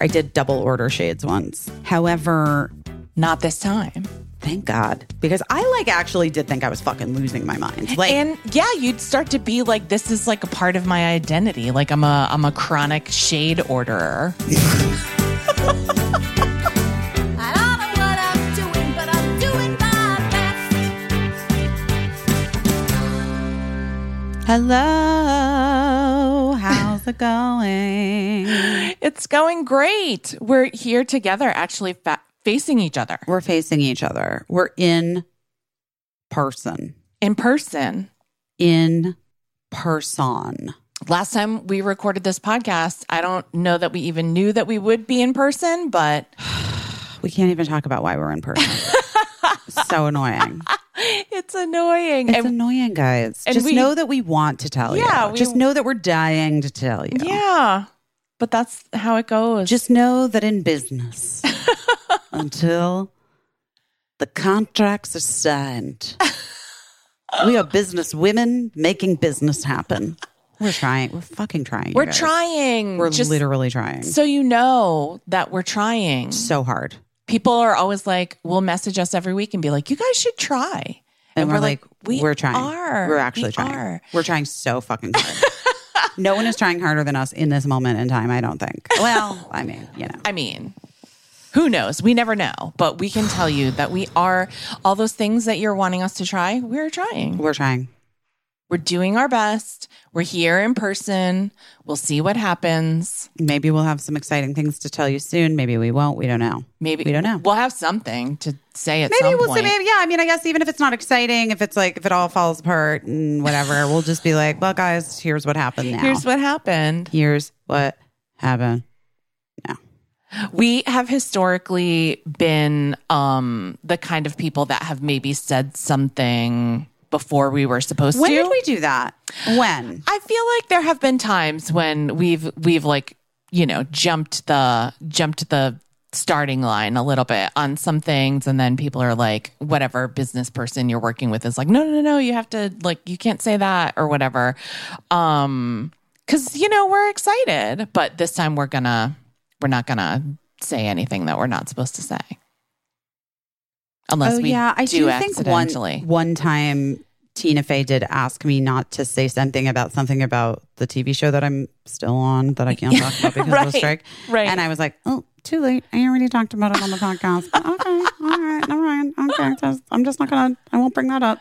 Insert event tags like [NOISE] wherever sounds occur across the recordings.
I did double order shades once. However, Not this time. thank God, because I like actually did think I was fucking losing my mind. Like, and yeah, you'd start to be like, this is like a part of my identity. Like I'm a I'm a chronic shade orderer. [LAUGHS] I how's it going? It's going great. We're here together, actually fa- facing each other We're facing each other. We're in person. in person. In person. Last time we recorded this podcast, I don't know that we even knew that we would be in person, but [SIGHS] We can't even talk about why we're in person. [LAUGHS] so annoying. [LAUGHS] it's annoying. It's And- annoying, guys. Just we- know that we want to tell Yeah, you. we- Just know that we're dying to tell you. yeah, but that's how it goes. Just know that in business, [LAUGHS] until the contracts are signed, we are business women making business happen. We're trying. We're fucking trying. we're guys. trying. We're just literally trying. so you know that we're trying. so hard. People are always like, will message us every week and be like, you guys should try. And, we're, like, we we're trying. are. We're actually We trying. are. We're trying so fucking hard. [LAUGHS] no one is trying harder than us in this moment in time, I don't think. Well, I mean, you know. I mean, who knows? We never know. But we can tell you that we are all those things that you're wanting us to try, we're trying. We're trying. We're doing our best. We're here in person. We'll see what happens. Maybe we'll have some exciting things to tell you soon. Maybe we won't. We don't know. Maybe We don't know. We'll have something to say at Maybe some we'll point. say, maybe, yeah. I mean, I guess even if it's not exciting, if it's like, if it all falls apart and whatever, we'll just be like, well, guys, here's what happened now. Here's what happened. Here's what happened now. We have historically been um, the kind of people that have maybe said something before we were supposed When to. When did we do that? When? I feel like there have been times when we've we've like you know jumped the jumped the starting line a little bit on some things and then people are like whatever business person you're working with is like no no no no you have to like you can't say that or whatever um cuz you know we're excited but this time we're gonna we're not gonna say anything that we're not supposed to say unless oh we yeah, I do, do, think one one time Tina Fey did ask me not to say something about something about the TV show that I'm still on that I can't talk about because of [LAUGHS] Right, the strike. right. And I was like, oh, too late. I already talked about it on the podcast. But okay, all right, all right, okay. Just, I'm just not gonna. I won't bring that up.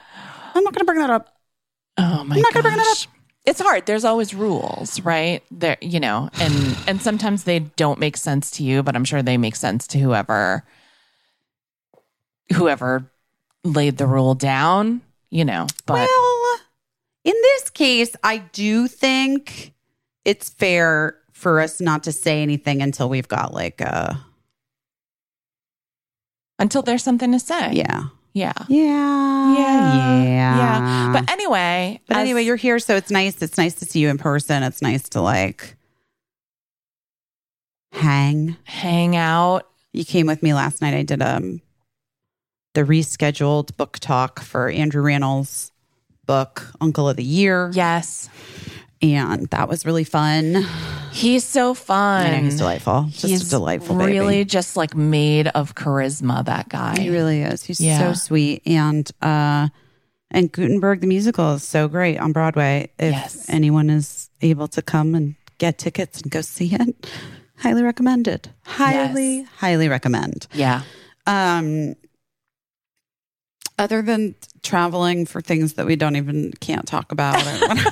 I'm not gonna bring that up. Oh my I'm not gonna bring that gosh. It's hard. There's always rules, right? There, you know, and and sometimes they don't make sense to you, but I'm sure they make sense to whoever whoever laid the rule down, you know. But well, in this case, I do think it's fair for us not to say anything until we've got like a until there's something to say. yeah. Yeah. Yeah. Yeah. Yeah. Yeah. But anyway, But as- anyway, you're here, so it's nice. It's nice to see you in person. It's nice to like hang. hang out. You came with me last night. I did um the rescheduled book talk for Andrew Rannells' book, Uncle of the Year. Yes. And that was really fun. He's so fun. Know he's delightful. Just He's a delightful baby. really just like made of charisma, that guy. He really is. He's Yeah. so sweet. And uh and Gutenberg the musical is so great on Broadway. If Yes. anyone is able to come and get tickets and go see it, highly recommended. Highly, Yes. highly recommend. yeah. Um other than traveling for things that we don't even can't talk about or. [LAUGHS]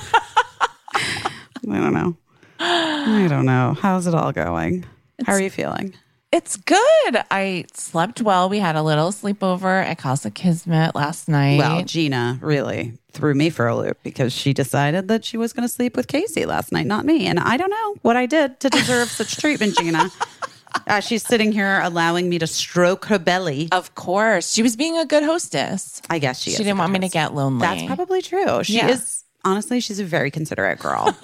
I don't know. I don't know. How's it all going? How are you feeling? It's good. I slept well. We had a little sleepover at Casa Kismet last night. Well, Gina really threw me for a loop because she decided that she was going to sleep with Caissie last night, not me. And I don't know what I did to deserve such treatment, Gina. [LAUGHS] Uh, she's sitting here allowing me to stroke her belly. of course, she was being a good hostess. I guess she She didn't want me to get lonely. That's probably true. She Yeah. is, honestly, she's a very considerate girl.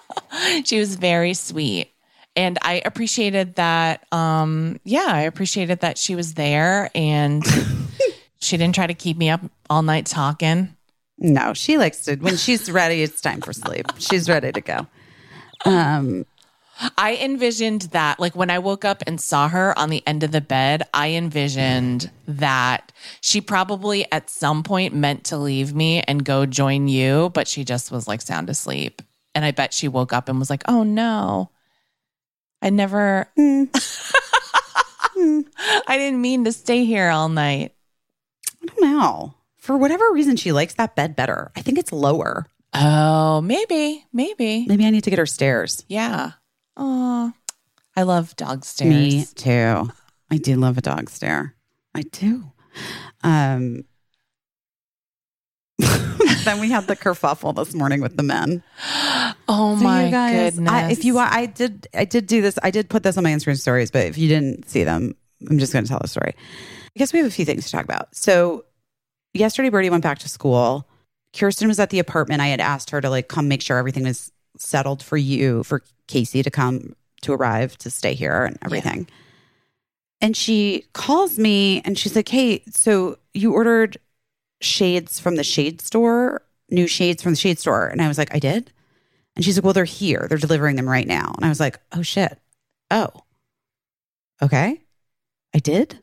[LAUGHS] she was very sweet. And I appreciated that. Um, yeah, I appreciated that she was there and [LAUGHS] she didn't try to keep me up all night talking. no, she likes to, when she's ready, it's time for sleep. She's ready to go. Um, I envisioned that, like when I woke up and saw her on the end of the bed, I envisioned that she probably at some point meant to leave me and go join you, but she just was like sound asleep. And I bet she woke up and was like, oh no, I never, Hmm. [LAUGHS] I didn't mean to stay here all night. I don't know. For whatever reason, she likes that bed better. I think it's lower. Oh, maybe, maybe. Maybe I need to get her stairs. Yeah. Oh, I love dog stairs. Me too. I do love a dog stare. I do. Um, [LAUGHS] then we had the kerfuffle this morning with the men. [GASPS] Oh So my you guys, goodness. I, if you, I did, I did do this. I did put this on my Instagram stories, but if you didn't see them, I'm just going to tell the story. I guess we have a few things to talk about. So yesterday, Birdie went back to school. Kirsten was at the apartment. I had asked her to like come make sure everything was settled for you, for Caissie to come to arrive to stay here and everything. And she calls me and she's like, Hey, so you ordered shades from the shade store, new shades from the shade store. And I was like, I did. And she's like, Well, they're here. They're delivering them right now. And I was like, Oh shit. Oh. Okay. I did.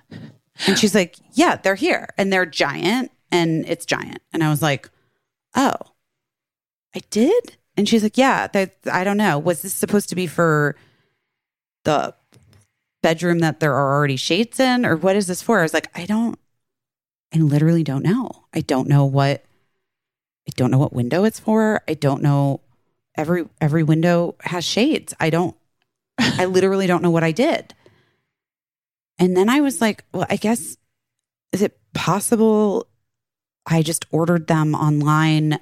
And she's like, Yeah, they're here. And they're giant and it's giant. And I was like, Oh, I did? And she's like, Yeah, that I don't know. Was this supposed to be for the bedroom that there are already shades in? Or what is this for? I was like, I don't I literally don't know. I don't know what I don't know what window it's for. I don't know every every window has shades. I don't I literally don't know what I did. And then I was like, well, I guess is it possible I just ordered them online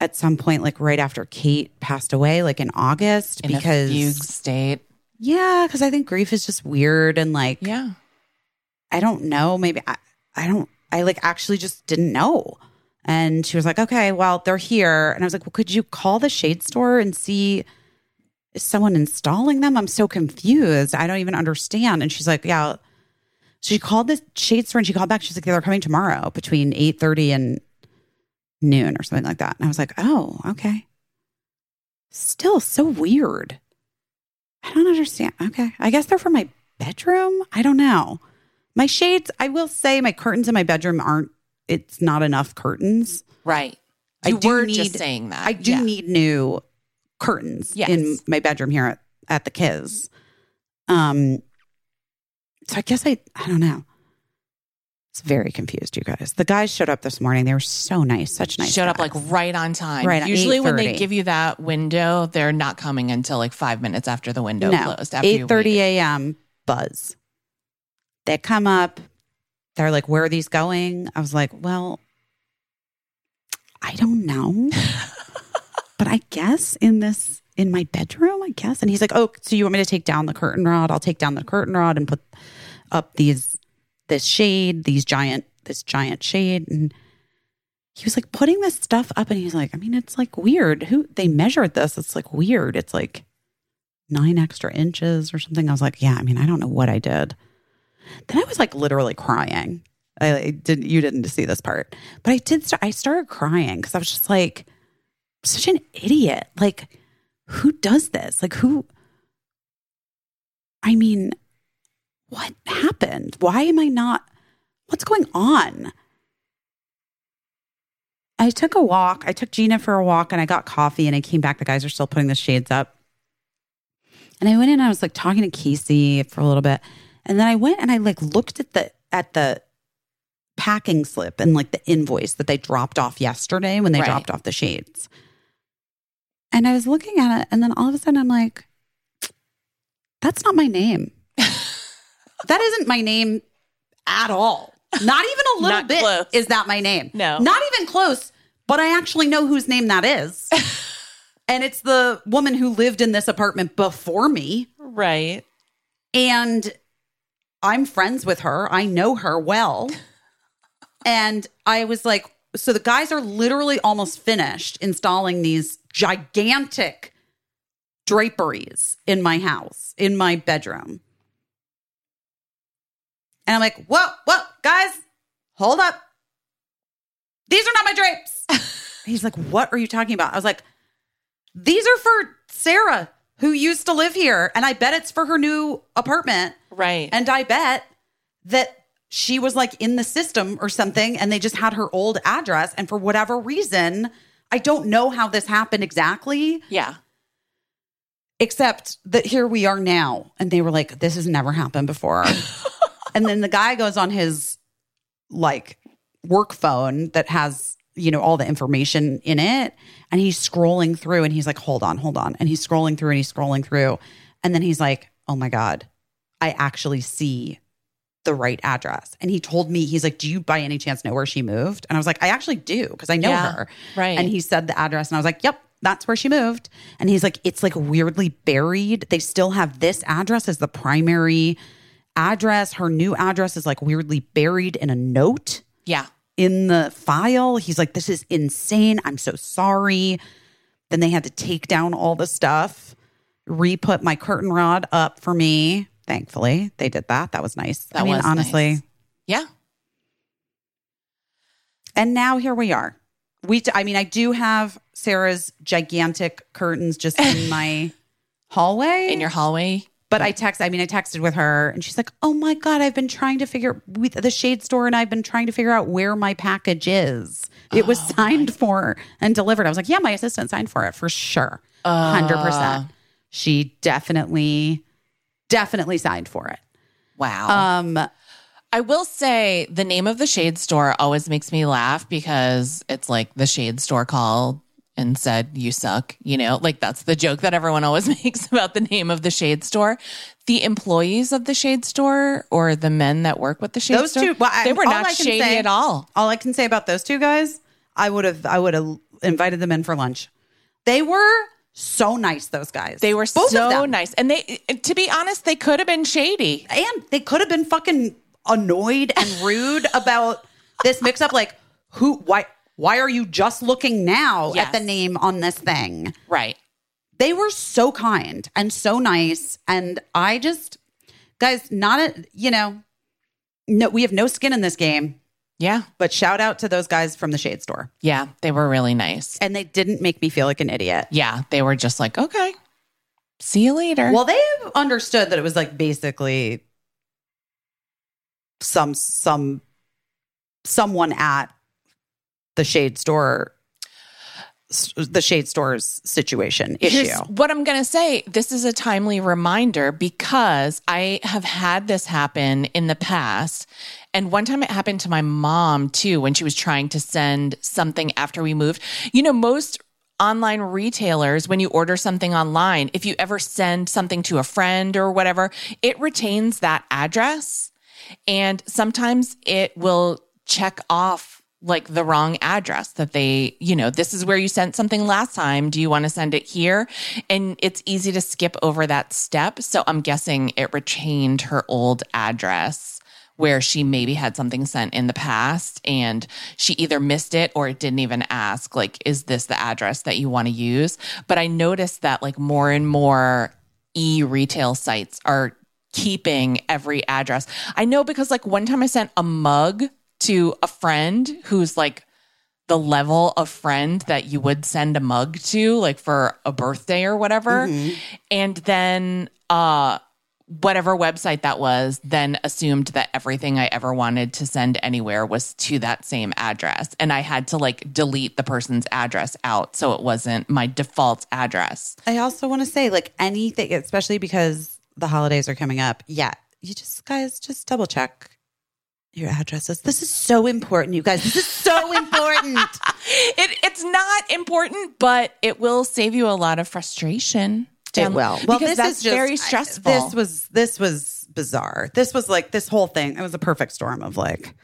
at some point like right after Kate passed away like in August in because fugue state. yeah, cuz I think grief is just weird and like Yeah. I don't know. Maybe I, I don't, I like actually just didn't know. And she was like, okay, well, they're here. And I was like, well, could you call the shade store and see is someone installing them? I'm so confused. I don't even understand. And she's like, yeah. So she called the shade store and she called back. She's like, they're coming tomorrow between 8.30 and noon or something like that. And I was like, oh, okay. Still so weird. I don't understand. Okay. I guess they're for my bedroom. I don't know. My shades, I will say my curtains in my bedroom aren't, it's not enough curtains. Right. I do were need- just saying that. I do Yeah. need new curtains Yes. in my bedroom here at, at the Kiz. Um, so I guess I, I don't know. It's very confused, you guys. The guys showed up this morning. They were so nice, such nice. Showed up like right on time. Right Usually when they give you that window, they're not coming until like five minutes after the window no, closed. Eight thirty a.m. Buzz. They come up. They're like, "Where are these going?" I was like, "Well, I don't know, [LAUGHS] but I guess in this in my bedroom, I guess." And he's like, "Oh, so you want me to take down the curtain rod? I'll take down the curtain rod and put up these this shade, these giant this giant shade." And he was like putting this stuff up, and he's like, "I mean, it's like weird. Who they measured this? It's like weird. It's like." nine extra inches or something. I was like, yeah, I mean, I don't know what I did. Then I was like literally crying. I, I did you didn't see this part, but I did. Start, I started crying because I was just like, such an idiot. Like, who does this? Like, who? I mean, what happened? Why am I not? What's going on? I took a walk. I took Gina for a walk and I got coffee and I came back. The guys are still putting the shades up. And I went in and I was like talking to Caissie for a little bit. And then I went and I like looked at the at the packing slip and like the invoice that they dropped off yesterday when they Right. dropped off the shades. And I was looking at it and then all of a sudden I'm like, that's not my name. [LAUGHS] that isn't my name at all. Not even a little bit close. is that my name. No. Not even close, but I actually know whose name that is. [LAUGHS] and it's the woman who lived in this apartment before me. Right. And I'm friends with her. I know her well. [LAUGHS] And I was like, so the guys are literally almost finished installing these gigantic draperies in my house, in my bedroom. And I'm like, whoa, whoa, guys, hold up. These are not my drapes. [LAUGHS] He's like, what are you talking about? I was like, these are for Sarah. who used to live here. And I bet it's for her new apartment. Right. And I bet that she was like in the system or something and they just had her old address. And for whatever reason, I don't know how this happened exactly, yeah. except that here we are now. And they were like, this has never happened before. [LAUGHS] and then the guy goes on his like work phone that has, you know, all the information in it. And he's scrolling through and he's like, hold on, hold on. And he's scrolling through and he's scrolling through. And then he's like, oh my God, I actually see the right address. And he told me, he's like, Do you by any chance know where she moved? And I was like, I actually do because I know Yeah, her. right. And he said the address. And I was like, Yep, that's where she moved. And he's like, It's like weirdly buried. They still have this address as the primary address. Her new address is like weirdly buried in a note Yeah. in the file. He's like, This is insane. I'm so sorry. Then they had to take down all the stuff, re put my curtain rod up for me. Thankfully, they did that. That was nice. That I mean, was honestly. nice. Yeah. And now here we are. We, I mean, I do have Sarah's gigantic curtains just in [LAUGHS] my hallway. In your hallway. But I text, I mean, I texted with her and she's like, oh my God, I've been trying to figure, with the shade store and I've been trying to figure out where my package is. It was Oh, signed for and delivered. I was like, yeah, my assistant signed for it for sure. 100%. She definitely, definitely signed for it. Wow. Um, I will say the name of the shade store always makes me laugh because it's like the shade store called and said, You suck. You know, like that's the joke that everyone always [LAUGHS] makes about the name of the shade store. The employees of the shade store or the men that work with the shade Those store, two- well, I- they were not shady say- at all. all I can say about those two guys, I would have I would have invited them in for lunch. They were so nice, those guys. They were Both so nice. And they, to be honest, they could have been shady. And they could have been fucking annoyed and rude about this mix up. Like, who why why are you just looking now Yes. at the name on this thing? Right. They were so kind and so nice. And I just guys, not a you know, no, we have no skin in this game, Yeah. but shout out to those guys from the shade store. Yeah. They were really nice. And they didn't make me feel like an idiot. Yeah. They were just like, okay, see you later. Well, they understood that it was like basically some some someone at the shade store the shade store's situation issue. What I'm going to say. This is a timely reminder because I have had this happen in the past. And one time it happened to my mom too when she was trying to send something after we moved. You know, most online retailers, when you order something online, if you ever send something to a friend or whatever, it retains that address. And sometimes it will check off like the wrong address that they, you know, this is where you sent something last time. Do you want to send it here? And it's easy to skip over that step. So I'm guessing it retained her old address where she maybe had something sent in the past and she either missed it or it didn't even ask, like, is this the address that you want to use? But I noticed that like more and more e retail sites are keeping every address. I know because like one time I sent a mug to a friend who's like the level of friend that you would send a mug to like for a birthday or whatever. And then uh whatever website that was then assumed that everything I ever wanted to send anywhere was to that same address and I had to like delete the person's address out so it wasn't my default address. I also want to say like anything especially because the holidays are coming up. Yeah, you just guys just double check your addresses. This is so important, you guys. This is so [LAUGHS] important. It, it's not important, but it will save you a lot of frustration. It um, will. Well, this is just, very I- stressful. this was this was bizarre. This was like this whole thing. It was a perfect storm of like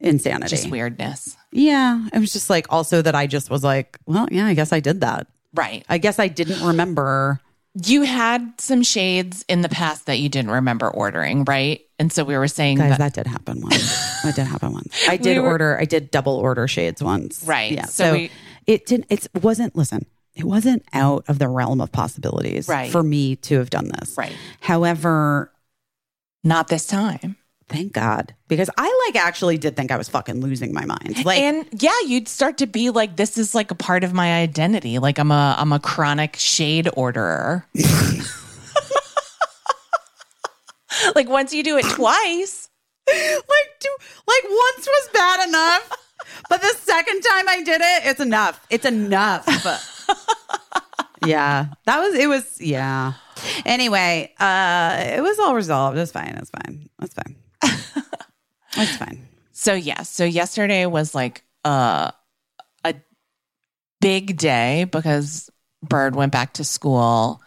insanity. just weirdness, Yeah, it was just like also that I just was like, well, yeah, I guess I did that. right? I guess I didn't remember. You had some shades in the past that you didn't remember ordering, right? And so we were saying Guys, that, that did happen once. that did happen once. I did We were- order. I did double order shades once. Right. Yeah. So So, we- it didn't. It wasn't. Listen, it wasn't out of the realm of possibilities Right. for me to have done this. Right. However, not this time. Thank God. Because I like actually did think I was fucking losing my mind. Like and yeah, you'd start to be like, this is like a part of my identity. Like I'm a I'm a chronic shade orderer. [LAUGHS] like once you do it twice, like do like once was bad enough. But the second time I did it, it's enough. It's enough. [LAUGHS] yeah. That was it was yeah. Anyway, uh it was all resolved. It's fine. It's fine. It's fine. It's fine. So yeah, so yesterday was like uh, a big day because Bird went back to school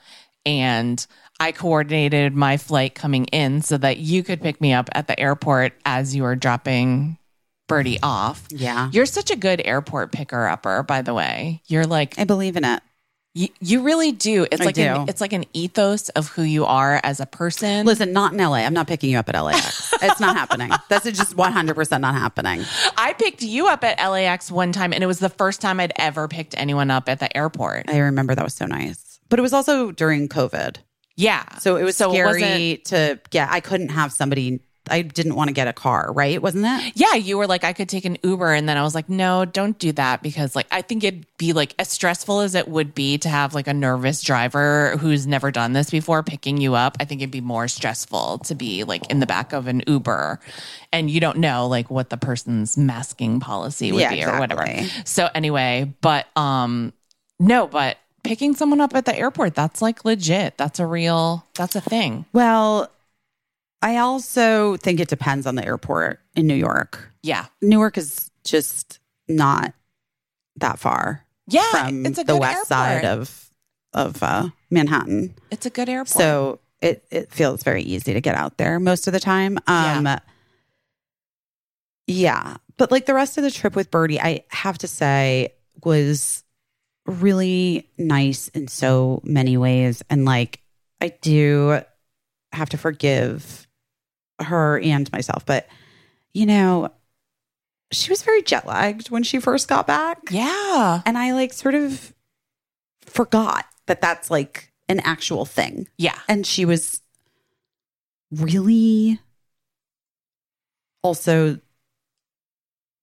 and I coordinated my flight coming in so that you could pick me up at the airport as you were dropping Birdie off. Yeah. You're such a good airport picker upper, by the way. You're like I believe in it. You, you really do. It's I like An, it's like an ethos of who you are as a person. Listen, not in LA. I'm not picking you up at LAX. it's not happening. That's just 100% not happening. I picked you up at LAX one time and it was the first time I'd ever picked anyone up at the airport. I remember that was so nice. But it was also during COVID. Yeah. So it was So it scary wasn't- to yeah, I couldn't have somebody I didn't want to get a car, right? Wasn't that? Yeah, you were like, I could take an Uber. And then I was like, no, don't do that because, like, I think it'd be like as stressful as it would be to have like a nervous driver who's never done this before picking you up. I think it'd be more stressful to be like in the back of an Uber and you don't know like what the person's masking policy would Yeah, be or whatever. So, anyway, but, um, no, but picking someone up at the airport, that's like legit. That's a real, that's a thing. Well, I also think it depends on the airport in New York. Yeah. Newark is just not that far Yeah. from it's a the good west side airport. of of uh, Manhattan. It's a good airport. So it it feels very easy to get out there most of the time. Um yeah. But like the rest of the trip with Birdie, I have to say was really nice in so many ways. And like I do have to forgive her and myself, but you know, she was very jet lagged when she first got back. yeah. And I like sort of forgot that that's like an actual thing. Yeah. And she was really also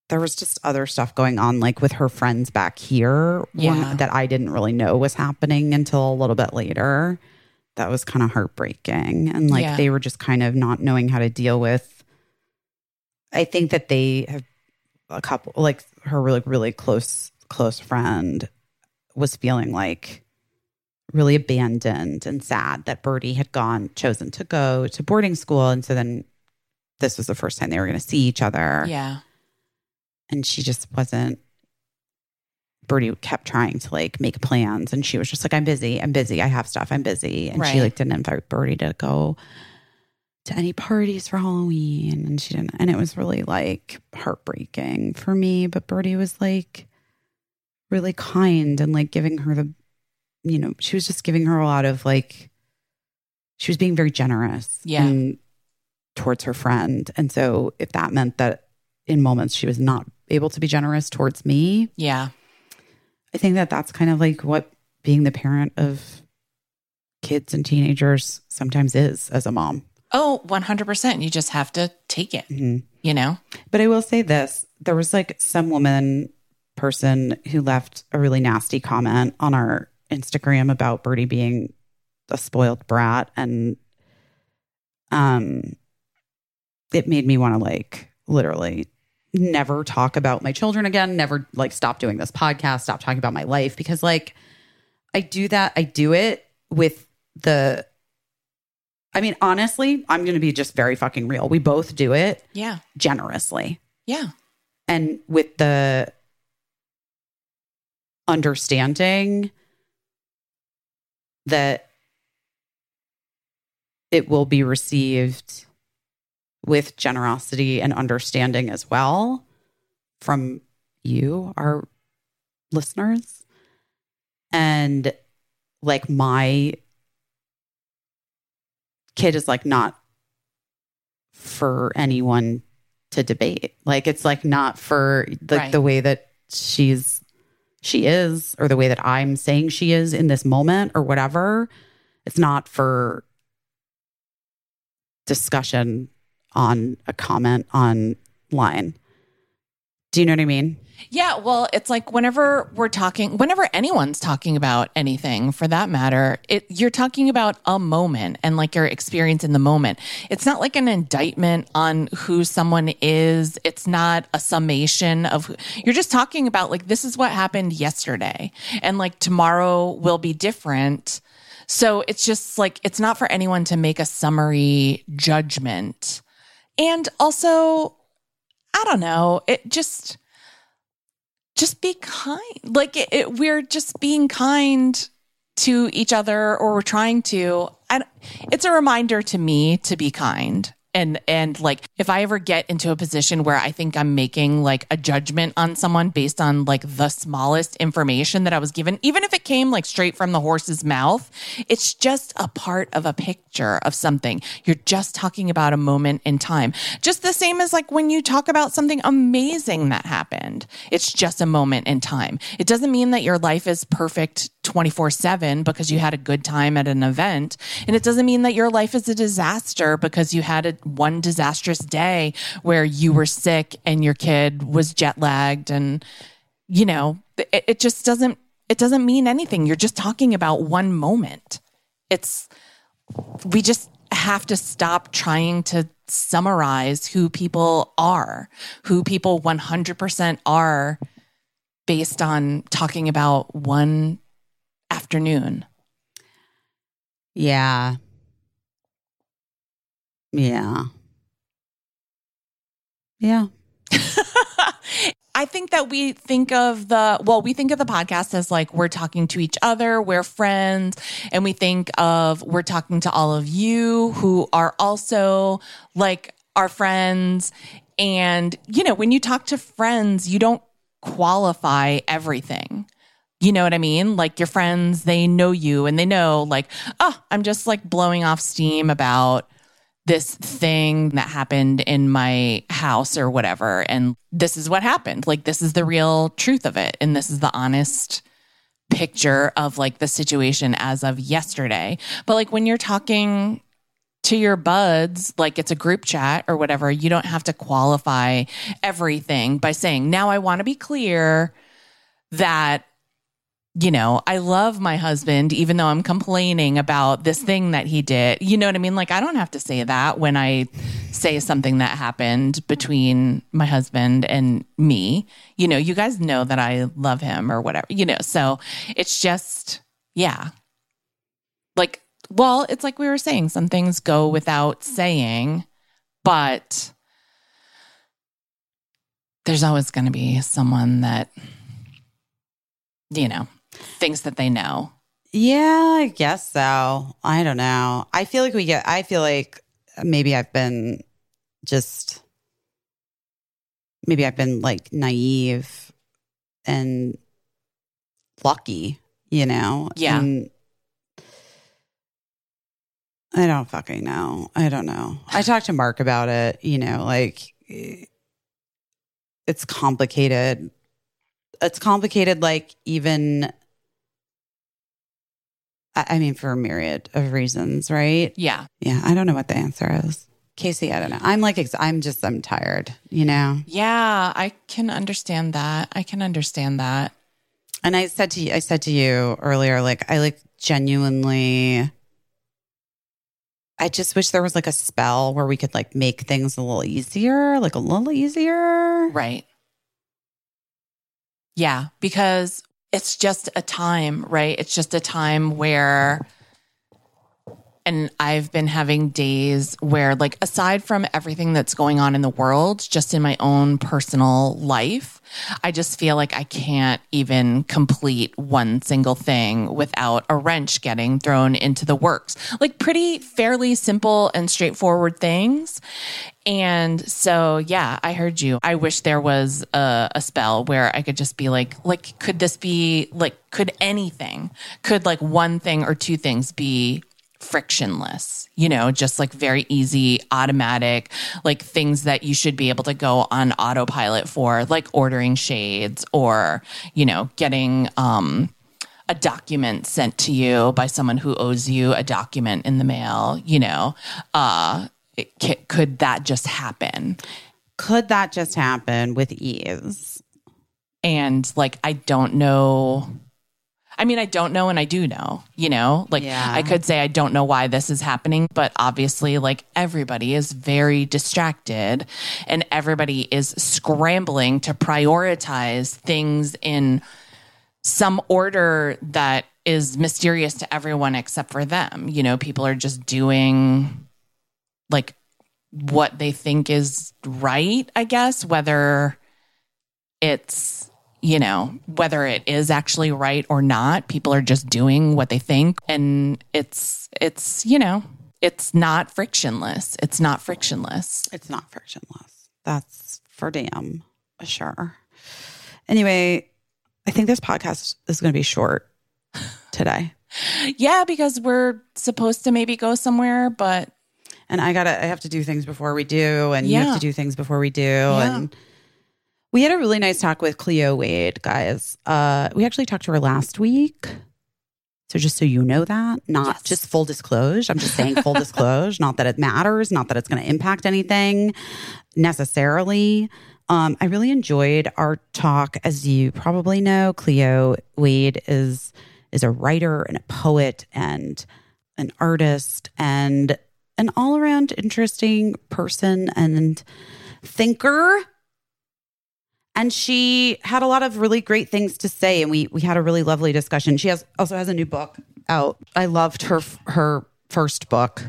there was just other stuff going on like with her friends back here one- Yeah. that I didn't really know was happening until a little bit later. That was kind of heartbreaking and like Yeah. they were just kind of not knowing how to deal with I think that they have a couple like her really really close close friend was feeling like really abandoned and sad that Birdie had gone chosen to go to boarding school and so then this was the first time they were going to see each other Yeah. and she just wasn't Birdie kept trying to like make plans and she was just like I'm busy I'm busy I have stuff I'm busy and she like didn't invite Birdie to go to any parties for Halloween and she didn't and it was really like heartbreaking for me but Birdie was like really kind and like giving her the you know she was just giving her a lot of like she was being very generous Yeah. and towards her friend and so if that meant that in moments she was not able to be generous towards me Yeah. I think that that's kind of like what being the parent of kids and teenagers sometimes is as a mom Oh, 100%. You just have to take it, Mhm. you know? But I will say this there was like some woman person who left a really nasty comment on our Instagram about Birdie being a spoiled brat. And um, it made me want to like literally Mm-hmm. never talk about my children again, never like stop doing this podcast, stop talking about my life because like I do that, I do it with the. I mean, honestly, I'm going to be just very fucking real. We both do it Yeah. generously Yeah. and with the understanding that it will be received with generosity and understanding as well from you, our listeners. And like my kid is like not for anyone to debate. Like it's like not for the Right. the way that she's she is or the way that I'm saying she is in this moment or whatever. It's not for discussion on a comment online. Do you know what I mean? Yeah, well, it's like whenever we're talking, whenever anyone's talking about anything for that matter, it, you're talking about a moment and like your experience in the moment. It's not like an indictment on who someone is. It's not a summation of, who, you're just talking about like, this is what happened yesterday and like tomorrow will be different. So it's just like, it's not for anyone to make a summary judgment. And also, I don't know, it just, just be kind. Like it, it, we're just being kind to each other, or we're trying to. It's a reminder to me to be kind. And and like if I ever get into a position where I think I'm making like a judgment on someone based on like the smallest information that I was given, even if it came like straight from the horse's mouth, it's just a part of a picture of something. You're just talking about a moment in time. Just the same as like when you talk about something amazing that happened. It's just a moment in time. It doesn't mean that your life is perfect 24 7 because you had a good time at an event. And it doesn't mean that your life is a disaster because you had a one disastrous day where you were sick and your kid was jet lagged and, you know, it, it just doesn't, it doesn't mean anything. You're just talking about one moment. It's, we just have to stop trying to summarize who people are, who people 100% are based on talking about one afternoon. Yeah. Yeah. Yeah. [LAUGHS] I think that we think of the, well, we think of the podcast as like we're talking to each other, we're friends, and we think of we're talking to all of you who are also like our friends. And, you know, when you talk to friends, you don't qualify everything. You know what I mean? Like your friends, they know you and they know, like, oh, I'm just like blowing off steam about this thing that happened in my house or whatever. And this is what happened. Like, this is the real truth of it. And this is the honest picture of like the situation as of yesterday. But like when you're talking to your buds, like it's a group chat or whatever, you don't have to qualify everything by saying, now I want to be clear that you know, I love my husband, even though I'm complaining about this thing that he did. You know what I mean? Like, I don't have to say that when I say something that happened between my husband and me. You know, you guys know that I love him or whatever, you know, so it's just, yeah. Like, well, it's like we were saying, some things go without saying, but there's always going to be someone that, you know, thinks that they know. Yeah, I guess so. I don't know. I feel like we get, I feel like maybe I've been just, maybe I've been like naive and lucky, you know? Yeah. And I don't fucking know. I don't know. I talked to Marc about it, you know, like it's complicated. It's complicated, like even I mean, for a myriad of reasons, right? Yeah. Yeah, I don't know what the answer is. Caissie, I don't know. I'm like, ex- I'm just, I'm tired, you know? Yeah, I can understand that. I can understand that. And I said to you, I said to you earlier, like, I like genuinely, I just wish there was like a spell where we could like make things a little easier, like a little easier. Right. Yeah, because it's just a time, right? It's just a time where, and I've been having days where, like, aside from everything that's going on in the world, just in my own personal life, I just feel like I can't even complete one single thing without a wrench getting thrown into the works. Like, pretty fairly simple and straightforward things. And so, yeah, I heard you. I wish there was a, a spell where I could just be like, like, could this be like, could anything, could like one thing or two things be frictionless, you know, just like very easy, automatic, like things that you should be able to go on autopilot for, like ordering shades or, you know, getting, um, a document sent to you by someone who owes you a document in the mail, you know, uh, c- could that just happen? Could that just happen with ease? And like, I don't know. I mean, I don't know and I do know, you know, like Yeah. I could say I don't know why this is happening, but obviously, like everybody is very distracted and everybody is scrambling to prioritize things in some order that is mysterious to everyone except for them. You know, people are just doing like what they think is right, I guess, whether it's, you know, whether it is actually right or not. People are just doing what they think. And it's, it's, you know, it's not frictionless. It's not frictionless. It's not frictionless. That's for damn sure. Anyway, I think this podcast is going to be short today. [LAUGHS] Yeah, because we're supposed to maybe go somewhere, but And I got to, I have to do things before we do. And you have to do things before we do. And we had a really nice talk with Cleo Wade, guys. Uh, we actually talked to her last week. So just so you know that, not Yes. just full disclosure. I'm just saying full [LAUGHS] disclosure, not that it matters, not that it's going to impact anything necessarily. Um, I really enjoyed our talk. As you probably know, Cleo Wade is is a writer and a poet and an artist and an all around interesting person and thinker. And she had a lot of really great things to say, and we we had a really lovely discussion. She has also has a new book out. I loved her her first book,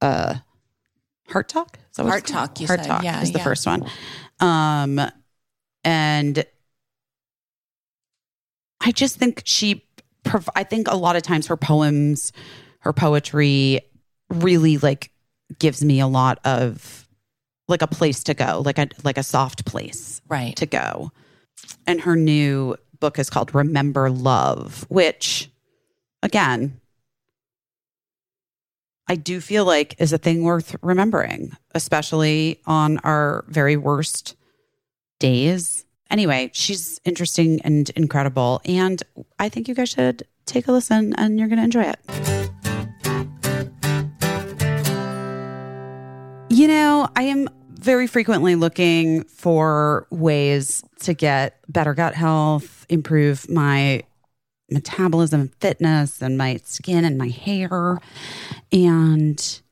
uh, Heart Talk. Heart? Talk, you Heart said. Talk Yeah, is the yeah. first one. Um, and I just think she. prov- I think a lot of times her poems, her poetry, really like gives me a lot of like a place to go, like a like a soft place right. to go. And her new book is called Remember Love, which again, I do feel like is a thing worth remembering, especially on our very worst days. Anyway, she's interesting and incredible. And I think you guys should take a listen and you're going to enjoy it. You know, I am very frequently looking for ways to get better gut health, improve my metabolism, fitness, and my skin and my hair. And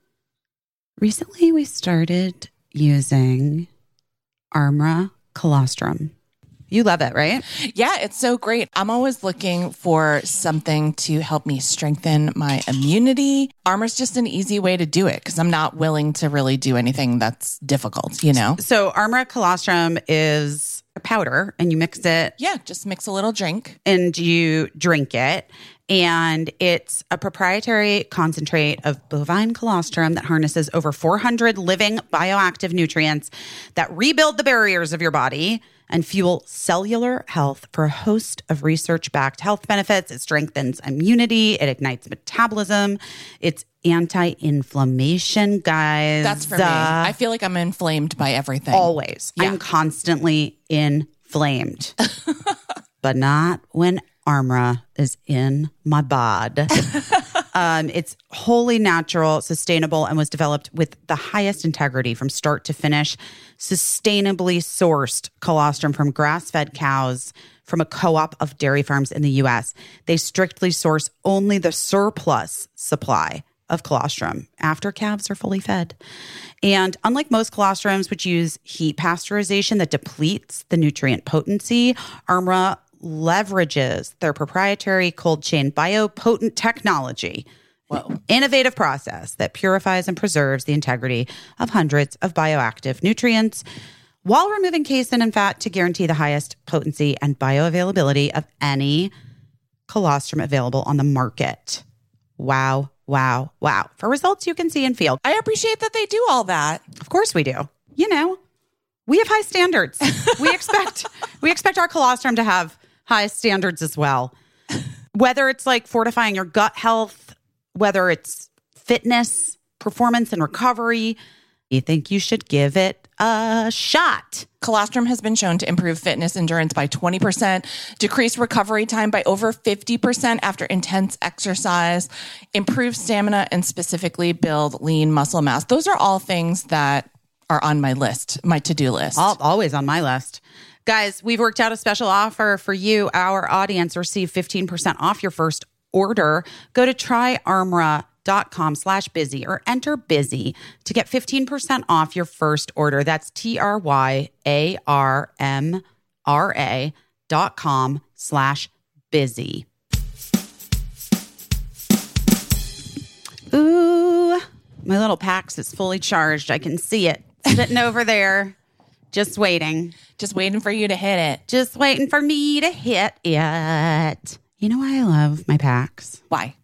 recently we started using Armra colostrum. You love it, right? Yeah, it's so great. I'm always looking for something to help me strengthen my immunity. Armra's just an easy way to do it because I'm not willing to really do anything that's difficult, you know? So Armor colostrum is a powder and you mix it Yeah, just mix a little drink. and you drink it. And it's a proprietary concentrate of bovine colostrum that harnesses over 400 living bioactive nutrients that rebuild the barriers of your body and fuel cellular health for a host of research backed health benefits. It strengthens immunity, it ignites metabolism, it's anti inflammation, guys. That's for me. Uh, I feel like I'm inflamed by everything. always. Yeah. I'm constantly inflamed, [LAUGHS] but not when Armra is in my bod. [LAUGHS] um, it's wholly natural, sustainable, and was developed with the highest integrity from start to finish. Sustainably sourced colostrum from grass fed cows from a co op of dairy farms in the US. They strictly source only the surplus supply of colostrum after calves are fully fed. And unlike most colostrums, which use heat pasteurization that depletes the nutrient potency, Armra leverages their proprietary cold chain biopotent technology. Whoa. Innovative process that purifies and preserves the integrity of hundreds of bioactive nutrients while removing casein and fat to guarantee the highest potency and bioavailability of any colostrum available on the market. Wow, wow, wow. For results you can see and feel. I appreciate that they do all that. Of course we do. You know, we have high standards. we [LAUGHS] expect we expect our colostrum to have high standards as well. [LAUGHS] Whether it's like fortifying your gut health, whether it's fitness, performance and recovery, you think you should give it a shot. Colostrum has been shown to improve fitness endurance by 20%, decrease recovery time by over 50% after intense exercise, improve stamina, and specifically build lean muscle mass. Those are all things that are on my list, my to do list. Al- always on my list. Guys, we've worked out a special offer for you, our audience. Receive 15% off your first order. Go to tryarmra.com slash busy or enter busy to get 15% off your first order. That's T-R-Y-A-R-M-R-A dot com slash busy. Ooh, my little Pax is fully charged. I can see it sitting over there, just waiting, Just waiting for you to hit it. just waiting for me to hit it. You know why I love my PAX? Why?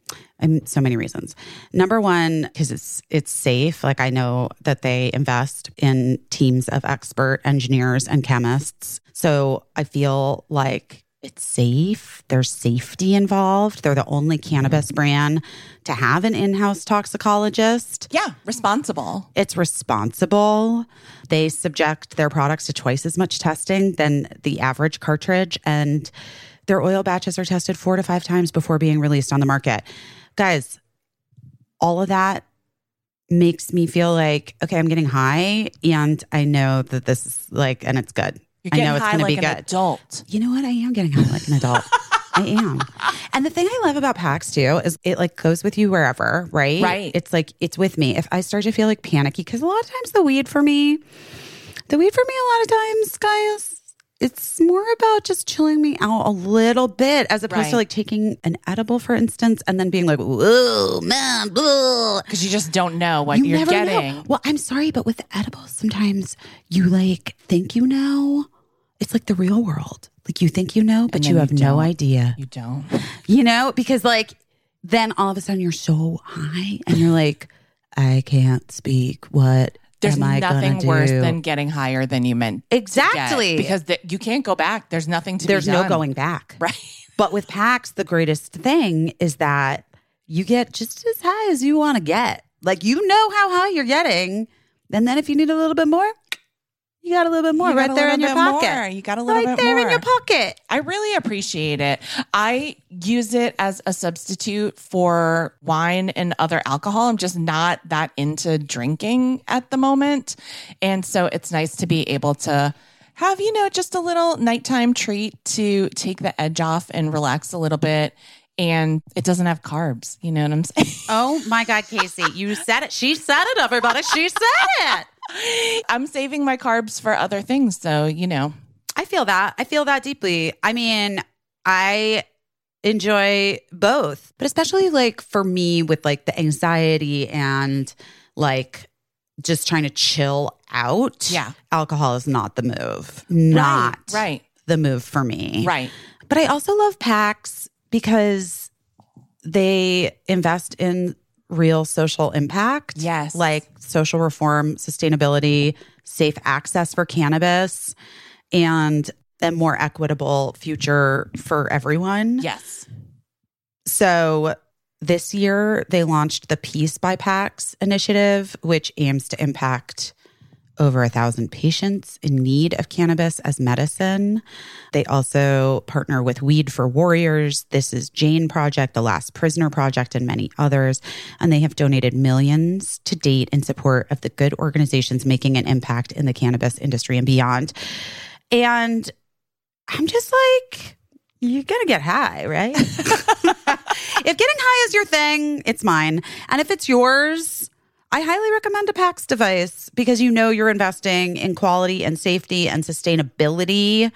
Um, so many reasons. Number one, because it's it's safe. Like I know that they invest in teams of expert engineers and chemists, so I feel like it's safe. There's safety involved. They're the only cannabis mm-hmm. brand to have an in-house toxicologist. Yeah, responsible. It's responsible. They subject their products to twice as much testing than the average cartridge, and their oil batches are tested four to five times before being released on the market. Guys, all of that makes me feel like, okay, I'm getting high, and I know that this is like, and it's good. You're I know it's high going to like be an good. adult. You know what? I am getting high like an adult. [LAUGHS] I am. And the thing I love about PAX too is it like goes with you wherever, right? Right. It's like it's with me. If I start to feel like panicky, because a lot of times the weed for me, the weed for me, a lot of times, guys, it's more about just chilling me out a little bit as opposed Right. to like taking an edible, for instance, and then being like, whoa, man, blah. Because you just don't know what you are never getting. Know. Well, I'm sorry, but with the edibles, sometimes you like think you know. It's like the real world. Like you think you know, but you you have no idea. You don't. [LAUGHS] You know, because like then all of a sudden you're so high and you're like, I can't speak. What There's am I nothing worse do? than getting higher than you meant. exactly because the, you can't go back. There's nothing to there's no going back. [LAUGHS] Right. But with PAX, the greatest thing is that you get just as high as you want to get. Like you know how high you're getting. And then if you need a little bit more, you got a little bit more You right there in your pocket. more. You got a little bit more. right bit there in your pocket. I really appreciate it. I use it as a substitute for wine and other alcohol. I'm just not that into drinking at the moment. And so it's nice to be able to have, you know, just a little nighttime treat to take the edge off and relax a little bit. And it doesn't have carbs. You know what I'm saying? Oh my God, Caissie, you said it. She said it, everybody. She said it. I'm saving my carbs for other things. So, you know, I feel that. I feel that deeply. I mean, I enjoy both, but especially like for me with like the anxiety and like just trying to chill out. Yeah. Alcohol is not the move. Not right, the move for me. right. But I also love PAX because they invest in real social impact. Yes. Like social reform, sustainability, safe access for cannabis, and a more equitable future for everyone. Yes. So this year they launched the Peace by PAX initiative, which aims to impact over a thousand patients in need of cannabis as medicine. They also partner with Weed for Warriors, This is Jane Project, The Last Prisoner Project, and many others. And they have donated millions to date in support of the good organizations making an impact in the cannabis industry and beyond. And I'm just like, you're gonna get high, right? [LAUGHS] if getting high is your thing, it's mine. And if it's yours, I highly recommend a PAX device because you know you're investing in quality and safety and sustainability.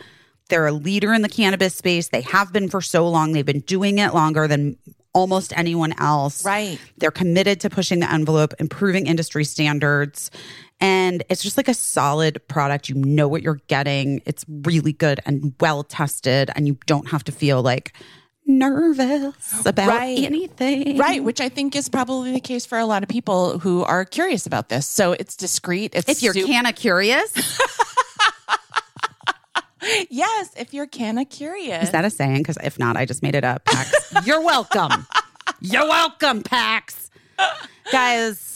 They're a leader in the cannabis space. They have been for so long. They've been doing it longer than almost anyone else. Right. They're committed to pushing the envelope, improving industry standards. And it's just like a solid product. You know what you're getting. It's really good and well tested, and you don't have to feel like nervous about Right. anything. Right, which I think is probably the case for a lot of people who are curious about this. So it's discreet. It's If you're sup- canna curious, [LAUGHS] yes, if you're kinda curious. is that a saying? Because if not, I just made it up. Pax. [LAUGHS] you're welcome. You're welcome, Pax. Guys,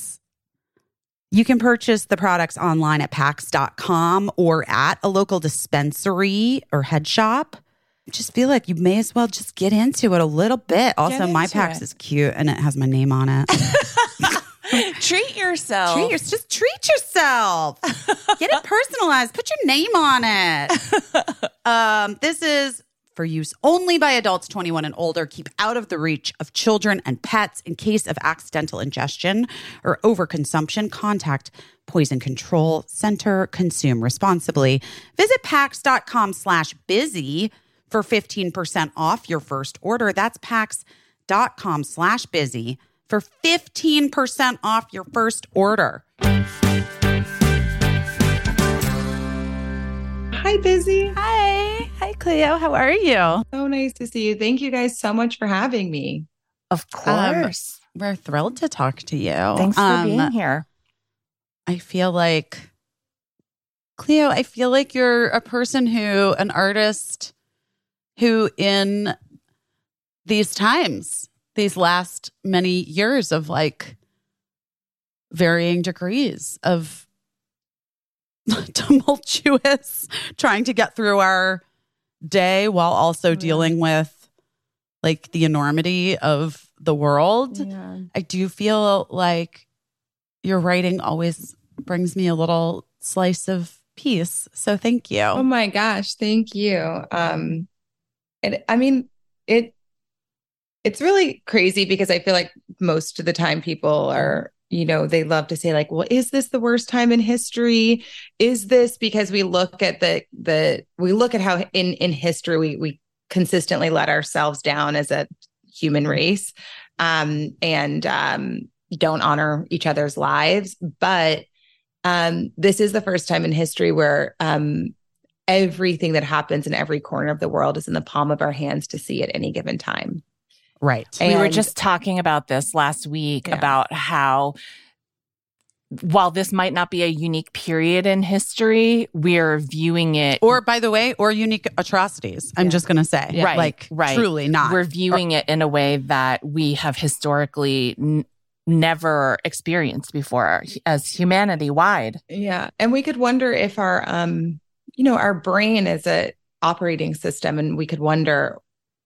You can purchase the products online at pax.com or at a local dispensary or head shop. Just feel like you may as well just get into it a little bit. Also, my Pax it. is cute and it has my name on it. [LAUGHS] Treat yourself. treat your, just treat yourself. Get it [LAUGHS] personalized. Put your name on it. um, this is for use only by adults 21 and older. Keep out of the reach of children and pets. In case of accidental ingestion or overconsumption, contact Poison Control Center. Consume responsibly. Visit pax.com slash busy for 15% off your first order. That's pax.com slash busy for 15% off your first order. Hi, Busy. Hi. Hi, Cleo. How are you? So nice to see you. Thank you guys so much for having me. Of course. We're thrilled to talk to you. Thanks for Um, being here. I feel like, Cleo, I feel like you're a person who, an artist who, in these times, these last many years of like varying degrees of [LAUGHS] tumultuous trying to get through our day while also dealing with like the enormity of the world. Yeah. I do feel like your writing always brings me a little slice of peace. So thank you. Oh my gosh, thank you. Um and I mean it it's really crazy because I feel like most of the time people are you know they love to say like well is this the worst time in history? Is this because we look at the the we look at how in in history we we consistently let ourselves down as a human race um and um don't honor each other's lives. But um this is the first time in history where um everything that happens in every corner of the world is in the palm of our hands to see at any given time right. And, we were just talking about this last week Yeah. about how while this might not be a unique period in history, we're viewing it Or by the way, or unique atrocities. I'm Yeah. just going to say, Yeah. Right, like right. truly not. we're viewing it in a way that we have historically n- never experienced before as humanity wide. Yeah. And we could wonder if our um you know our brain is a operating system and we could wonder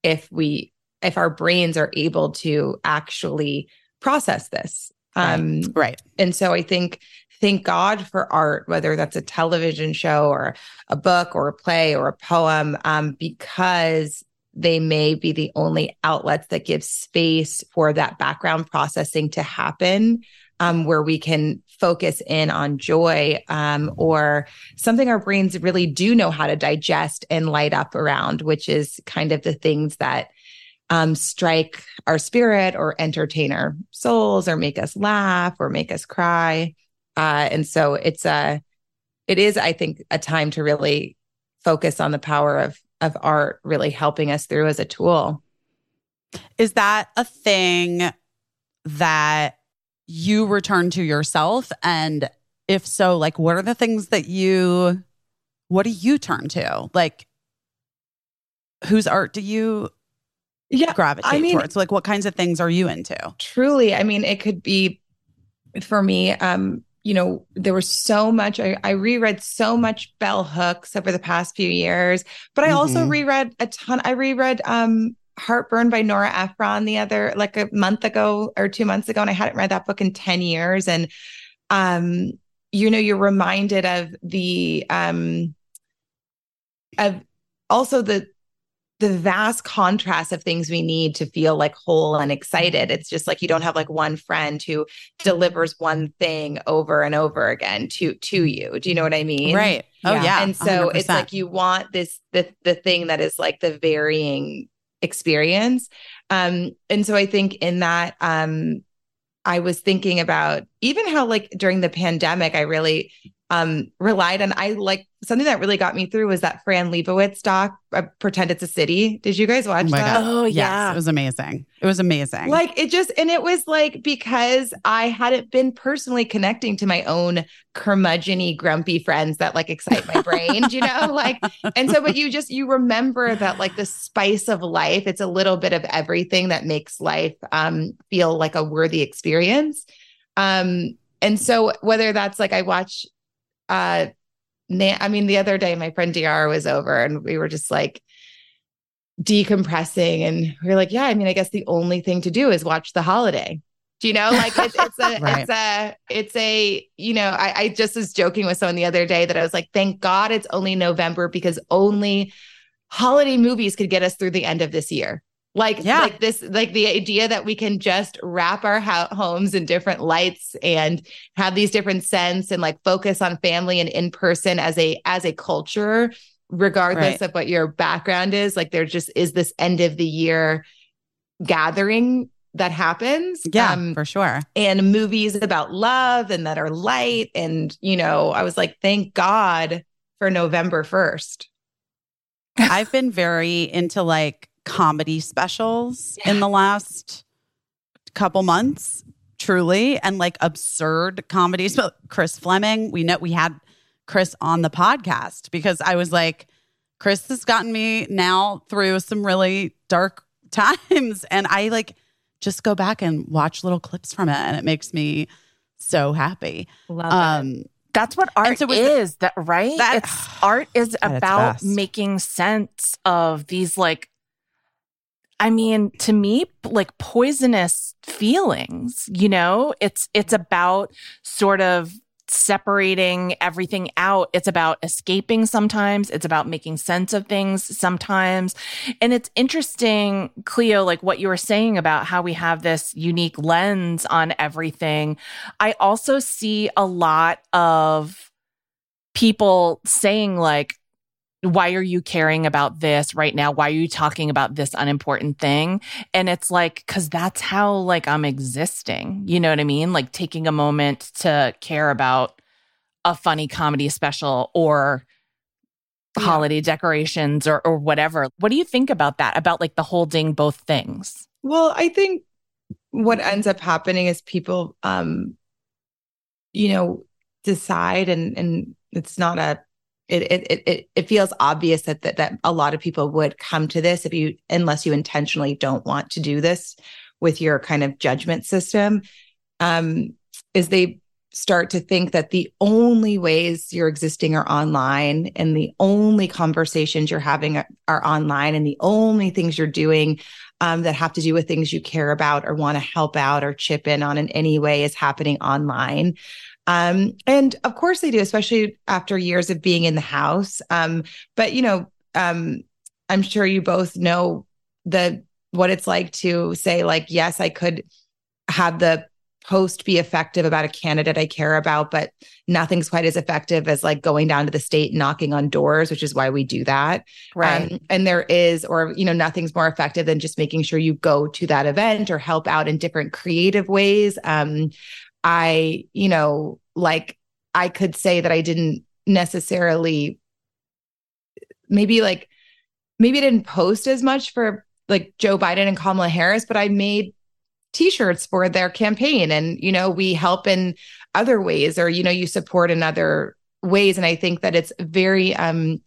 if we if our brains are able to actually process this. Um right. and so I think thank God for art whether that's a television show or a book or a play or a poem um because they may be the only outlets that give space for that background processing to happen um, where we can focus in on joy um, or something our brains really do know how to digest and light up around, which is kind of the things that um, strike our spirit or entertain our souls or make us laugh or make us cry. Uh, and so it's a, it is, I think, a time to really focus on the power of of art really helping us through as a tool. Is that a thing that you return to yourself? And if so, like, what are the things that you, what do you turn to? Like, whose art do you Yeah, gravitate I mean- towards? Like, what kinds of things are you into? truly i mean it could be for me um you know there was so much I, I reread so much bell hooks over the past few years but i also Mhm. reread a ton i reread um heartburn by nora ephron the other like a month ago or two months ago and i hadn't read that book in 10 years and um you know you're reminded of the um of also the the vast contrast of things we need to feel like whole and excited. It's just like you don't have like one friend who delivers one thing over and over again to to you. Do you know what I mean? Right. Oh, Yeah. yeah. and so it's 100%. like you want this the the thing that is like the varying experience. Um and so I think in that um I was thinking about even how like during the pandemic I really um relied on I like something that really got me through was that Fran Lebowitz doc uh, Pretend It's a City. Did you guys watch Oh my that? God. Oh, Yes, yeah. it was amazing. It was amazing. Like it just, and it was like because I hadn't been personally connecting to my own curmudgeony, grumpy friends that like excite my brain, you know? [LAUGHS] Like, and so, but you just, you remember that like the spice of life, it's a little bit of everything that makes life um, feel like a worthy experience. Um, and so whether that's like I watch, uh, Na- I mean, the other day my friend Dr was over and we were just like decompressing, and we are like, yeah, I mean, I guess the only thing to do is watch The Holiday. Do you know? Like it's, it's a, Right. [LAUGHS] it's a, it's a, you know, I, I just was joking with someone the other day that I was like, thank God it's only November because only holiday movies could get us through the end of this year. Like, Yeah. like this, like the idea that we can just wrap our ho- homes in different lights and have these different scents and like focus on family and in person as a as a culture, regardless Right. of what your background is. Like, there just is this end of the year gathering that happens. Yeah, Um, for sure. and movies about love and that are light. And, you know, I was like, thank God for November 1st. I've been very into like comedy specials in the last couple months, truly, and like absurd comedies. But Chris Fleming, we know we had Chris on the podcast because I was like, Chris has gotten me now through some really dark [LAUGHS] times. And I like just go back and watch little clips from it, and it makes me so happy. Love Um, That's what art so was is, that right? That- it's art is about making sense of these like I mean, to me, like poisonous feelings, you know? It's it's about sort of separating everything out. It's about escaping sometimes. It's about making sense of things sometimes. And it's interesting, Cleo, like what you were saying about how we have this unique lens on everything. I also see a lot of people saying, like, why are you caring about this right now? Why are you talking about this unimportant thing? And it's like, cause that's how like I'm existing. You know what I mean? Like taking a moment to care about a funny comedy special or Yeah. holiday decorations or, or whatever. What do you think about that? About like the holding both things? Well, I think what ends up happening is people um you know decide and and it's not a it it it- it feels obvious that, that that a lot of people would come to this if you unless you intentionally don't want to do this with your kind of judgment system um is they start to think that the only ways you're existing are online and the only conversations you're having are, are online and the only things you're doing um, that have to do with things you care about or want to help out or chip in on in any way is happening online. Um, and of course they do, especially after years of being in the house. Um, but you know, um, I'm sure you both know the what it's like to say, like, yes, I could have the post be effective about a candidate I care about, but nothing's quite as effective as like going down to the state knocking on doors, which is why we do that. Um, and there is, or, you know, nothing's more effective than just making sure you go to that event or help out in different creative ways. Um, I, you know, like I could say that I didn't necessarily, maybe like, maybe I didn't post as much for like Joe Biden and Kamala Harris, but I made t-shirts for their campaign. And you know we help in other ways or you know you support in other ways. And i think that it's very um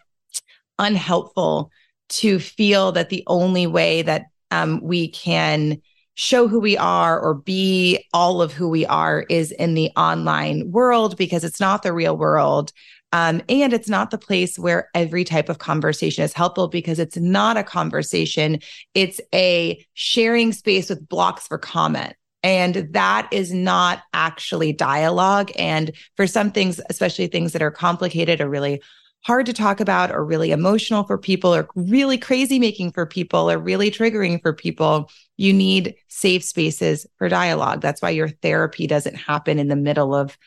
unhelpful to feel that the only way that um, we can show who we are or be all of who we are is in the online world because it's not the real world. Um, and it's not the place where every type of conversation is helpful because it's not a conversation. It's a sharing space with blocks for comment. And that is not actually dialogue. And for some things, especially things that are complicated or really hard to talk about or really emotional for people or really crazy making for people or really triggering for people, you need safe spaces for dialogue. That's why your therapy doesn't happen in the middle of,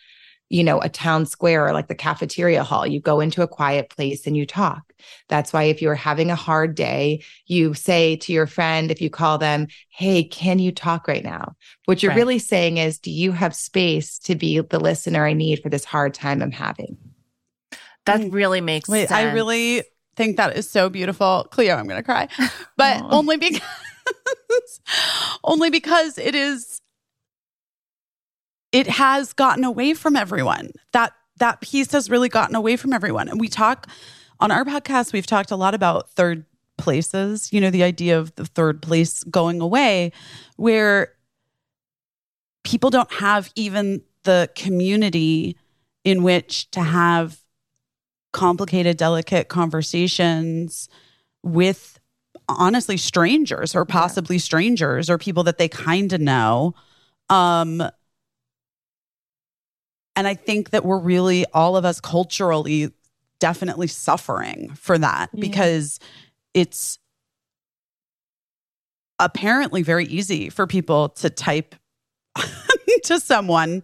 you know, a town square or like the cafeteria hall. You go into a quiet place and you talk. That's why if you're having a hard day, you say to your friend, if you call them, Hey, can you talk right now? What you're Right. really saying is, Do you have space to be the listener I need for this hard time I'm having? That Mm. really makes Wait, sense. I really think that is so beautiful. Cleo, I'm going to cry. [LAUGHS] But Aw. only because [LAUGHS] only because it is it has gotten away from everyone. That that piece has really gotten away from everyone. And we talk on our podcast, we've talked a lot about third places, you know, the idea of the third place going away where people don't have even the community in which to have complicated, delicate conversations with honestly strangers or possibly strangers or people that they kind of know. Um, and I think that we're really, all of us culturally, definitely suffering for that Yeah. because it's apparently very easy for people to type [LAUGHS] to someone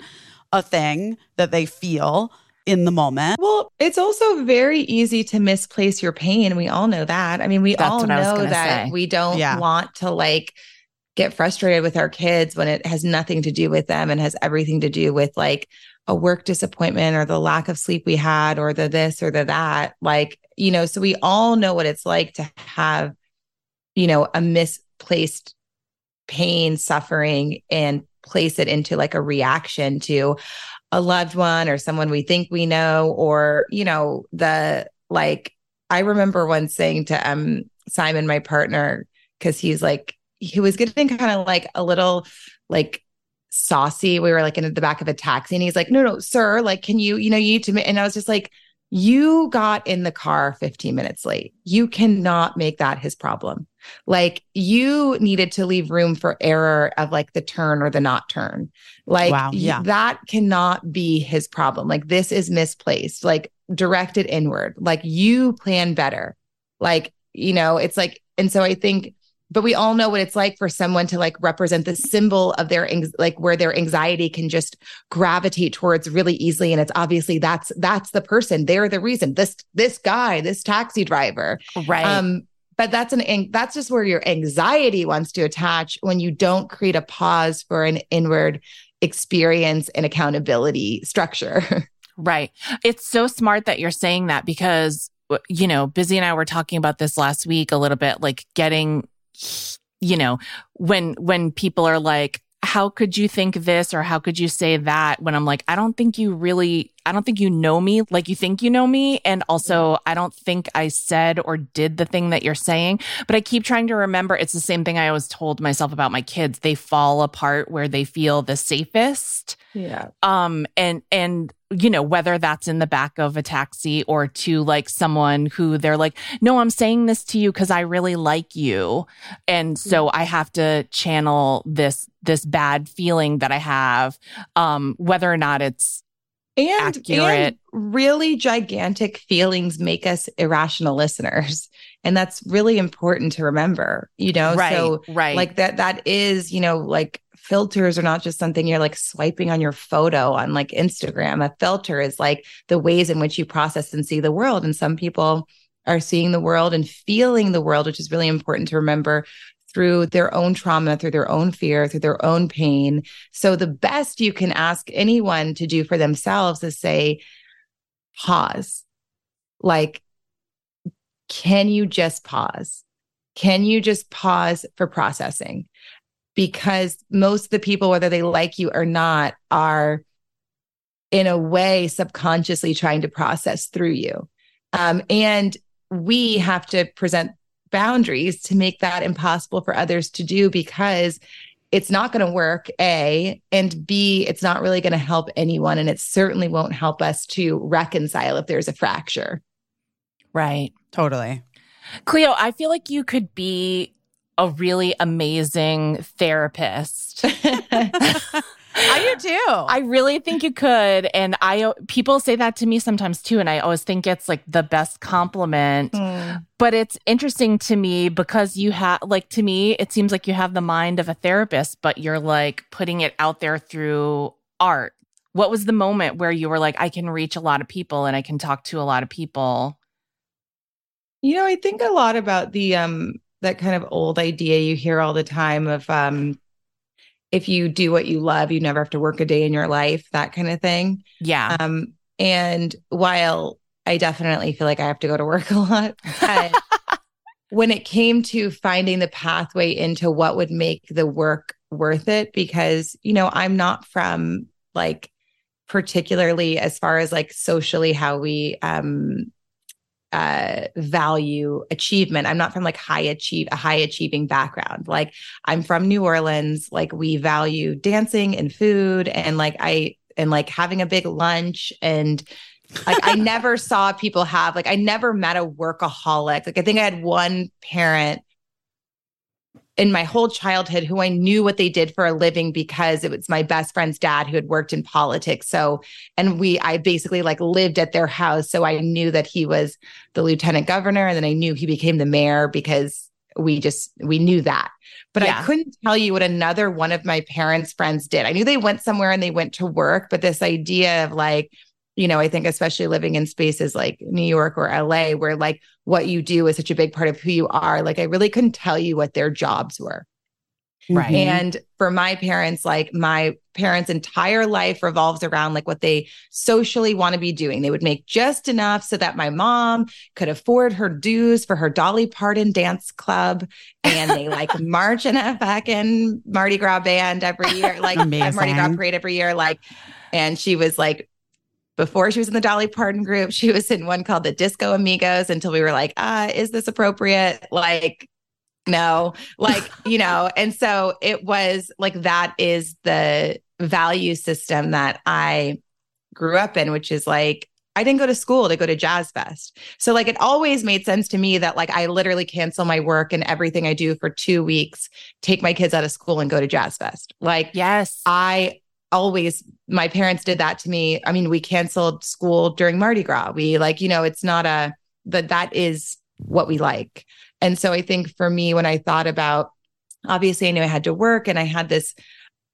a thing that they feel in the moment. Well, it's also very easy to misplace your pain. We all know that. I mean, we That's all what I was know that say. we don't Yeah. want to like get frustrated with our kids when it has nothing to do with them and has everything to do with like a work disappointment or the lack of sleep we had or the this or the that. Like, you know, so we all know what it's like to have, you know, a misplaced pain, suffering, and place it into like a reaction to a loved one or someone we think we know or you know the like i remember once saying to um simon my partner because he's like he was getting kind of like a little like saucy. We were like in the back of a taxi and he's like no no sir like can you you know you need to ma-" and i was just like you got in the car 15 minutes late. You cannot make that his problem. Like you needed to leave room for error of like the turn or the not turn. Like Wow, yeah. that cannot be his problem. Like this is misplaced. Like directed inward. Like you plan better. Like you know it's like and so i think but we all know what it's like for someone to like represent the symbol of their like where their anxiety can just gravitate towards really easily and it's obviously that's that's the person they're the reason this this guy this taxi driver Right. um, but that's an an- that's just where your anxiety wants to attach when you don't create a pause for an inward experience and accountability structure. [LAUGHS] Right. It's so smart that you're saying that because, you know, Busy and I were talking about this last week a little bit, like getting, you know, when, when people are like, how could you think this or how could you say that when I'm like, I don't think you really, I don't think you know me like you think you know me. And also, I don't think I said or did the thing that you're saying. But I keep trying to remember it's the same thing I always told myself about my kids. They fall apart where they feel the safest Yeah. um and and you know whether that's in the back of a taxi or to like someone who they're like no i'm saying this to you because i really like you and so i have to channel this this bad feeling that i have um whether or not it's And, Accurate. and really gigantic feelings make us irrational listeners. And that's really important to remember, you know? right So right. like that that is you know like filters are not just something you're like swiping on your photo on like instagram. A filter is like the ways in which you process and see the world. And some people are seeing the world and feeling the world which is really important to remember through their own trauma through their own fear through their own pain. So the best you can ask anyone to do for themselves is say pause. Like can you just pause can you just pause for processing? Because most of the people, whether they like you or not, are in a way subconsciously trying to process through you. Um, and we have to present boundaries to make that impossible for others to do because it's not going to work, A, and B, it's not really going to help anyone. And it certainly won't help us to reconcile if there's a fracture. right Totally. cleo i feel like you could be a really amazing therapist [LAUGHS] I do too. [LAUGHS] I really think you could. And I, people say that to me sometimes too. And I always think it's like the best compliment. Mm. But it's interesting to me because you have, like, to me, it seems like you have the mind of a therapist, but you're like putting it out there through art. What was the moment where you were like, I can reach a lot of people and I can talk to a lot of people? You know, I think a lot about the um that kind of old idea you hear all the time of um if you do what you love, you never have to work a day in your life, that kind of thing. Yeah. Um and while I definitely feel like I have to go to work [LAUGHS] a lot, when it came to finding the pathway into what would make the work worth it because you know, I'm not from like particularly as far as like socially how we um uh value achievement. I'm not from like high achieve a high achieving background. Like i'm from new orleans. Like we value dancing and food and like i and like having a big lunch and like I [LAUGHS] never saw people have like I never met a workaholic. Like I think I had one parent in my whole childhood who I knew what they did for a living because it was my best friend's dad who had worked in politics. So, and we, I basically like lived at their house. So I knew that he was the lieutenant governor. And then I knew he became the mayor because we just, we knew that. But Yeah. I couldn't tell you what another one of my parents' friends did. I knew they went somewhere and they went to work, but this idea of like, you know, I think especially living in spaces like New York or LA, where like what you do is such a big part of who you are. Like I really couldn't tell you what their jobs were. Right. And for my parents, like my parents' entire life revolves around like what they socially want to be doing. They would make just enough so that my mom could afford her dues for her Dolly Parton dance club. And they like [LAUGHS] march in a fucking Mardi Gras band every year, like a Mardi Gras parade every year. Like, and she was like, before she was in the Dolly Parton group, she was in one called the Disco Amigos until we were like, ah, is this appropriate? Like, no, like, [LAUGHS] you know, and so it was like that is the value system that I grew up in, which is like, I didn't go to school to go to Jazz Fest. So, like, it always made sense to me that, like, I literally cancel my work and everything I do for two weeks, take my kids out of school and go to Jazz Fest. Like, Yes. I always, my parents did that to me. I mean, we canceled school during Mardi Gras. We like, you know, it's not a, that that is what we like. And so I think for me, when I thought about, obviously I knew I had to work and I had this,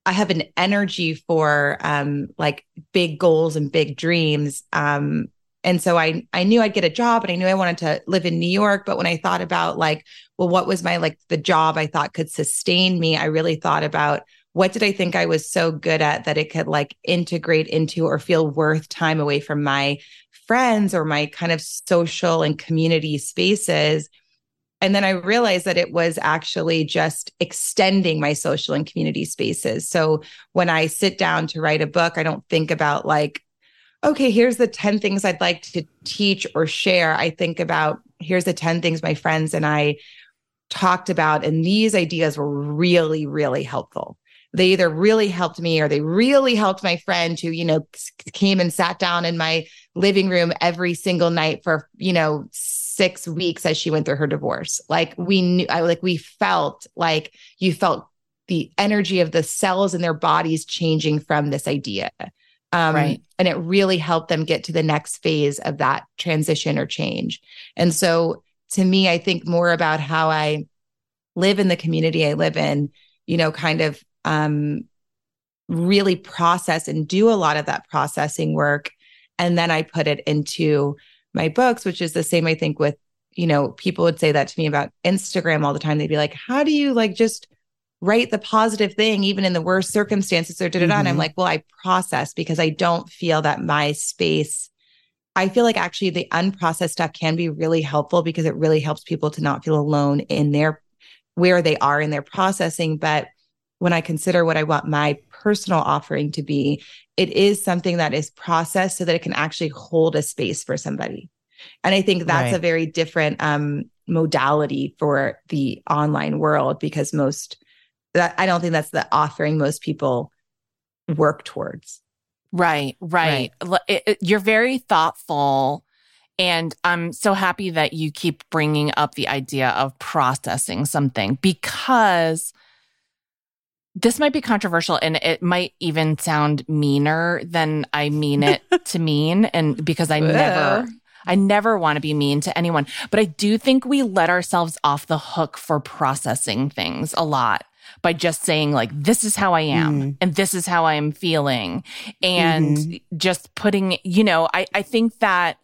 I have an energy for um like big goals and big dreams. Um and so I I knew I'd get a job and I knew I wanted to live in New York. But when I thought about like, well, what was my like the job I thought could sustain me, I really thought about what did I think I was so good at that it could like integrate into or feel worth time away from my friends or my kind of social and community spaces. And then I realized that it was actually just extending my social and community spaces. So when I sit down to write a book, I don't think about like, okay, here's the 10 things I'd like to teach or share. I think about here's the 10 things my friends and I talked about. And these ideas were really, really helpful. They either really helped me or they really helped my friend who, you know, came and sat down in my living room every single night for, you know, six weeks as she went through her divorce. Like we knew, I like, we felt like you felt the energy of the cells in their bodies changing from this idea. Um, Right. And it really helped them get to the next phase of that transition or change. And so to me, I think more about how I live in the community I live in, you know, kind of um, really process and do a lot of that processing work. And then I put it into my books, which is the same, I think, with, you know, people would say that to me about Instagram all the time. They'd be like, how do you like just write the positive thing, even in the worst circumstances or da da da? And I'm Mhm. like, well, I process because I don't feel that my space. I feel like actually the unprocessed stuff can be really helpful because it really helps people to not feel alone in their where they are in their processing. But when I consider what I want my personal offering to be, it is something that is processed so that it can actually hold a space for somebody. And I think that's Right. a very different um, modality for the online world because most that I don't think that's the offering most people work towards. Right, right. L- it- it- you're very thoughtful. And I'm so happy that you keep bringing up the idea of processing something because this might be controversial and it might even sound meaner than I mean it [LAUGHS] to mean. And because I never, I never want to be mean to anyone, but I do think we let ourselves off the hook for processing things a lot by just saying like, this is how I am Mm. and this is how I am feeling. And Mhm. just putting, you know, I, I think that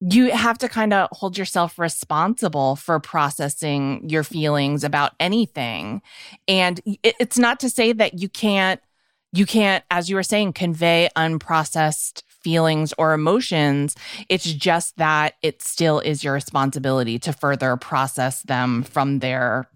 you have to kind of hold yourself responsible for processing your feelings about anything. And it, it's not to say that you can't, you can't, as you were saying, convey unprocessed feelings or emotions. It's just that it still is your responsibility to further process them from their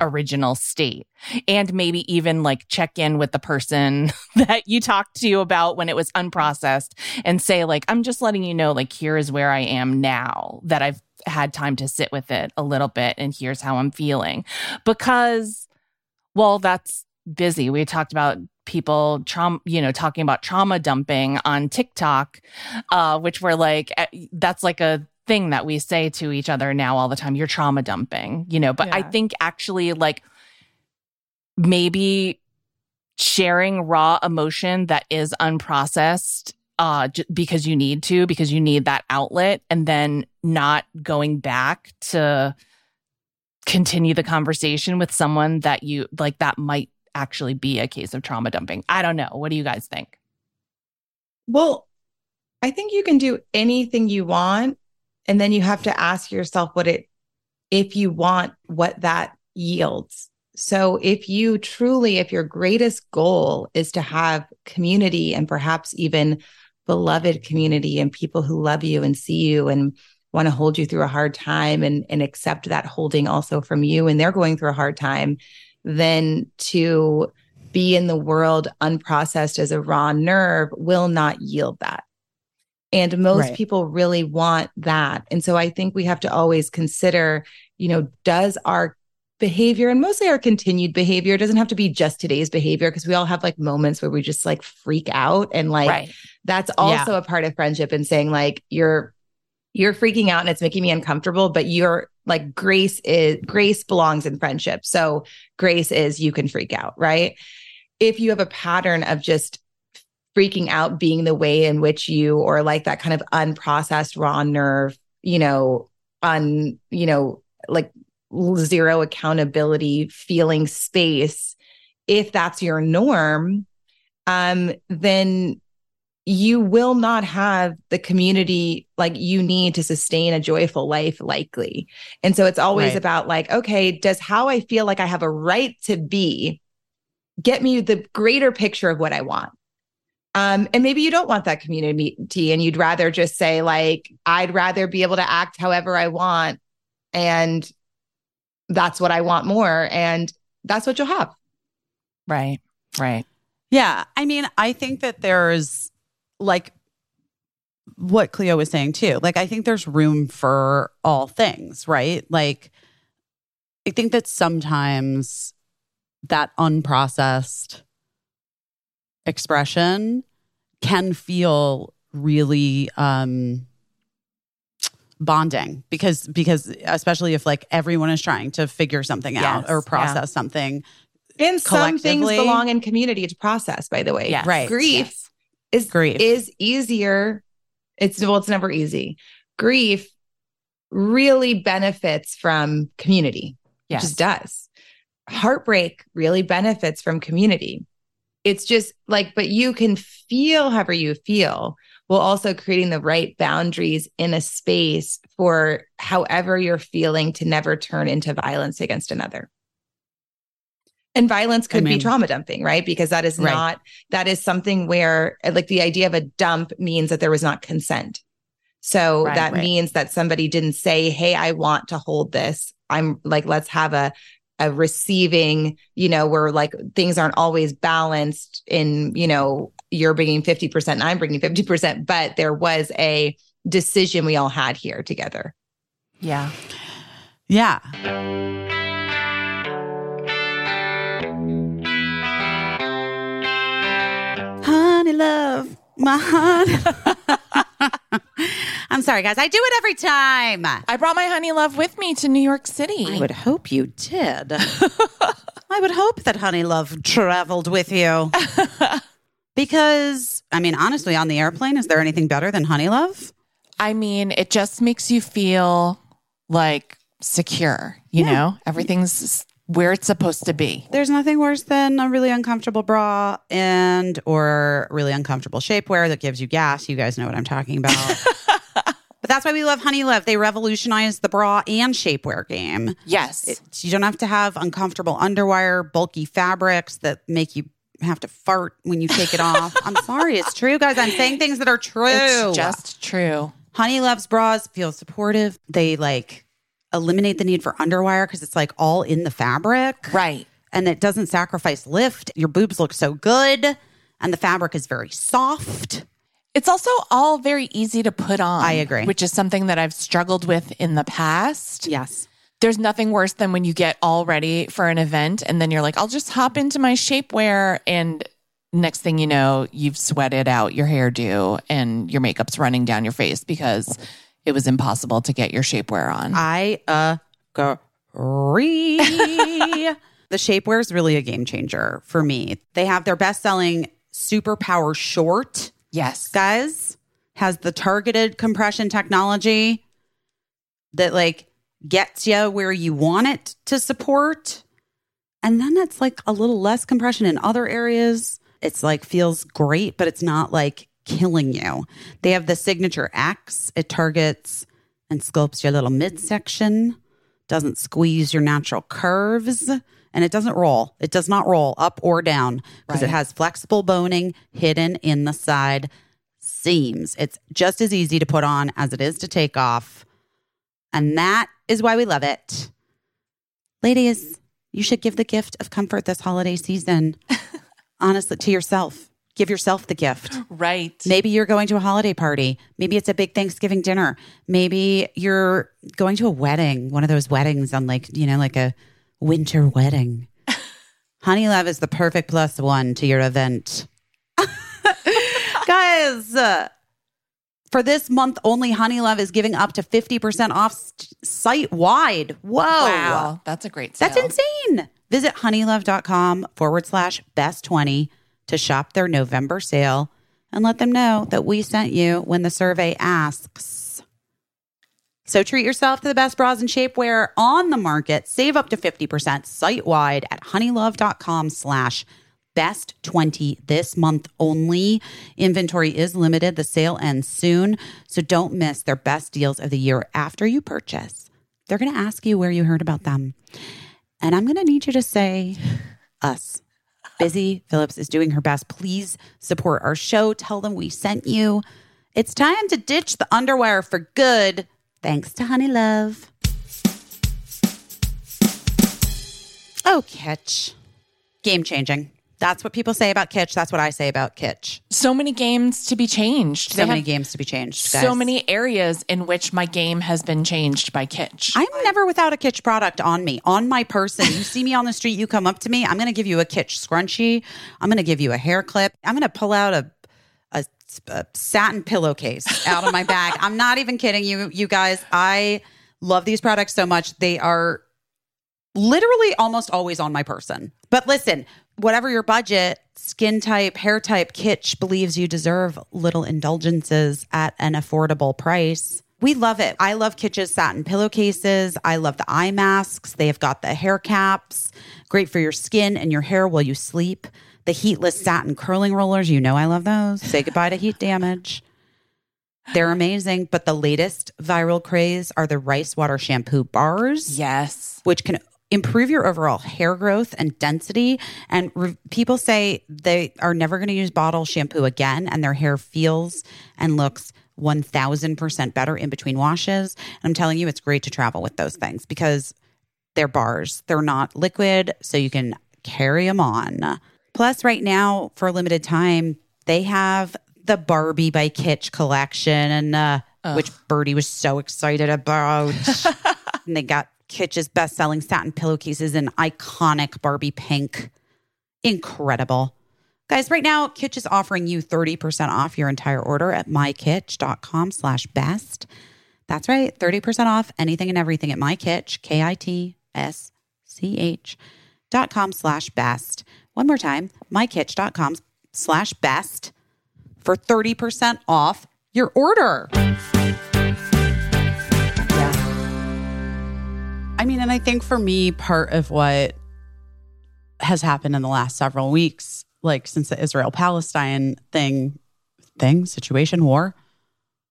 original state. And maybe even like check in with the person [LAUGHS] that you talked to about when it was unprocessed and say like i'm just letting you know like here is where i am now that i've had time to sit with it a little bit and here's how i'm feeling. Because well that's busy. We talked about people trauma, you know, talking about trauma dumping on TikTok, uh, which we're like, eh, that's like a thing that we say to each other now all the time. You're trauma dumping, you know, but I think actually like maybe sharing raw emotion that is unprocessed uh j- because you need to because you need that outlet and then not going back to continue the conversation with someone that you like that might actually be a case of trauma dumping. I don't know. What do you guys think? Well, I think you can do anything you want. And then you have to ask yourself what it, if you want what that yields. So if you truly, if your greatest goal is to have community and perhaps even beloved community and people who love you and see you and want to hold you through a hard time and, and accept that holding also from you and they're going through a hard time, then to be in the world unprocessed as a raw nerve will not yield that. And most Right. people really want that. And so I think we have to always consider, you know, does our behavior and mostly our continued behavior it doesn't have to be just today's behavior because we all have like moments where we just like freak out and like right. that's also a part of friendship and saying like you're you're freaking out and it's making me uncomfortable but you're like grace is grace belongs in friendship so grace is you can freak out right if you have a pattern of just freaking out being the way in which you or like that kind of unprocessed raw nerve you know un you know like zero accountability feeling space if that's your norm um then you will not have the community like you need to sustain a joyful life likely and so it's always Right. about like okay does how i feel like i have a right to be get me the greater picture of what i want um, and maybe you don't want that community and you'd rather just say like i'd rather be able to act however i want and that's what i want more and that's what you'll have Right. Right. Yeah. I mean, I think that there's like what Cleo was saying too. Like, I think there's room for all things, right? Like, I think that sometimes that unprocessed expression can feel really um bonding because because especially if like everyone is trying to figure something out Yes, or yeah. process something and some things belong in community to process by the way Yes. Right. grief Yes. is Grief. is easier it's well it's never easy grief really benefits from community it Yes. just does heartbreak really benefits from community it's just like but you can feel however you feel while also creating the right boundaries in a space for however you're feeling to never turn into violence against another. And violence could I mean- be trauma dumping right? Because that is Right. not that is something where like the idea of a dump means that there was not consent. So Right, that right. means that somebody didn't say hey i want to hold this. I'm like let's have a a receiving you know where like things aren't always balanced in you know you're bringing 50% and i'm bringing 50% but there was a decision we all had here together. Yeah. yeah. Honey love my honey i'm sorry guys i do it every time I brought my honey love with me to New York City. I would hope you did. I would hope that Honey Love traveled with you. [LAUGHS] because, I mean, honestly, on the airplane, is there anything better than Honey Love? I mean, it just makes you feel like secure, you Yeah. know? Everything's where it's supposed to be. There's nothing worse than a really uncomfortable bra and or really uncomfortable shapewear that gives you gas. You guys know what I'm talking about. [LAUGHS] but that's why we love Honey Love. They revolutionized the bra and shapewear game. Yes. It, you don't have to have uncomfortable underwire, bulky fabrics that make you have to fart when you take it [LAUGHS] off. I'm sorry, it's true, guys. I'm saying things that are true. it's just true. Honey Loves bras feel supportive. They like eliminate the need for underwire because it's like all in the fabric. Right. And it doesn't sacrifice lift. Your boobs look so good. And the fabric is very soft. It's also all very easy to put on. I agree. Which is something that I've struggled with in the past. Yes. There's nothing worse than when you get all ready for an event and then you're like, I'll just hop into my shapewear and next thing you know, you've sweated out your hairdo and your makeup's running down your face because it was impossible to get your shapewear on. I agree. [LAUGHS] the shapewear is really a game changer for me. They have their best selling Superpower Short, yes. guys, has the targeted compression technology that like gets you where you want it to support. And then it's like a little less compression in other areas. It's like feels great, but it's not like killing you. They have the signature X. It targets and sculpts your little midsection, doesn't squeeze your natural curves, and it doesn't roll. It does not roll up or down because it has flexible boning hidden in the side seams. It's just as easy to put on as it is to take off. And that is why we love it. Ladies, you should give the gift of comfort this holiday season. [LAUGHS] Honestly, to yourself. Give yourself the gift. Right. Maybe you're going to a holiday party. Maybe it's a big Thanksgiving dinner. Maybe you're going to a wedding, one of those weddings on like, you know, like a winter wedding. [LAUGHS] Honey Love is the perfect plus one to your event. [LAUGHS] Guys, uh, for this month only, Honey Love is giving up to 50% off site wide. Whoa. Wow. That's a great sale. That's insane. Visit honeylove.com forward slash best 20 to shop their November sale and let them know that we sent you when the survey asks. So treat yourself to the best bras and shapewear on the market. Save up to 50% site wide at honeylove.com slash best 20 this month only. Inventory is limited. The sale ends soon. So don't miss their best deals of the year after you purchase. They're going to ask you where you heard about them. And I'm going to need you to say us. Busy Phillips is doing her best. Please support our show. Tell them we sent you. It's time to ditch the underwear for good. Thanks to Honey Love. Oh, Kitsch. Game changing. That's what people say about Kitsch. That's what I say about Kitsch. so many games to be changed. So They many games to be changed. Guys. So many areas in which my game has been changed by Kitsch. I'm never without a Kitsch product on me, on my person. You see me on the street, you come up to me, I'm going to give you a Kitsch scrunchie. I'm going to give you a hair clip. I'm going to pull out a, a, a satin pillowcase out of my bag. I'm not even kidding you, you guys. I love these products so much. They are literally almost always on my person. But listen, whatever your budget, skin type, hair type, Kitsch believes you deserve little indulgences at an affordable price. We love it. I love Kitsch's satin pillowcases. I love the eye masks. They have got the hair caps, great for your skin and your hair while you sleep. The heatless satin curling rollers, you know I love those. Say goodbye to heat damage. They're amazing, but the latest viral craze are the rice water shampoo bars yes. which can improve your overall hair growth and density. And re- people say they are never going to use bottle shampoo again, and their hair feels and looks 1000% better in between washes. And I'm telling you, it's great to travel with those things because they're bars, they're not liquid, so you can carry them on. Plus, right now, for a limited time, they have the Barbie by Kitsch collection, and uh, which Birdie was so excited about. [LAUGHS] and they got Kitsch's best selling satin pillowcases in iconic Barbie pink. Incredible. Guys, right now, Kitsch is offering you 30% off your entire order at mykitsch.com slash best. That's right, 30% off anything and everything at mykitsch, K-I-T-S-C-H dot com slash best. One more time, mykitsch.com slash best for 30% off your order. I mean, and I think for me, part of what has happened in the last several weeks, like since the Israel Palestine thing, thing, situation, war,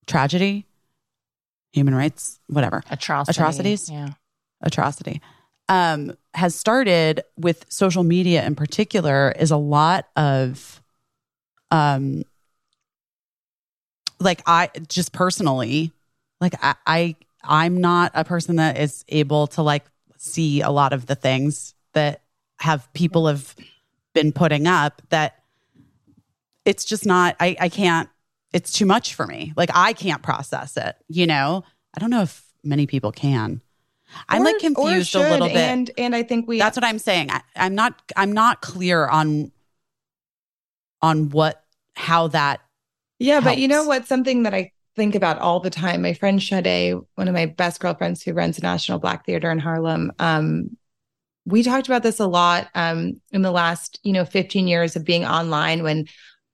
tragedy, human rights, whatever, Atrocity. Atrocities? Yeah. atrocity, um, has started with social media in particular, is a lot of, um, like I just personally, like I, I I'm not a person that is able to like see a lot of the things that have people have been putting up that it's just not I, I can't it's too much for me. Like I can't process it, you know? I don't know if many people can. I'm like Or- confused a little bit. And and I think we That's what I'm saying. I, I'm not I'm not clear on on what how that Yeah, but you know what? Something that I think about all the time. My friend Sade, one of my best girlfriends who runs the National Black Theater in Harlem, um, we talked about this a lot um, in the last, you know, 15 years of being online when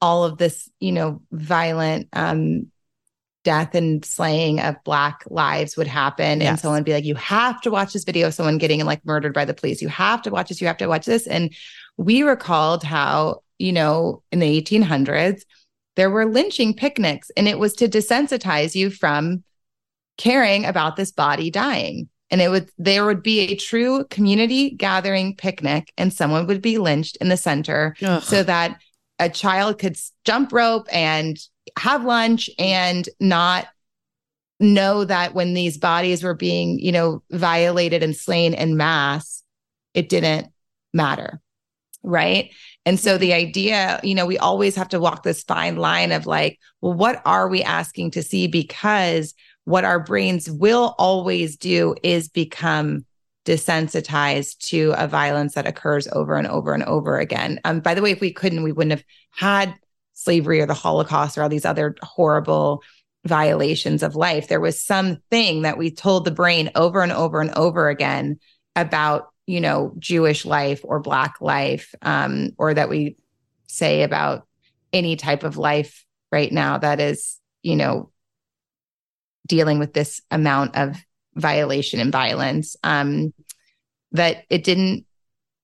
all of this, you know, violent um, death and slaying of Black lives would happen. And someone would be like, you have to watch this video of someone getting like murdered by the police. You have to watch this. You have to watch this. And we recalled how, you know, in the 1800s, there were lynching picnics, and it was to desensitize you from caring about this body dying. And it would there would be a true community gathering picnic, and someone would be lynched in the center Ugh. so that a child could jump rope and have lunch and not know that when these bodies were being, you know, violated and slain in mass, it didn't matter. Right. And so the idea, you know, we always have to walk this fine line of like, well, what are we asking to see? Because what our brains will always do is become desensitized to a violence that occurs over and over and over again. Um, by the way, if we couldn't, we wouldn't have had slavery or the Holocaust or all these other horrible violations of life. There was something that we told the brain over and over and over again about, you know, Jewish life or Black life, um, or that we say about any type of life right now that is, you know, dealing with this amount of violation and violence, um, that it didn't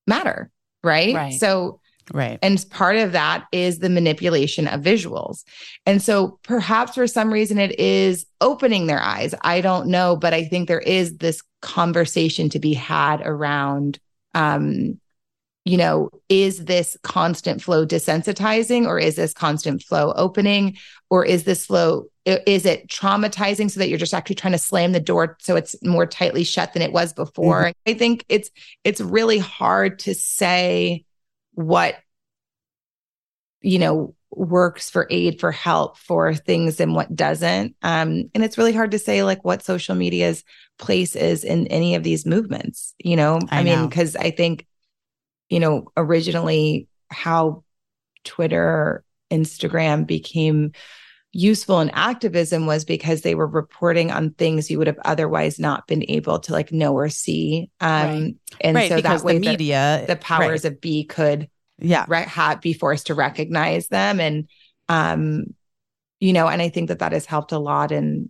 matter. Right. Right. So, right. and part of that is the manipulation of visuals. And so perhaps for some reason it is opening their eyes. I don't know, but I think there is this conversation to be had around um you know, is this constant flow desensitizing or is this constant flow opening or is this flow is it traumatizing so that you're just actually trying to slam the door so it's more tightly shut than it was before? I think it's it's really hard to say what you know works for aid for help for things and what doesn't. Um and it's really hard to say like what social media's place is in any of these movements you know? I i, mean because i think you know originally how twitter instagram became useful in activism was because they were reporting on things you would have otherwise not been able to like know or see. Um Right. and right, so that way the the, media the powers of b could yeah. re- ha- be forced to recognize them and um you know and i think that that has helped a lot in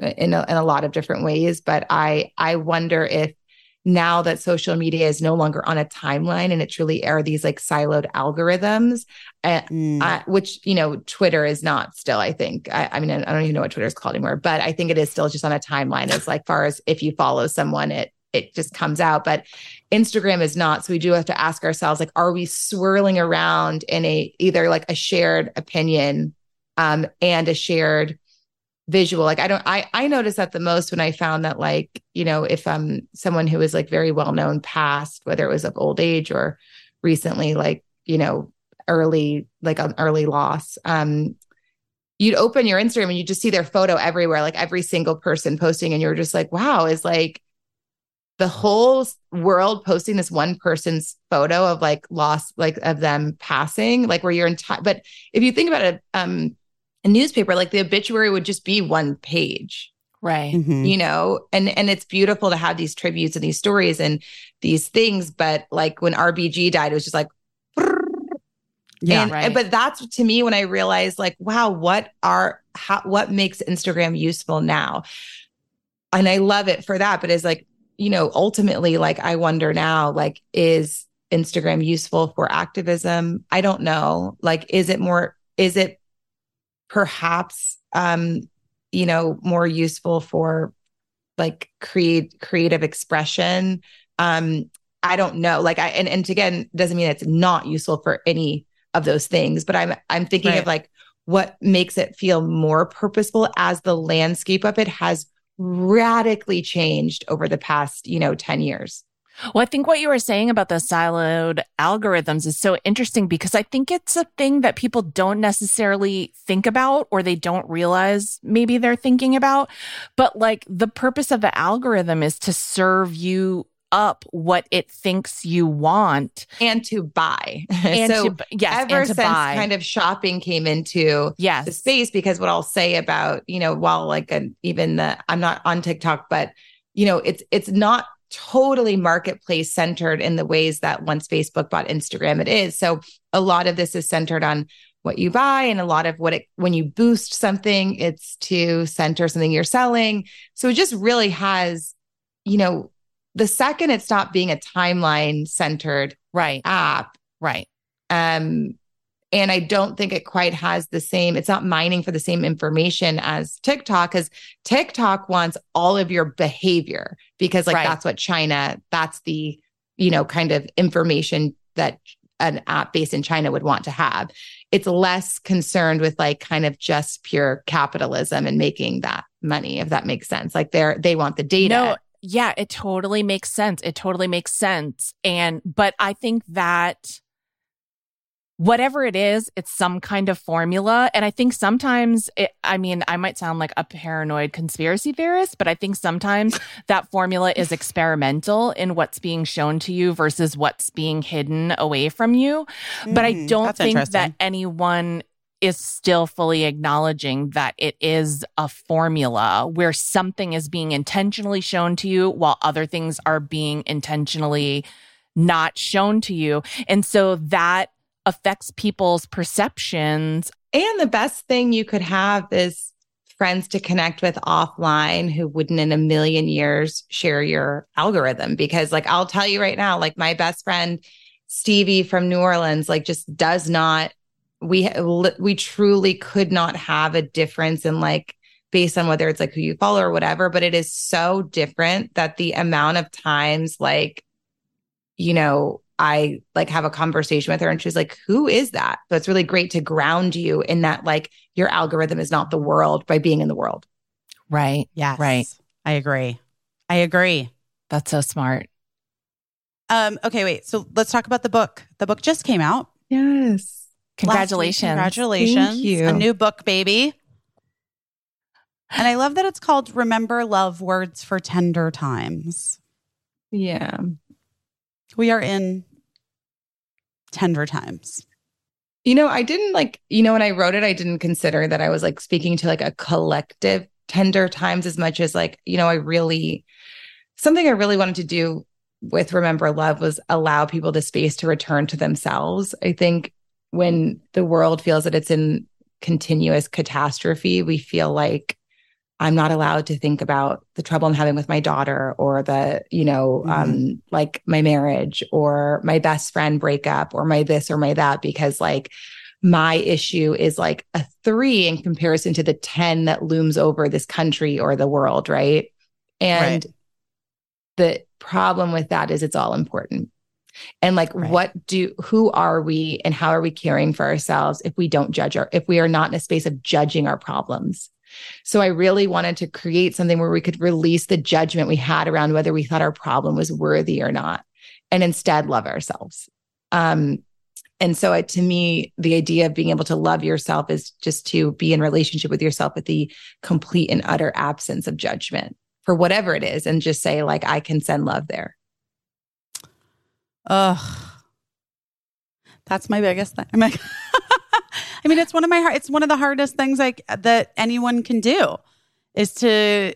in a, in a lot of different ways but i i wonder if now that social media is no longer on a timeline and it truly are these like siloed algorithms uh, Mm. uh, which you know twitter is not still i think I, I mean i don't even know what twitter is called anymore but i think it is still just on a timeline as like far as if you follow someone it it just comes out but instagram is not so we do have to ask ourselves like are we swirling around in a either like a shared opinion um and a shared visual? Like i don't i i noticed that the most when i found that like you know if um someone who is like very well known passed whether it was of old age or recently like you know early like an early loss um you'd open your instagram and you just see their photo everywhere like every single person posting and you're just like wow is like the whole world posting this one person's photo of like loss like of them passing like where you're entire but if you think about it um a newspaper like the obituary would just be one page Right. Mhm. you know and and it's beautiful to have these tributes and these stories and these things but like when rbg died it was just like Yeah. and, right. but that's to me when I realized like, wow, what are how what makes Instagram useful now? And I love it for that. But it's like, you know, ultimately, like I wonder now, like, is Instagram useful for activism? I don't know. Like, is it more, is it perhaps um, you know, more useful for like create creative expression? Um, I don't know. Like I and, and again, doesn't mean it's not useful for any of those things, but I'm I'm thinking Right. of like what makes it feel more purposeful as the landscape of it has radically changed over the past, you know, 10 years. Well, I think what you were saying about the siloed algorithms is so interesting because I think it's a thing that people don't necessarily think about or they don't realize maybe they're thinking about. But like the purpose of the algorithm is to serve you up what it thinks you want and to buy. [LAUGHS] and so to yes ever and to since buy kind of shopping came into yes the space, because what I'll say about, you know, while like a, even the, I'm not on TikTok, but you know, it's it's not totally marketplace centered in the ways that once Facebook bought Instagram it is. So a lot of this is centered on what you buy and a lot of what it when you boost something it's to center something you're selling so it just really has you know the second it stopped being a timeline centered right. app right. um and i don't think it quite has the same it's not mining for the same information as tiktok because tiktok wants all of your behavior because like Right. that's what china that's the you know kind of information that an app based in china would want to have. It's less concerned with like kind of just pure capitalism and making that money if that makes sense. Like they're they want the data. No, yeah, it totally makes sense. It totally makes sense. And, but I think that whatever it is, it's some kind of formula. And I think sometimes, it, I mean, I might sound like a paranoid conspiracy theorist, but I think sometimes [LAUGHS] that formula is experimental in what's being shown to you versus what's being hidden away from you. But I Mhm, don't think that anyone is still fully acknowledging that it is a formula where something is being intentionally shown to you while other things are being intentionally not shown to you. And so that affects people's perceptions. And the best thing you could have is friends to connect with offline who wouldn't in a million years share your algorithm. Because, like, I'll tell you right now, like, my best friend, Stevie from New Orleans, like, just does not, we, we truly could not have a difference in like, based on whether it's like who you follow or whatever, but it is so different that the amount of times, like, you know, I like have a conversation with her and she's like, Who is that? So it's really great to ground you in that, like, your algorithm is not the world by being in the world. Right. Yes. Right. I agree. I agree. That's so smart. Um, okay, wait. So let's talk about the book. The book just came out. Yes. Last week. Congratulations. Congratulations. Thank you. A new book, baby. And I love that it's called Remember Love Words for Tender Times. Yeah. We are in tender times. You know, I didn't like, you know, when I wrote it, I didn't consider that I was like speaking to like a collective tender times as much as like, you know, I really, something I really wanted to do with Remember Love was allow people the space to return to themselves. I think when the world feels that it's in continuous catastrophe, we feel like I'm not allowed to think about the trouble I'm having with my daughter or the, you know, um, like my marriage or my best friend breakup or my this or my that because like my issue is like a three in comparison to the 10 that looms over this country or the world. Right. And the problem with that is it's all important. And like, Right. what do, who are we and how are we caring for ourselves if we don't judge our, if we are not in a space of judging our problems? So I really wanted to create something where we could release the judgment we had around whether we thought our problem was worthy or not, and instead love ourselves. Um, and so it, to me, the idea of being able to love yourself is just to be in relationship with yourself with the complete and utter absence of judgment for whatever it is, and just say like, I can send love there. Ugh. That's my biggest thing. [LAUGHS] I'm like, I mean, it's one of my it's one of the hardest things like that anyone can do is to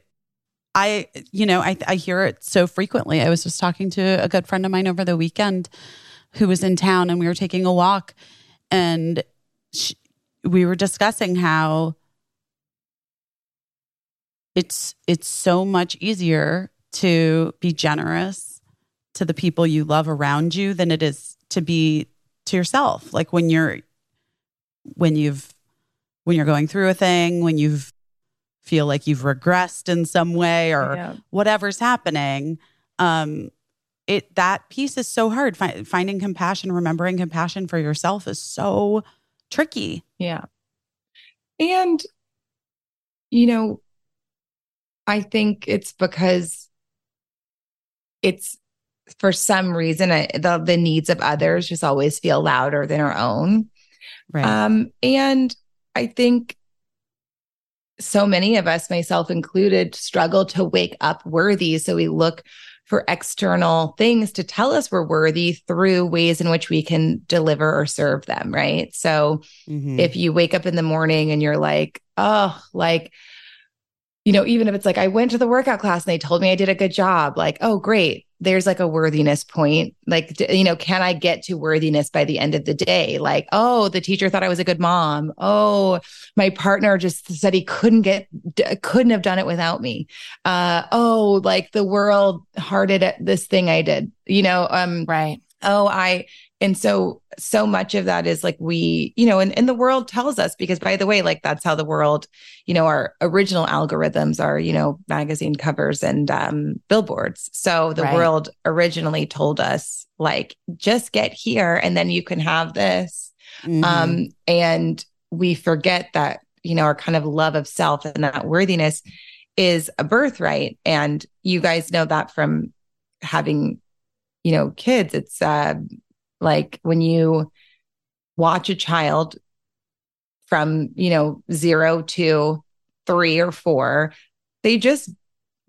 I you know, I I hear it so frequently. I was just talking to a good friend of mine over the weekend who was in town and we were taking a walk and she, we were discussing how it's it's so much easier to be generous to the people you love around you than it is to be to yourself like when you're when you've when you're going through a thing when you've feel like you've regressed in some way or Yeah. whatever's happening um it that piece is so hard Fi- finding compassion remembering compassion for yourself is so tricky Yeah. And, you know, I think it's because it's for some reason I, the, the needs of others just always feel louder than our own. right Um, and I think so many of us, myself included, struggle to wake up worthy. So we look for external things to tell us we're worthy through ways in which we can deliver or serve them, right? So Mhm. if you wake up in the morning and you're like, oh, like, you know, even if it's like I went to the workout class and they told me I did a good job, like, oh, great. There's like a worthiness point. Like, you know, can I get to worthiness by the end of the day? Like, oh, the teacher thought I was a good mom. Oh, my partner just said he couldn't get, couldn't have done it without me. Uh, oh, like the world hearted at this thing I did, you know, um, Right. oh i and so so much of that is like we you know and, and the world tells us because by the way like that's how the world you know our original algorithms are you know magazine covers and um billboards so the Right. world originally told us like just get here and then you can have this Mhm. um and we forget that you know our kind of love of self and that worthiness is a birthright and you guys know that from having you know kids it's uh like when you watch a child from you know 0 to 3 or 4 they just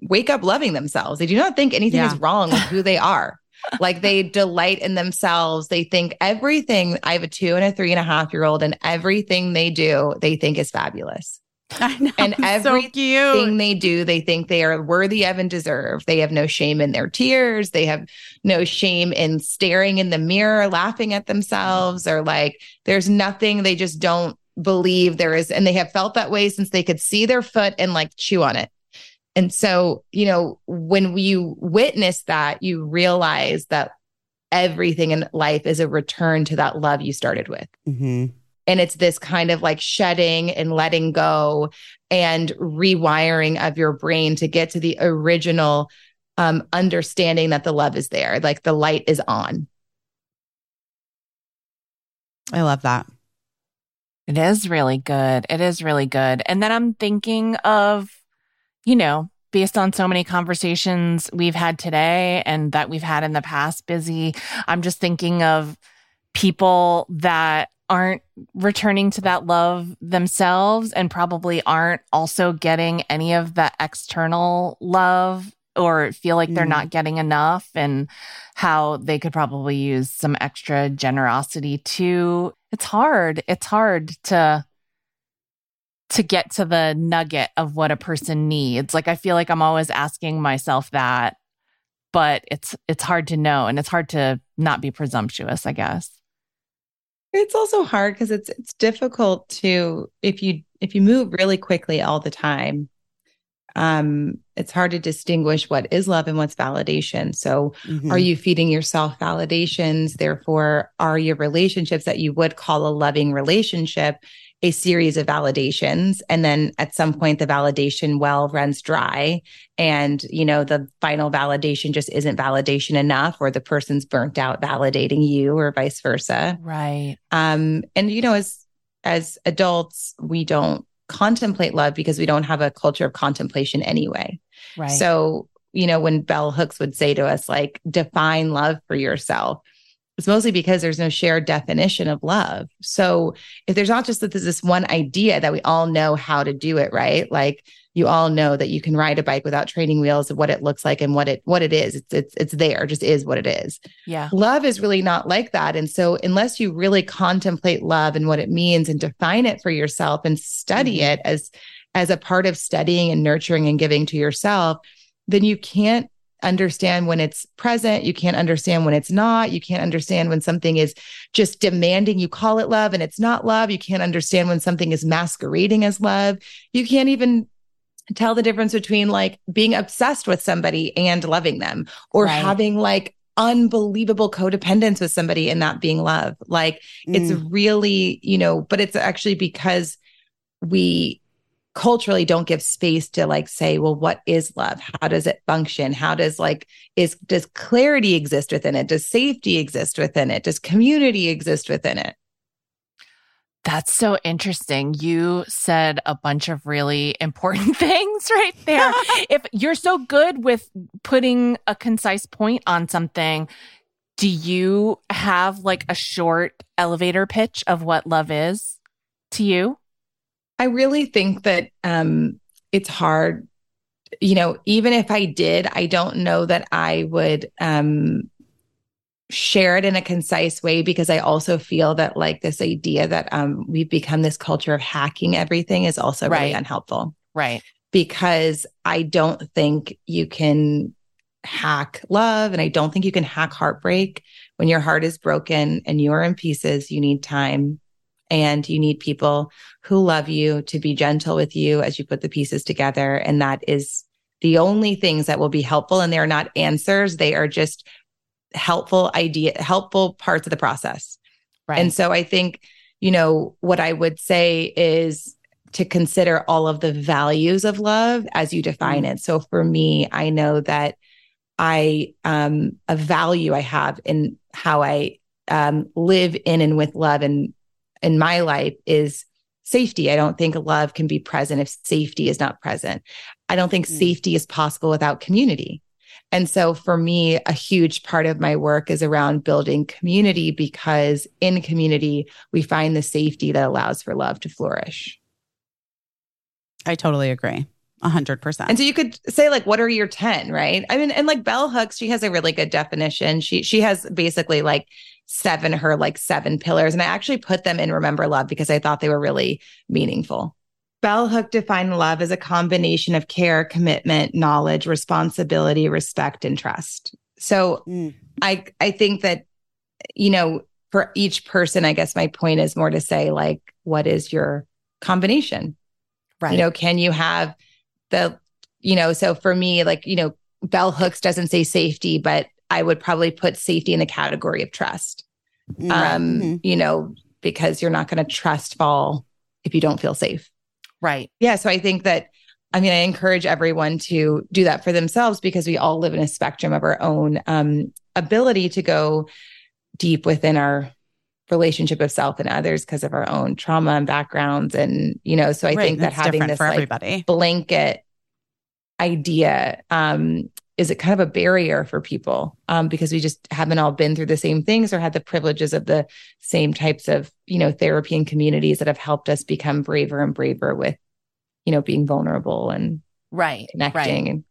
wake up loving themselves. They do not think anything Yeah. is wrong with who they are. [LAUGHS] Like they delight in themselves. They think everything i have a two and a three and a half year old and everything they do they think is fabulous [LAUGHS] I know. and it's so everything cute. they do, they think they are worthy of and deserve. They have no shame in their tears. They have no shame in staring in the mirror, laughing at themselves, or like there's nothing they just don't believe there is. And they have felt that way since they could see their foot and like chew on it. And so, you know, when you witness that, you realize that everything in life is a return to that love you started with Mhm. And it's this kind of like shedding and letting go and rewiring of your brain to get to the original um, understanding that the love is there like the light is on I love that. It is really good. It is really good. And then I'm thinking of, you know, based on so many conversations we've had today and that we've had in the past, busy, I'm just thinking of people that aren't returning to that love themselves and probably aren't also getting any of the external love or feel like they're Mm. not getting enough and how they could probably use some extra generosity too. It's hard. It's hard to to get to the nugget of what a person needs. Like I feel like I'm always asking myself that, but it's it's hard to know and it's hard to not be presumptuous, I guess. It's also hard because it's it's difficult to if you if you move really quickly all the time um it's hard to distinguish what is love and what's validation so Mhm. Are you feeding yourself validations? Therefore, are your relationships that you would call a loving relationship a series of validations? And then at some point, the validation well runs dry. And, you know, the final validation just isn't validation enough, or the person's burnt out validating you, or vice versa. Right. Um, and, you know, as, as adults, we don't contemplate love because we don't have a culture of contemplation anyway. Right. So, you know, when Bell Hooks would say to us, like, define love for yourself, it's mostly because there's no shared definition of love. So, if there's not just that there's this one idea that we all know how to do it, right? Like, you all know that you can ride a bike without training wheels and what it looks like and what it what it is. It's it's it's there, just is what it is yeah. love is really not like that and so unless you really contemplate love and what it means and define it for yourself and study Mhm. it as as a part of studying and nurturing and giving to yourself then you can't understand when it's present you can't understand when it's not you can't understand when something is just demanding you call it love and it's not love you can't understand when something is masquerading as love you can't even tell the difference between like being obsessed with somebody and loving them or Right. having like unbelievable codependence with somebody and that being love. Like it's Mm. really, you know, but it's actually because we culturally don't give space to like say, well, what is love? How does it function? How does like is does clarity exist within it? Does safety exist within it? Does community exist within it? That's so interesting. You said a bunch of really important [LAUGHS] things right there. [LAUGHS] if you're so good with putting a concise point on something, do you have like a short elevator pitch of what love is to you? I really think that um, it's hard. you know, even if I did, I don't know that I would um share it in a concise way because I also feel that like this idea that um we've become this culture of hacking everything is also really unhelpful Right. because I don't think you can hack love and I don't think you can hack heartbreak. When your heart is broken and you are in pieces, you need time and you need people who love you to be gentle with you as you put the pieces together. And that is the only things that will be helpful. And they're not answers, they are just helpful idea, helpful parts of the process. Right. And so I think, you know, what I would say is to consider all of the values of love as you define it. So for me, I know that I um a value I have in how I um live in and with love and in my life is safety. I don't think love can be present if safety is not present. I don't think Mm. safety is possible without community. And so for me, a huge part of my work is around building community because in community, we find the safety that allows for love to flourish. I totally agree. A hundred percent. And so you could say like, what are your 10, right? I mean, and like Bell Hooks, she has a really good definition. She, she has basically like seven, her like seven pillars. And I actually put them in Remember Love because I thought they were really meaningful. Bell Hook defined love as a combination of care, commitment, knowledge, responsibility, respect, and trust. So Mm. I I think that you know for each person, I guess my point is more to say like, what is your combination? right. You know, can you have the you know? So for me, like you know, Bell Hooks doesn't say safety, but I would probably put safety in the category of trust. Mm. Um, Mhm. you know, because you're not going to trust fall if you don't feel safe. right. Yeah. So I think that, I mean, I encourage everyone to do that for themselves because we all live in a spectrum of our own um, ability to go deep within our relationship of self and others because of our own trauma and backgrounds. And, you know, so I Right, think that having this like everybody. blanket idea um, is it kind of a barrier for people um, because we just haven't all been through the same things or had the privileges of the same types of you know therapy and communities that have helped us become braver and braver with you know being vulnerable and Right. connecting Right. and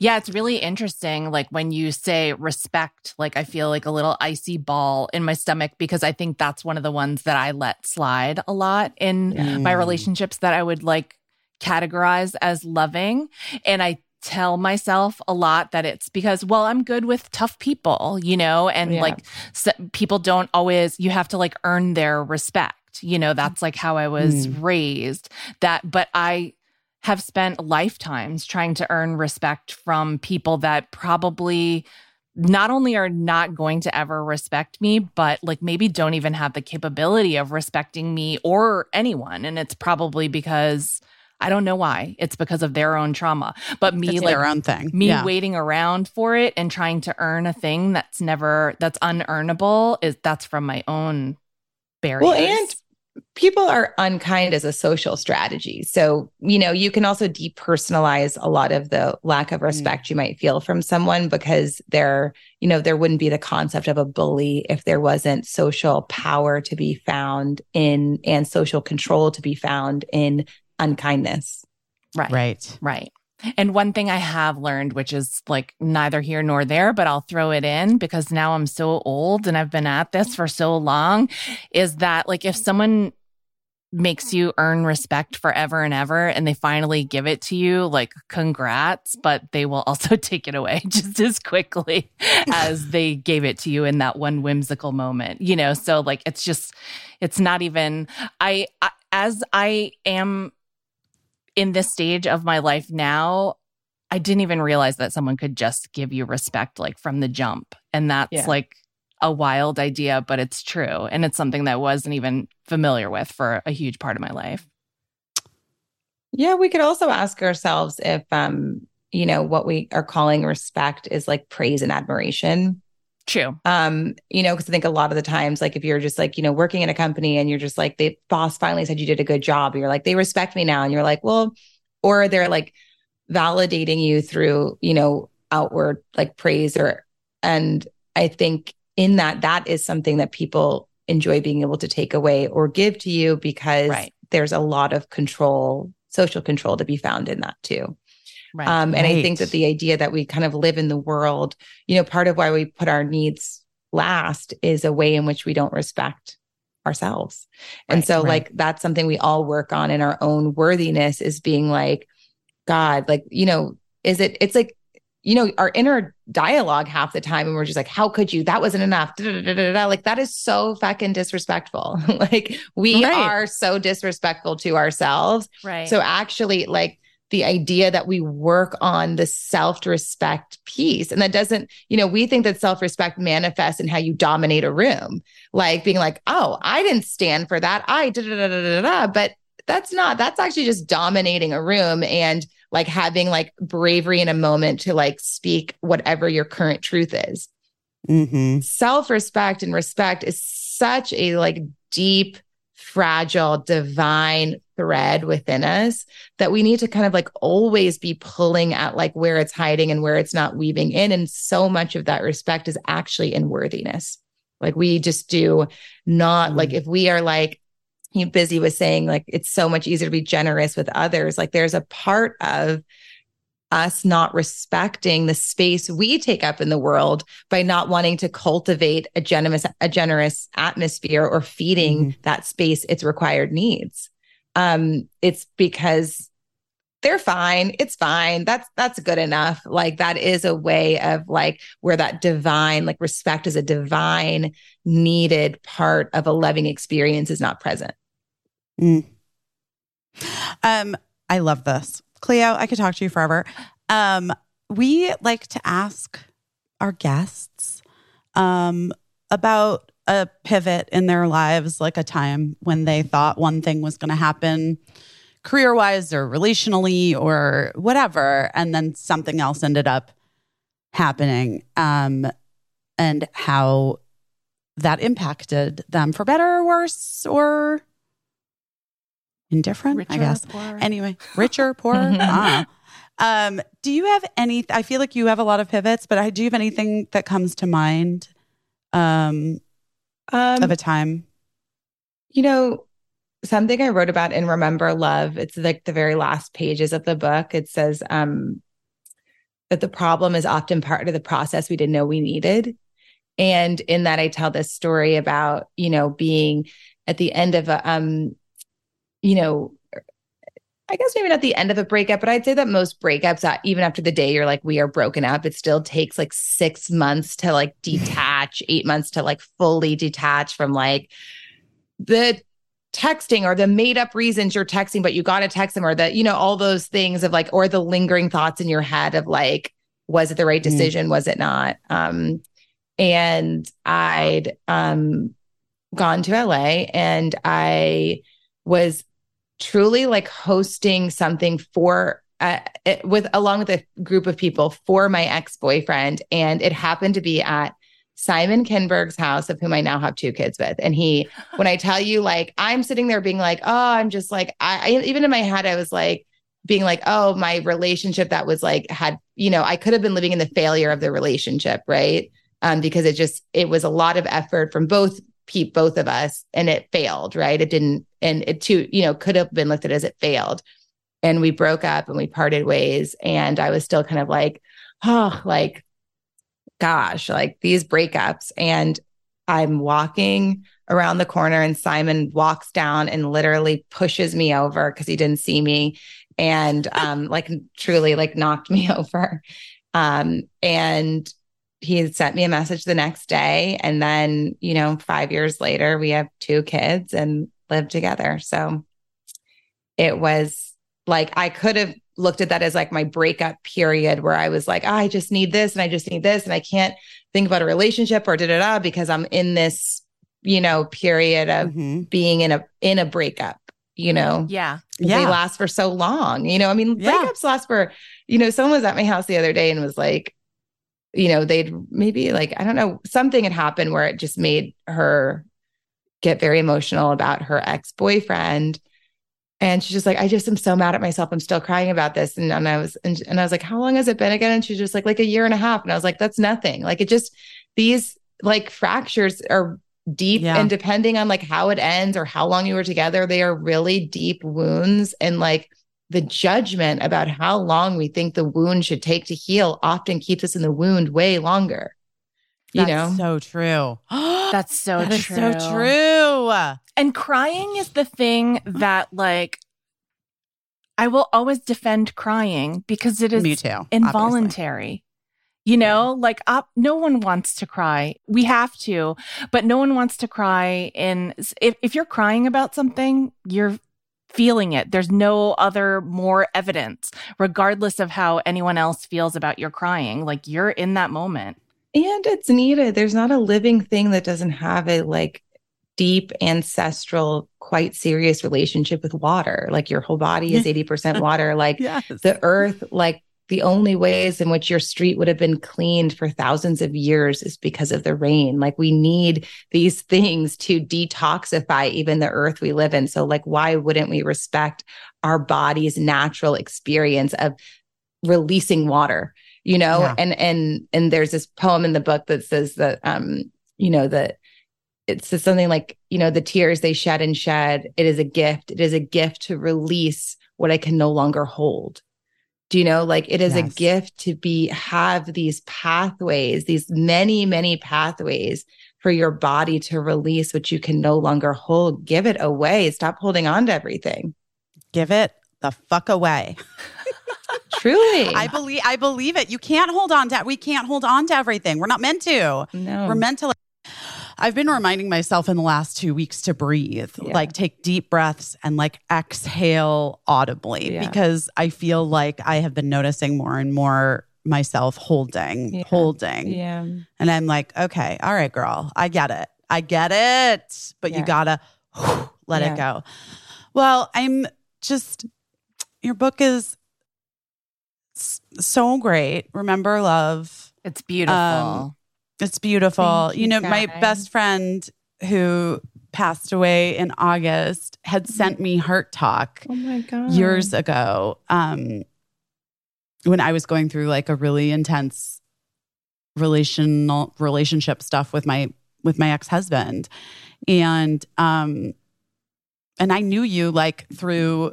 Yeah, it's really interesting. Like when you say respect, like I feel like a little icy ball in my stomach because I think that's one of the ones that I let slide a lot in Yeah. my Mm. relationships that I would like categorize as loving. And I tell myself a lot that it's because, well, I'm good with tough people, you know, and Yeah. like s people don't always, you have to like earn their respect. You know, that's like how I was mm. raised. That, but I, have spent lifetimes trying to earn respect from people that probably not only are not going to ever respect me, but like maybe don't even have the capability of respecting me or anyone. And it's probably because I don't know why. It's because of their own trauma. But me, It's like, their own thing. me yeah. waiting around for it and trying to earn a thing that's never, that's unearnable is that's from my own barriers. Well, and people are unkind as a social strategy. So, you know, you can also depersonalize a lot of the lack of respect mm. you might feel from someone because there, you know, there wouldn't be the concept of a bully if there wasn't social power to be found in and social control to be found in unkindness. right. Right. Right. And one thing I have learned, which is like neither here nor there, but I'll throw it in because now I'm so old and I've been at this for so long, is that like if someone makes you earn respect forever and ever and they finally give it to you, like congrats, but they will also [LAUGHS] take it away [LAUGHS] just as quickly [LAUGHS] as they gave it to you in that one whimsical moment, you know? So like it's just, it's not even, I, I as I am in this stage of my life now, I didn't even realize that someone could just give you respect like from the jump. And that's Yeah. like a wild idea, but it's true. And it's something that I wasn't even familiar with for a huge part of my life. Yeah, we could also ask ourselves if um, you know, what we are calling respect is like praise and admiration. True. um you know because i think a lot of the times like if you're just like you know working in a company and you're just like the boss finally said you did a good job you're like they respect me now and you're like well or they're like validating you through you know outward like praise or and i think in that that is something that people enjoy being able to take away or give to you because Right. there's a lot of control social control to be found in that too Right. Um, and I think that the idea that we kind of live in the world, you know, part of why we put our needs last is a way in which we don't respect ourselves. and Right, so, right. like, that's something we all work on in our own worthiness is being like, God, like, you know, is it, it's like, you know, our inner dialogue half the time, and we're just like, how could you? That wasn't enough. Da, da, da. Like, that is so fucking disrespectful. [LAUGHS] like, we Right. are so disrespectful to ourselves. right. So actually, like the idea that we work on the self-respect piece, and that doesn't, you know, we think that self-respect manifests in how you dominate a room, like being like, oh, I didn't stand for that. I da da da da da. But that's not, that's actually just dominating a room and like having like bravery in a moment to like speak whatever your current truth is Mm-hmm. self-respect and respect is such a like deep fragile divine thread within us that we need to kind of like always be pulling at like where it's hiding and where it's not weaving in. And so much of that respect is actually in worthiness. Like we just do not like mm. if we are like he busy was saying like it's so much easier to be generous with others like there's a part of us not respecting the space we take up in the world by not wanting to cultivate a generous a generous atmosphere or feeding mm-hmm. that space its required needs um it's because they're fine it's fine that's that's good enough like that is a way of like where that divine like respect is a divine needed part of a loving experience is not present mm. Um, I love this. Cleo, I could talk to you forever. Um, we like to ask our guests um, about a pivot in their lives, like a time when they thought one thing was going to happen career wise or relationally or whatever, and then something else ended up happening, um, and how that impacted them for better or worse or indifferent, I guess. Anyway, richer, poorer. Don't. [LAUGHS] Um, do you have any? I feel like you have a lot of pivots, but I do you have anything that comes to mind um, um of a time? You know, something I wrote about in Remember Love, it's like the very last pages of the book. It says um, that the problem is often part of the process we didn't know we needed. And in that, I tell this story about, you know, being at the end of a, um, you know, I guess maybe not the end of a breakup, but I'd say that most breakups, uh, even after the day you're like, we are broken up, it still takes like six months to like [LAUGHS] detach, eight months to like fully detach from like the texting or the made up reasons you're texting, but you got to text them or the, you know, all those things of like, or the lingering thoughts in your head of like, was it the right Mm. decision? Was it not? Um, and I'd um gone to LA and I was truly like hosting something for uh, it, with along with a group of people for my ex-boyfriend. And it happened to be at Simon Kinberg's house of whom I now have two kids with. And he when I tell you like I'm sitting there being like oh I'm just like I, I even in my head I was like being like oh my relationship that was like had you know I could have been living in the failure of the relationship right? Um because it just it was a lot of effort from both pe- both of us and it failed right? It didn't and it too you know could have been looked at as it failed. And we broke up and we parted ways. And I was still kind of like oh like gosh like these breakups. And I'm walking around the corner and Simon walks down and literally pushes me over because he didn't see me and um like truly like knocked [LAUGHS] me over. Um and he had sent me a message the next day and then you know 5 years later we have two kids and live together so it was like I could have looked at that as like my breakup period where I was like, "Ah, I just need this and I just need this and I can't think about a relationship or da da da because I'm in this, you know, period of Mhm. being in a in a breakup, you know. Yeah. Yeah. They last for so long. You know, I mean, Yeah. breakups last for, you know, someone was at my house the other day and was like, you know, they'd maybe like, I don't know, something had happened where it just made her get very emotional about her ex-boyfriend. And she's just like, I just am so mad at myself. I'm still crying about this. And, and I was, and, and I was like, how long has it been again? And she's just like, like a year and a half. And I was like, that's nothing. Like it just, these like fractures are deep Yeah. and depending on like how it ends or how long you were together, they are really deep wounds. And like the judgment about how long we think the wound should take to heal often keeps us in the wound way longer. You That's know? so true. [GASPS] That's so That is true. so true. And crying is the thing that like I will always defend crying because it is Me too. obviously. involuntary. You know, like up, no one wants to cry. We have to, but no one wants to cry. And if, if you're crying about something, you're feeling it. There's no other more evidence, regardless of how anyone else feels about your crying. Like you're in that moment. And it's needed. There's not a living thing that doesn't have a like deep ancestral, quite serious relationship with water. Like your whole body is 80% [LAUGHS] water. Like Yes. the earth, like the only ways in which your street would have been cleaned for thousands of years is because of the rain. Like we need these [LAUGHS] things to detoxify even the earth we live in. So, like, why wouldn't we respect our body's natural experience of releasing water? You know, Yeah. and and and there's this poem in the book that says that um, you know, that it says something like, you know, the tears they shed and shed, it is a gift. It is a gift to release what I can no longer hold. Do you know, like it is a gift to be have these pathways, these many, many pathways for your body to release what you can no longer hold. Give it away. Stop holding on to everything. Give it the fuck away. Truly. I believe I believe it. You can't hold on to we can't hold on to everything. We're not meant to. no. We're meant to I've been reminding myself in the last two weeks to breathe, Yeah. like take deep breaths and like exhale audibly Yeah. because I feel like I have been noticing more and more myself holding, Yeah. holding. yeah. And I'm like, okay, all right, girl, I get it. I get it. But you gotta whew, let it go. Well, I'm just, your book is so great. Remember Love. It's beautiful. Um, It's beautiful. You you, know, my best friend who passed away in August had sent me Heart Talk Oh my God. years ago um when i was going through like a really intense relational relationship stuff with my with my ex-husband and um and i knew you like through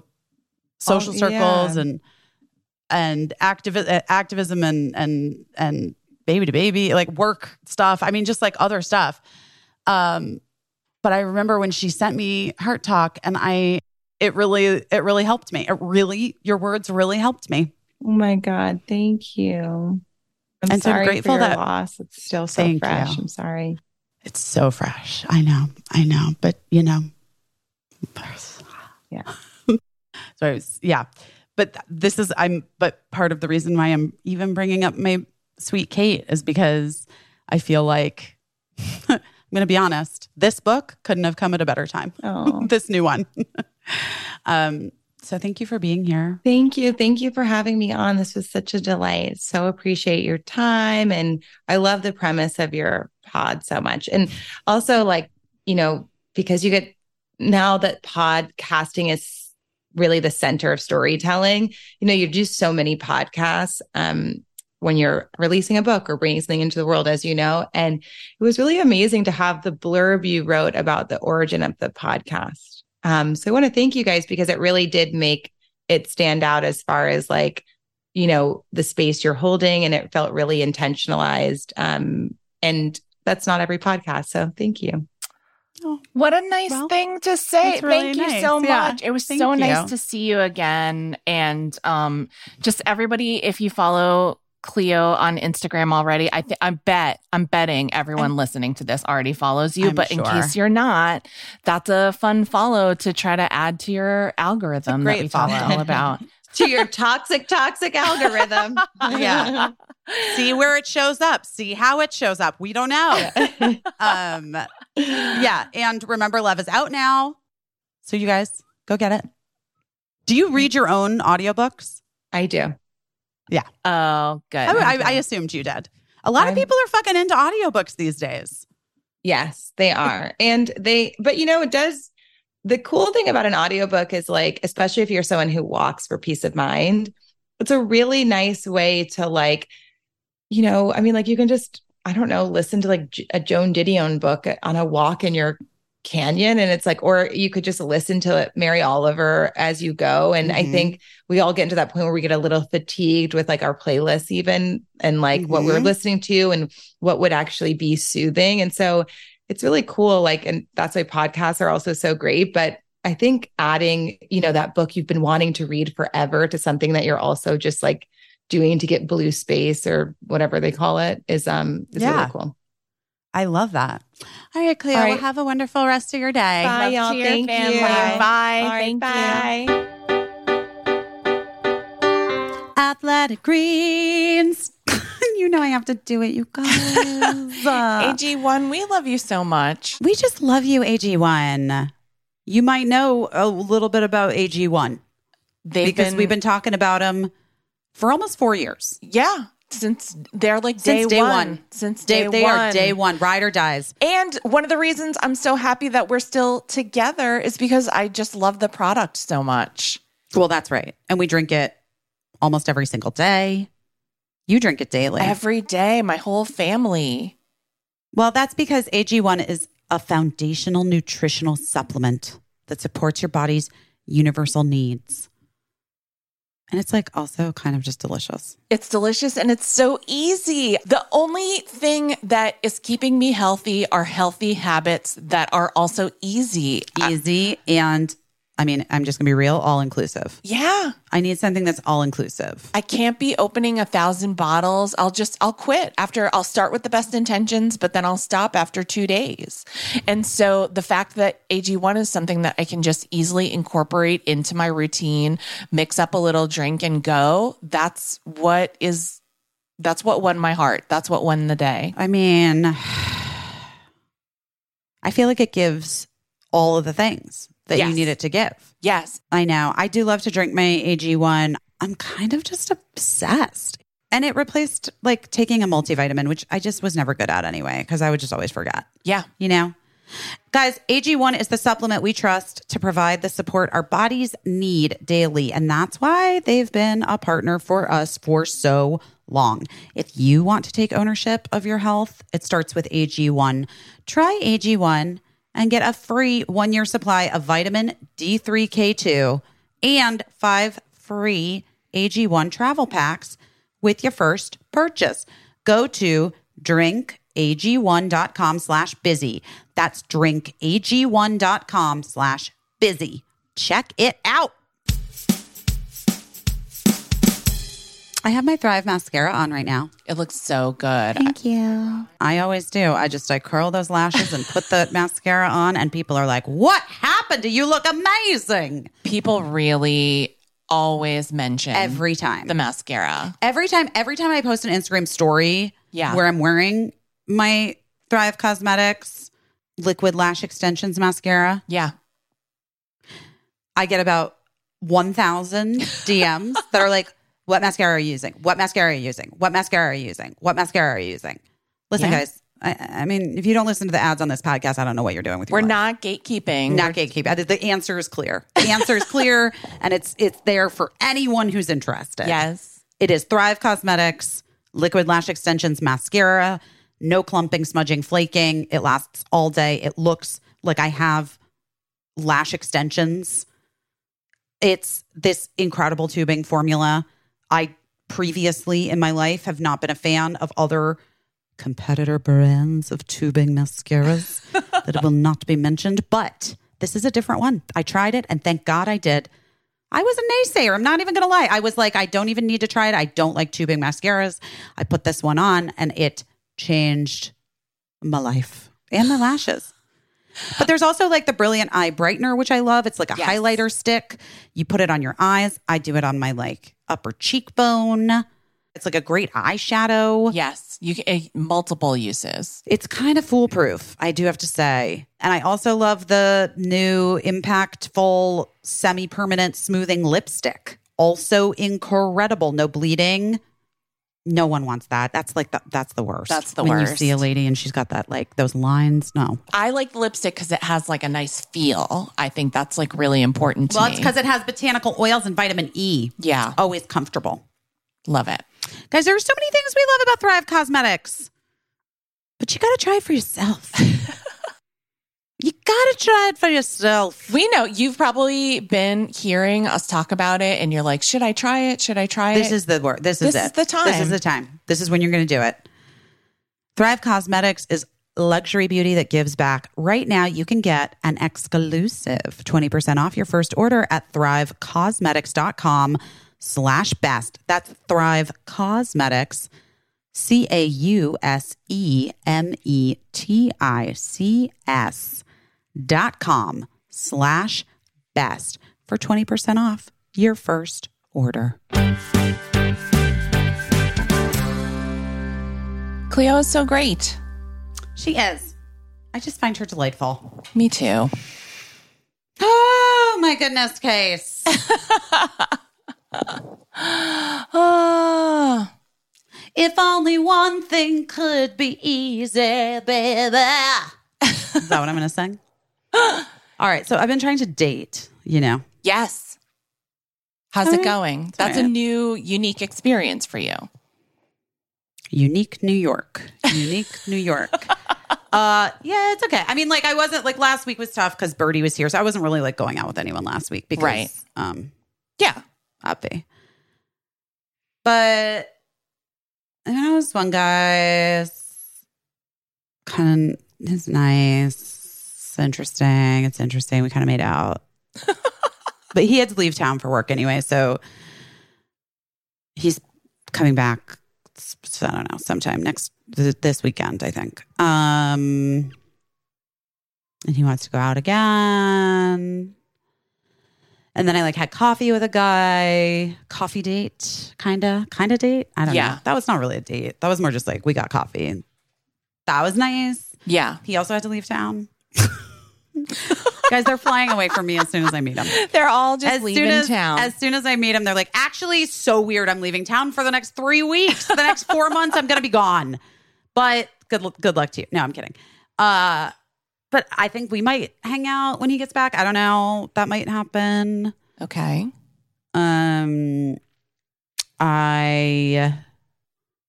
social Oh, circles yeah. and and activi- activism and and and Baby2Baby like work stuff i mean just like other stuff um but i remember when she sent me heart talk and i it really it really helped me it really your words really helped me Oh my God. Thank you. I'm And so I'm grateful for your that- loss. It's still so fresh. you. I'm sorry. it's so fresh i know i know but you know Yeah. [LAUGHS] so I was, yeah but this is i'm but part of the reason why i'm even bringing up my sweet kate is because i feel like [LAUGHS] i'm gonna be honest this book couldn't have come at a better time [LAUGHS] Oh. this new one [LAUGHS] um so thank you for being here Thank you. Thank you for having me on. This was such a delight. So appreciate your time. And I love the premise of your pod so much. And also, like, you know, because you get now that podcasting is really the center of storytelling, you know, you do so many podcasts. Um, when you're releasing a book or bringing something into the world, as you know. And it was really amazing to have the blurb you wrote about the origin of the podcast. Um, so I want to thank you guys because it really did make it stand out as far as like you know the space you're holding and it felt really intentionalized um and that's not every podcast so thank you What a nice Well, thing to say. really Thank you so Yeah. much. It was Thank so you. nice to see you again. And um just everybody, if you follow Cleo on Instagram already, I think I bet I'm betting everyone listening to this already follows you. I'm but in case you're not, that's a fun follow to try to add to your algorithm that great we talked follow. all about. [LAUGHS] to your toxic toxic algorithm. [LAUGHS] Yeah. see where it shows up. See how it shows up. We don't know. [LAUGHS] Um yeah and remember love is out now. So you guys go get it. Do you read your own audiobooks? I do Oh, good. I, I, I assumed you did a lot of I'm- people are fucking into audiobooks these days Yes, they are. And they, but you know, it does. The cool thing about an audiobook is like, especially if you're someone who walks for peace of mind, it's a really nice way to like, you know, I mean, like you can just, I don't know, listen to like a Joan Didion book on a walk in your canyon and it's like or you could just listen to it, Mary Oliver as you go and I Mhm. think we all get into that point where we get a little fatigued with like our playlists even and like what we're Mhm. listening to and what would actually be soothing and so it's really cool like and that's why podcasts are also so great but I think adding you know that book you've been wanting to read forever to something that you're also just like doing to get blue space or whatever they call it is um is Yeah. really cool. I love that. All right, Cleo. All Well, have a wonderful rest of your day. Bye, Love y'all. to your Thank family. you. Bye. All right, Thank you. Athletic Greens. [LAUGHS] you know I have to do it, you guys. [LAUGHS] Uh, AG1, we love you so much. we just love you, AG1. You might know a little bit about AG1 They've because been, we've been talking about them for almost four years. yeah, since they're like day, Since day one. one. Since Day, day, they one. are day one. Ride or dies. And one of the reasons I'm so happy that we're still together is because I just love the product so much. Well, that's right. And we drink it almost every single day. You drink it daily. Every day, my whole family. Well, that's because AG1 is a foundational nutritional supplement that supports your body's universal needs. And it's like also kind of just delicious. It's delicious and it's so easy. The only thing that is keeping me healthy are healthy habits that are also easy. Easy. and I mean, I'm just going to be real, all inclusive. yeah. I need something that's all inclusive. I can't be opening a thousand bottles. I'll just, I'll quit after, I'll start with the best intentions, but then I'll stop after two days. And so the fact that AG1 is something that I can just easily incorporate into my routine, mix up a little drink and go, that's what is, that's what won my heart. That's what won the day. I mean, [SIGHS] I feel like it gives all of the things that you need it to give. Yes. I know. I do love to drink my AG1. I'm kind of just obsessed. And it replaced like taking a multivitamin, which I just was never good at anyway, because I would just always forget, Yeah. you know? Guys, AG1 is the supplement we trust to provide the support our bodies need daily. And that's why they've been a partner for us for so long. If you want to take ownership of your health, it starts with AG1. Try AG1 and get a free one year supply of vitamin D3K2 and five free AG1 travel packs with your first purchase. Go to drinkag1.com slash busy. That's drinkag1.com slash busy. Check it out. I have my Thrive mascara on right now. It looks so good. Thank you. I always do. I just I curl those lashes and put the [LAUGHS] mascara on and people are like, "What happened to you? Look amazing." People really always mention Every time. the mascara. every time every time I post an Instagram story Yeah. where I'm wearing my Thrive Causemetics liquid lash extensions mascara, Yeah. I get about 1000 [LAUGHS] DMs that are like, "What mascara are you using? What mascara are you using? What mascara are you using? What mascara are you using?" Listen, Yeah. guys, I, I mean, if you don't listen to the ads on this podcast, I don't know what you're doing with your We're life. not gatekeeping. not We're- gatekeep. Uh, The answer is clear. The answer is clear, [LAUGHS] and it's it's there for anyone who's interested. Yes. It is Thrive Causemetics Liquid Lash Extensions Mascara. No clumping, smudging, flaking. It lasts all day. It looks like I have lash extensions. It's this incredible tubing formula. I previously in my life have not been a fan of other competitor brands of tubing mascaras [LAUGHS] that will not be mentioned, but this is a different one. I tried it and thank God I did. I was a naysayer. I'm not even going to lie. I was like, I don't even need to try it. I don't like tubing mascaras. I put this one on and it changed my life and my lashes. But there's also like the brilliant eye brightener, which I love. It's like a Yes. highlighter stick. You put it on your eyes. I do it on my like upper cheekbone. It's like a great eyeshadow. Yes. You can, eh, multiple uses. It's kind of foolproof, I do have to say. And I also love the new impactful semi permanent smoothing lipstick. Also incredible. No bleeding. No one wants that. That's like the, that's the worst. That's the worst. when you see a lady and she's got that like those lines. No. I like the lipstick because it has like a nice feel. I think that's like really important Well, me. it's because it has botanical oils and vitamin E. yeah, Always comfortable. love it. Guys, there are so many things we love about Thrive Causemetics, but you got to try it for yourself. [LAUGHS] You gotta try it for yourself. We know you've probably been hearing us talk about it and you're like, should I try it? Should I try it?" This is the word. This is it. This it. is the time. This is the time. This is when you're going to do it. Thrive Causemetics is luxury beauty that gives back. Right now, you can get an exclusive 20% off your first order at thrivecausemetics.com slash best. That's Thrive Causemetics, C dot com slash best for 20% off your first order. Cleo is so great. She is. I just find her delightful. Me too. Oh my goodness, Case. [LAUGHS] Ah. if only one thing could be easy, baby. [LAUGHS] Is that what I'm going to sing? [GASPS] All right. So I've been trying to date, you know. yes. How's All it right. going? That's a new, unique experience for you. Unique New York. Unique [LAUGHS] New York. Uh yeah, it's okay. I mean, like I wasn't like last week was tough because Birdie was here, so I wasn't really like going out with anyone last week because Right. um Yeah. happy. But I know, this one guy kind of is nice. It's interesting. It's interesting. We kind of made out. [LAUGHS] but he had to leave town for work anyway, so he's coming back I don't know, sometime next this weekend, I think. Um and he wants to go out again. And then I like had coffee with a guy, coffee date, kinda, kinda date. I don't Yeah. know. That was not really a date. That was more just like we got coffee. That was nice. Yeah. He also had to leave town. [LAUGHS] [LAUGHS] Guys, they're flying away from me as soon as I meet them. They're all just As leaving soon as, town. as soon as I meet them, they're like, actually, so weird. I'm leaving town for the next three weeks. The next four months, I'm gonna be gone. But good, good luck to you. No, I'm kidding. Uh, but I think we might hang out when he gets back. I don't know. That might happen. okay. Um, I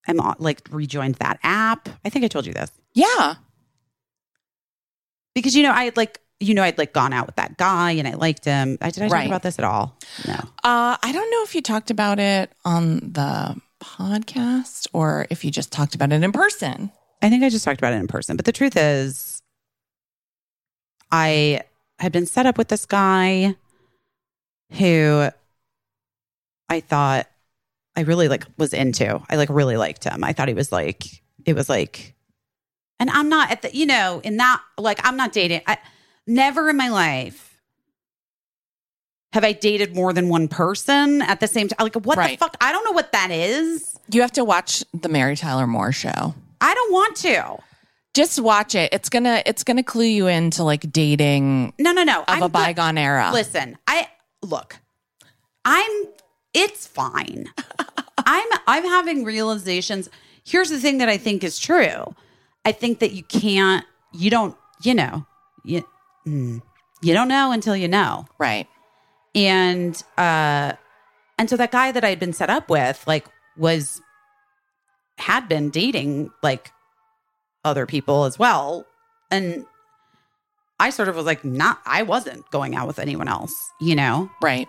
am on- like rejoined that app. I think I told you this Yeah. Because you know I had like you know I'd like gone out with that guy and I liked him. I did I talk about this at all? No. Uh, I don't know if you talked about it on the podcast or if you just talked about it in person. I think I just talked about it in person. But the truth is, I had been set up with this guy who I thought I really like was into. I like really liked him. I thought he was like it was like, and I'm not at the you know in that like I'm not dating. I never in my life have I dated more than one person at the same time. Like what the fuck? I don't know what that is. You have to watch the Mary Tyler Moore show. I don't want to. Just watch it. It's gonna it's gonna clue you into like dating No, no, no. of I'm a good. bygone era. Listen, I look. I'm. It's fine. [LAUGHS] I'm. I'm having realizations. Here's the thing that I think is true. I think that you can't. You don't. You know. You. mm, You don't know until you know. Right. And uh, and so that guy that I had been set up with, like, was had been dating like other people as well, and I sort of was like, not. I wasn't going out with anyone else. You know. Right.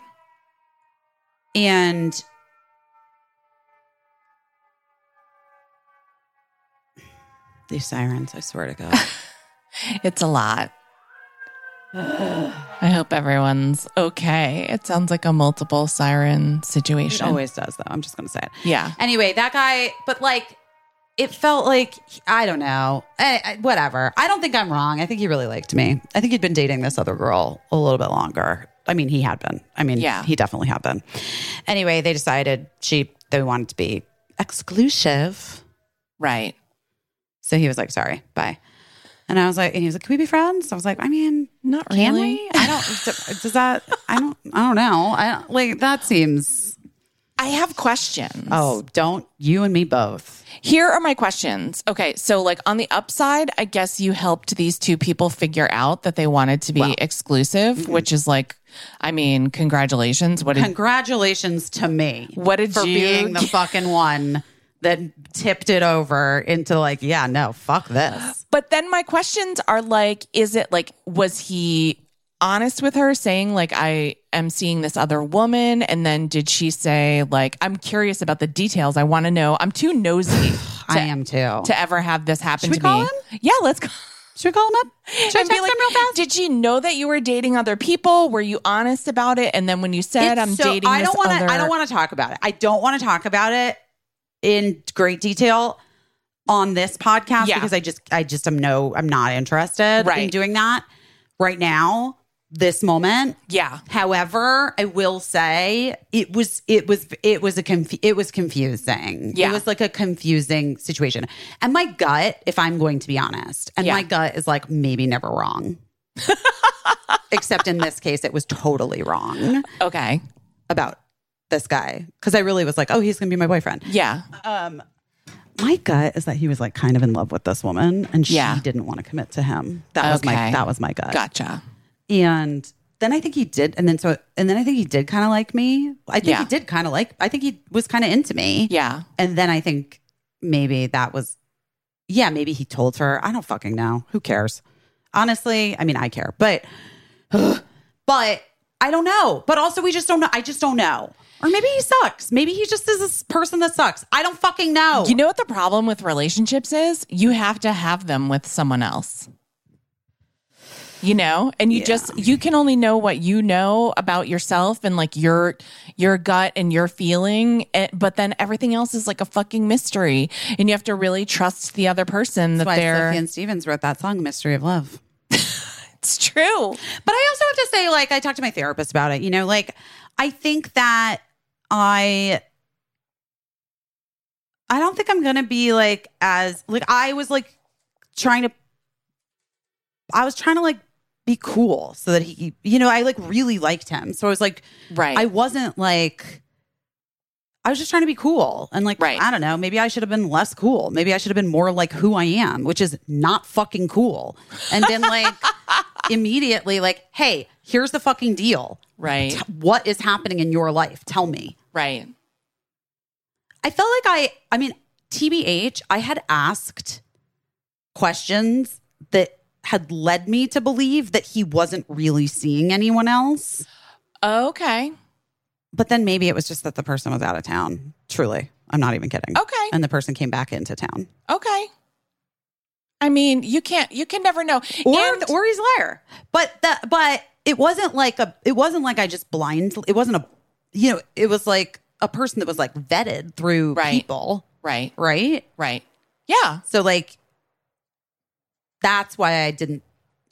And these sirens, I swear to God. [LAUGHS] It's a lot. I hope everyone's okay. It sounds like a multiple siren it situation. always does, though. I'm just going to say it. yeah. Anyway, that guy, but like, it felt like, I don't know, I, I- whatever. I don't think I'm wrong. I think he really liked me. I think he'd been dating this other girl a little bit longer. I mean, he had been. I mean, Yeah. he definitely had been. Anyway, they decided she, they wanted to be exclusive. Right. So he was like, sorry, bye. And I was like, and he was like, can we be friends? I was like, I mean, Not can really. we? I don't, does that, I don't, I don't know. I don't, like, that seems, I have questions. oh, don't, you and me both. Here are my questions. Okay, so like on the upside, I guess you helped these two people figure out that they wanted to be Well, exclusive, which is like, I mean, congratulations. What did Congratulations to me what did you for you being the fucking one that tipped it over into like, yeah, no, fuck this. But then my questions are like, is it like, was he honest with her saying, like, I am seeing this other woman? And then did she say, like, I'm curious about the details. I want to know. I'm too nosy [SIGHS] I am too. to ever have this happen Should we to call me. him? Yeah, let's go. Should we call him up? [LAUGHS] Should I text like, him real fast? Did she know that you were dating other people? Were you honest about it? And then when you said, It's I'm so- dating I don't want to. other- I don't want to talk about it. I don't want to talk about it in great detail on this podcast Yeah. because I just, I just am no, I'm not interested in doing that right now. This moment. Yeah. However, I will say it was it was it was a conf- it was confusing. Yeah. It was like a confusing situation. And my gut, if I'm going to be honest, and Yeah. my gut is like maybe never wrong. [LAUGHS] Except in this case, it was totally wrong Okay. about this guy because I really was like, oh, he's gonna be my boyfriend. Yeah. Um, my gut is that he was like kind of in love with this woman, and she Yeah. didn't want to commit to him. That was my that was my gut. Gotcha. And then I think he did, and then so and then I think he did kind of like me. I think Yeah. he did kind of like. I think he was kind of into me. Yeah. And then I think maybe that was, yeah, maybe he told her. I don't fucking know. Who cares? Honestly, I mean, I care, but, [SIGHS] but I don't know. But also, we just don't know. I just don't know. Or maybe he sucks. Maybe he just is this person that sucks. I don't fucking know. You know what the problem with relationships is? You have to have them with someone else. You know, and you just you can only know what you know about yourself and like your your gut and your feeling, eh, but then everything else is like a fucking mystery, and you have to really trust the other person that That's why they're. Sufjan Stevens wrote that song, "Mystery of Love." [LAUGHS] It's true. But I also have to say, like, I talked to my therapist about it. You know, like, I think that I, I don't think I'm gonna be like as like I was like trying to, I was trying to like be cool so that he, you know, I like really liked him. So I was like, Right. I wasn't like. I was just trying to be cool and like Right. I don't know, maybe I should have been less cool. Maybe I should have been more like who I am, which is not fucking cool. And then like [LAUGHS] immediately like, "Hey, here's the fucking deal. Right. T- what is happening in your life? Tell me." Right. I felt like I I mean, TBH, I had asked questions that had led me to believe that he wasn't really seeing anyone else. Okay. But then maybe it was just that the person was out of town. Truly. I'm not even kidding. Okay. And the person came back into town. Okay. I mean, you can't. You can never know. Or And- or he's a liar. But the but it wasn't like a it wasn't like I just blind it wasn't a you know, it was like a person that was like vetted through Right. people, right. right? Right. Yeah. So like that's why I didn't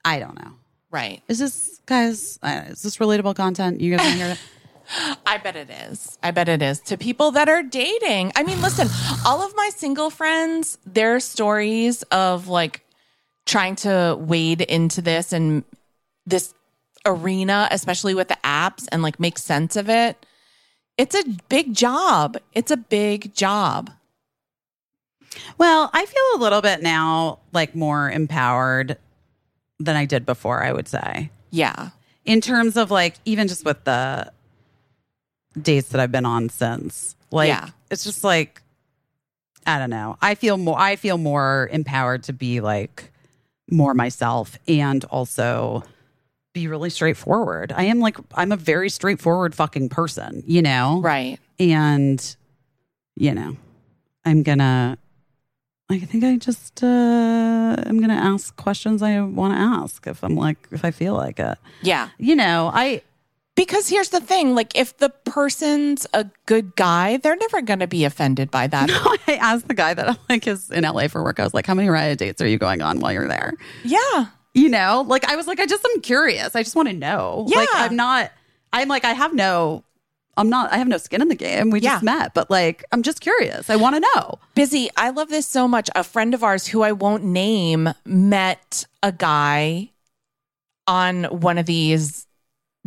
I don't know. Right. Is this guys uh, is this relatable content? You guys want to hear that? [LAUGHS] [LAUGHS] I bet it is. I bet it is to people that are dating. I mean, listen, all of my single friends, their stories of like trying to wade into this and this arena, especially with the apps and like make sense of it. It's a big job. It's a big job. Well, I feel a little bit now like more empowered than I did before, I would say. Yeah. In terms of like even just with the dates that I've been on since. Like Yeah. it's just like I don't know. I feel more I feel more empowered to be like more myself and also be really straightforward. I am like I'm a very straightforward fucking person, you know? Right. and you know i'm gonna i think i just uh i'm gonna ask questions i want to ask if i'm like if i feel like it Yeah. you know i Because here's the thing like, if the person's a good guy, they're never going to be offended by that. [LAUGHS] No, i asked the guy that I'm like is in la for work i was like how many riot dates are you going on while you're there yeah. You know like i was like i just am curious i just want to know like Yeah. i'm not i'm like i have no i'm not i have no skin in the game we just Yeah. met but like i'm just curious i want to know Busy. I love this so much. A friend of ours who I won't name met a guy on one of these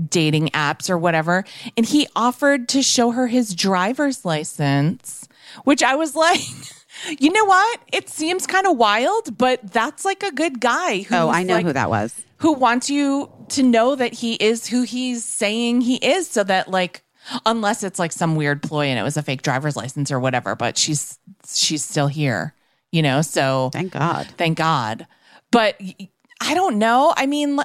dating apps or whatever, and he offered to show her his driver's license, which I was like, [LAUGHS] you know what? It seems kind of wild, but that's like a good guy. Who's oh i know like, who that was who wants you to know that he is who he's saying he is so that like unless it's like some weird ploy and it was a fake driver's license or whatever. But she's she's still here, you know. So Thank God. thank God. But I don't know. I mean,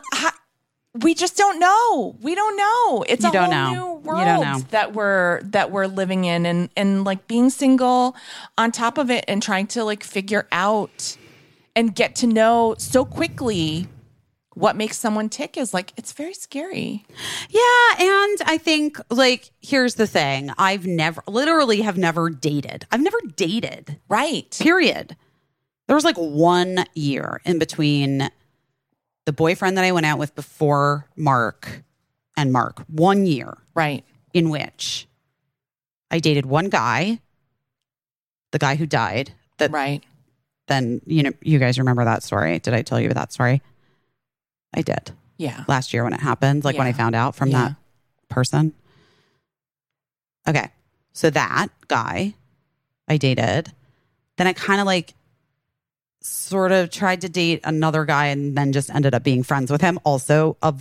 we just don't know. We don't know. It's You a whole know. new world that we're that we're living in, and and like being single on top of it, and trying to like figure out and get to know so quickly what makes someone tick is like it's very scary. Yeah, and I think like here's the thing. I've never literally have never dated. I've never dated. Right. Period. There was like one year in between the boyfriend that I went out with before Marc and Marc. One year Right. in which I dated one guy, the guy who died. That Right. then you know you guys remember that story. Did I tell you that story? I did Yeah. last year when it happened, like when I found out from Yeah. that person. Okay. So that guy I dated, then I kind of like sort of tried to date another guy and then just ended up being friends with him. Also, a,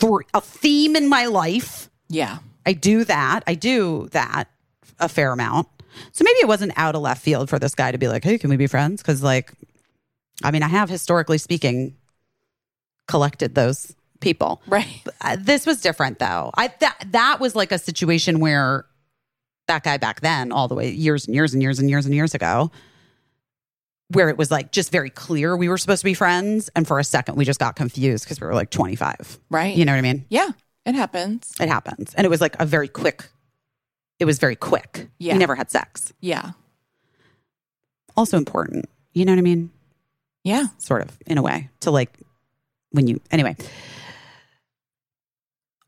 th- a theme in my life. Yeah. I do that. I do that a fair amount. So maybe it wasn't out of left field for this guy to be like, hey, can we be friends? Because, like, I mean, I have historically speaking collected those people. Right. Uh, this was different though. I that that was like a situation where that guy back then, all the way years and years and years and years and years ago, where it was like just very clear we were supposed to be friends, and for a second we just got confused because we were like twenty five. Right. You know what I mean? Yeah. It happens. It happens, and it was like a very quick. It was very quick. Yeah. We never had sex. Yeah. Also important. You know what I mean? Yeah. sort of in a way to like when you anyway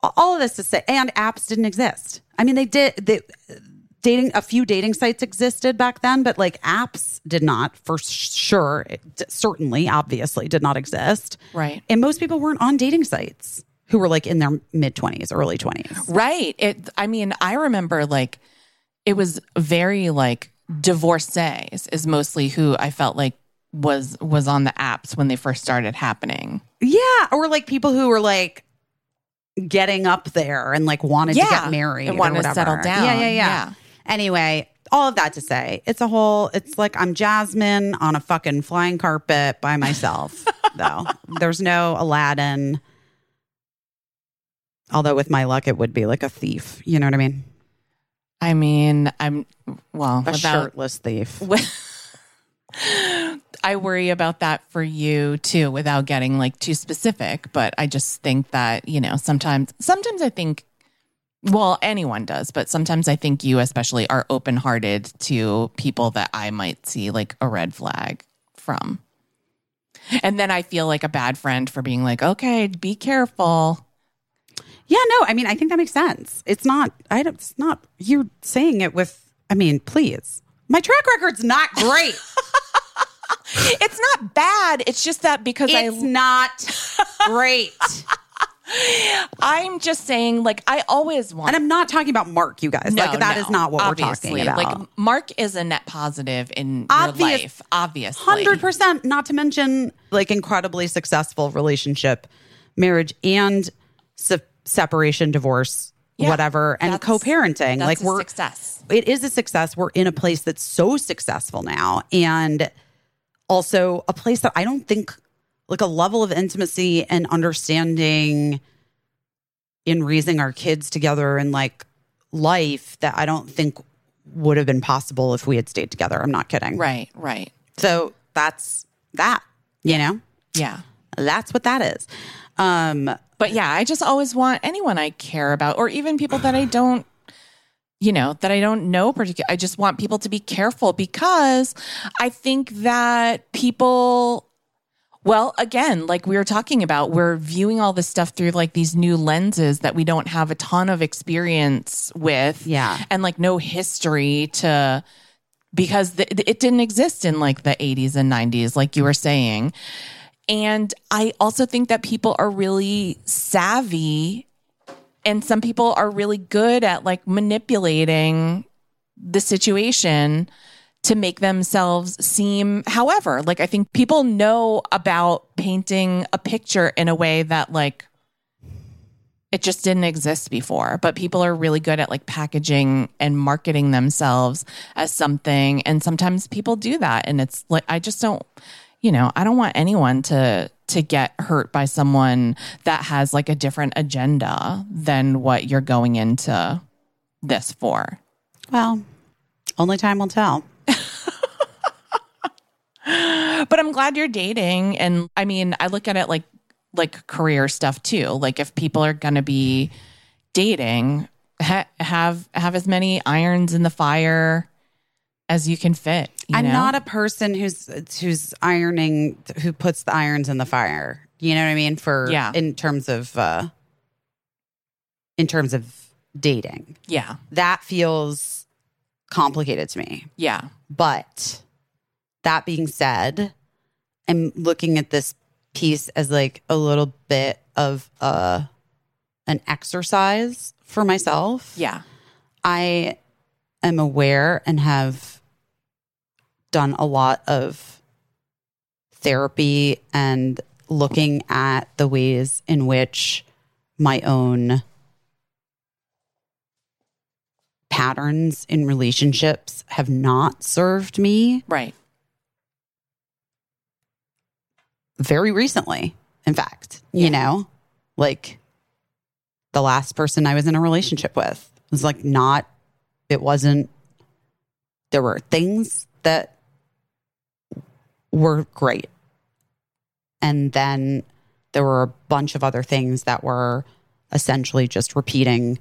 all of this to say and apps didn't exist i mean they did they, dating a few dating sites existed back then but like apps did not for sure it d- certainly obviously did not exist Right. and most people weren't on dating sites who were like in their mid 20s early 20s Right. It I mean, I remember like it was very like divorcees is mostly who I felt like was was on the apps when they first started happening. yeah or like people who were like getting up there and like wanted to get married and or wanted to settle down. Yeah, yeah, yeah, Yeah. Anyway, all of that to say, it's a whole. It's like I'm Jasmine on a fucking flying carpet by myself. [LAUGHS] though there's no Aladdin. Although with my luck, it would be like a thief. You know what I mean? I mean, I'm well A without shirtless thief. [LAUGHS] I worry about that for you too without getting like too specific, but I just think that, you know, sometimes sometimes I think well, anyone does, but sometimes I think you especially are open-hearted to people that I might see like a red flag from. And then I feel like a bad friend for being like, "Okay, be careful." Yeah, no, I mean, I think that makes sense. It's not. I don't. It's not. You're saying it with. I mean, please. My track record's not great. [LAUGHS] It's not bad. It's just that because it's I It's not great. [LAUGHS] I'm just saying like I always want And I'm not talking about Marc, you guys. like that is not what we're talking about. Like Marc is a net positive in Obvious- your life, obviously. Hundred percent. Not to mention like incredibly successful relationship, marriage, and se- separation, divorce, Yeah, whatever, and co-parenting. Like a we're success. it is a success. We're in a place that's so successful now, and also a place that I don't think like a level of intimacy and understanding in raising our kids together and like life that I don't think would have been possible if we had stayed together. I'm not kidding. Right, right. So that's that, you know? Yeah. That's what that is. Um But yeah, I just always want anyone I care about or even people that I don't you know, that I don't know particular I just want people to be careful because I think that people well, again, like we were talking about, we're viewing all this stuff through like these new lenses that we don't have a ton of experience with. Yeah. And like no history to, because th- it didn't exist in like the 80s and 90s, like you were saying. And I also think that people are really savvy and some people are really good at like manipulating the situation to make themselves seem however like i think people know about painting a picture in a way that like It just didn't exist before, but people are really good at like packaging and marketing themselves as something. And sometimes people do that. And it's like, I just don't, you know, I don't want anyone to, to get hurt by someone that has like a different agenda than what you're going into this for. Well, only time will tell. But I'm glad you're dating. And I mean, I look at it like like career stuff too. Like if people are going to be dating, ha- have have as many irons in the fire as you can fit. you I'm know? not a person who's who's ironing who puts the irons in the fire. You know what I mean? For Yeah. in terms of uh in terms of dating. yeah, That feels complicated to me. yeah, But that being said, I'm looking at this piece as like a little bit of uh an exercise for myself. yeah, I am aware and have done a lot of therapy and looking at the ways in which my own patterns in relationships have not served me right. Very recently, in fact, you know, like the last person I was in a relationship with was like not, it wasn't, there were things that were great. And then there were a bunch of other things that were essentially just repeating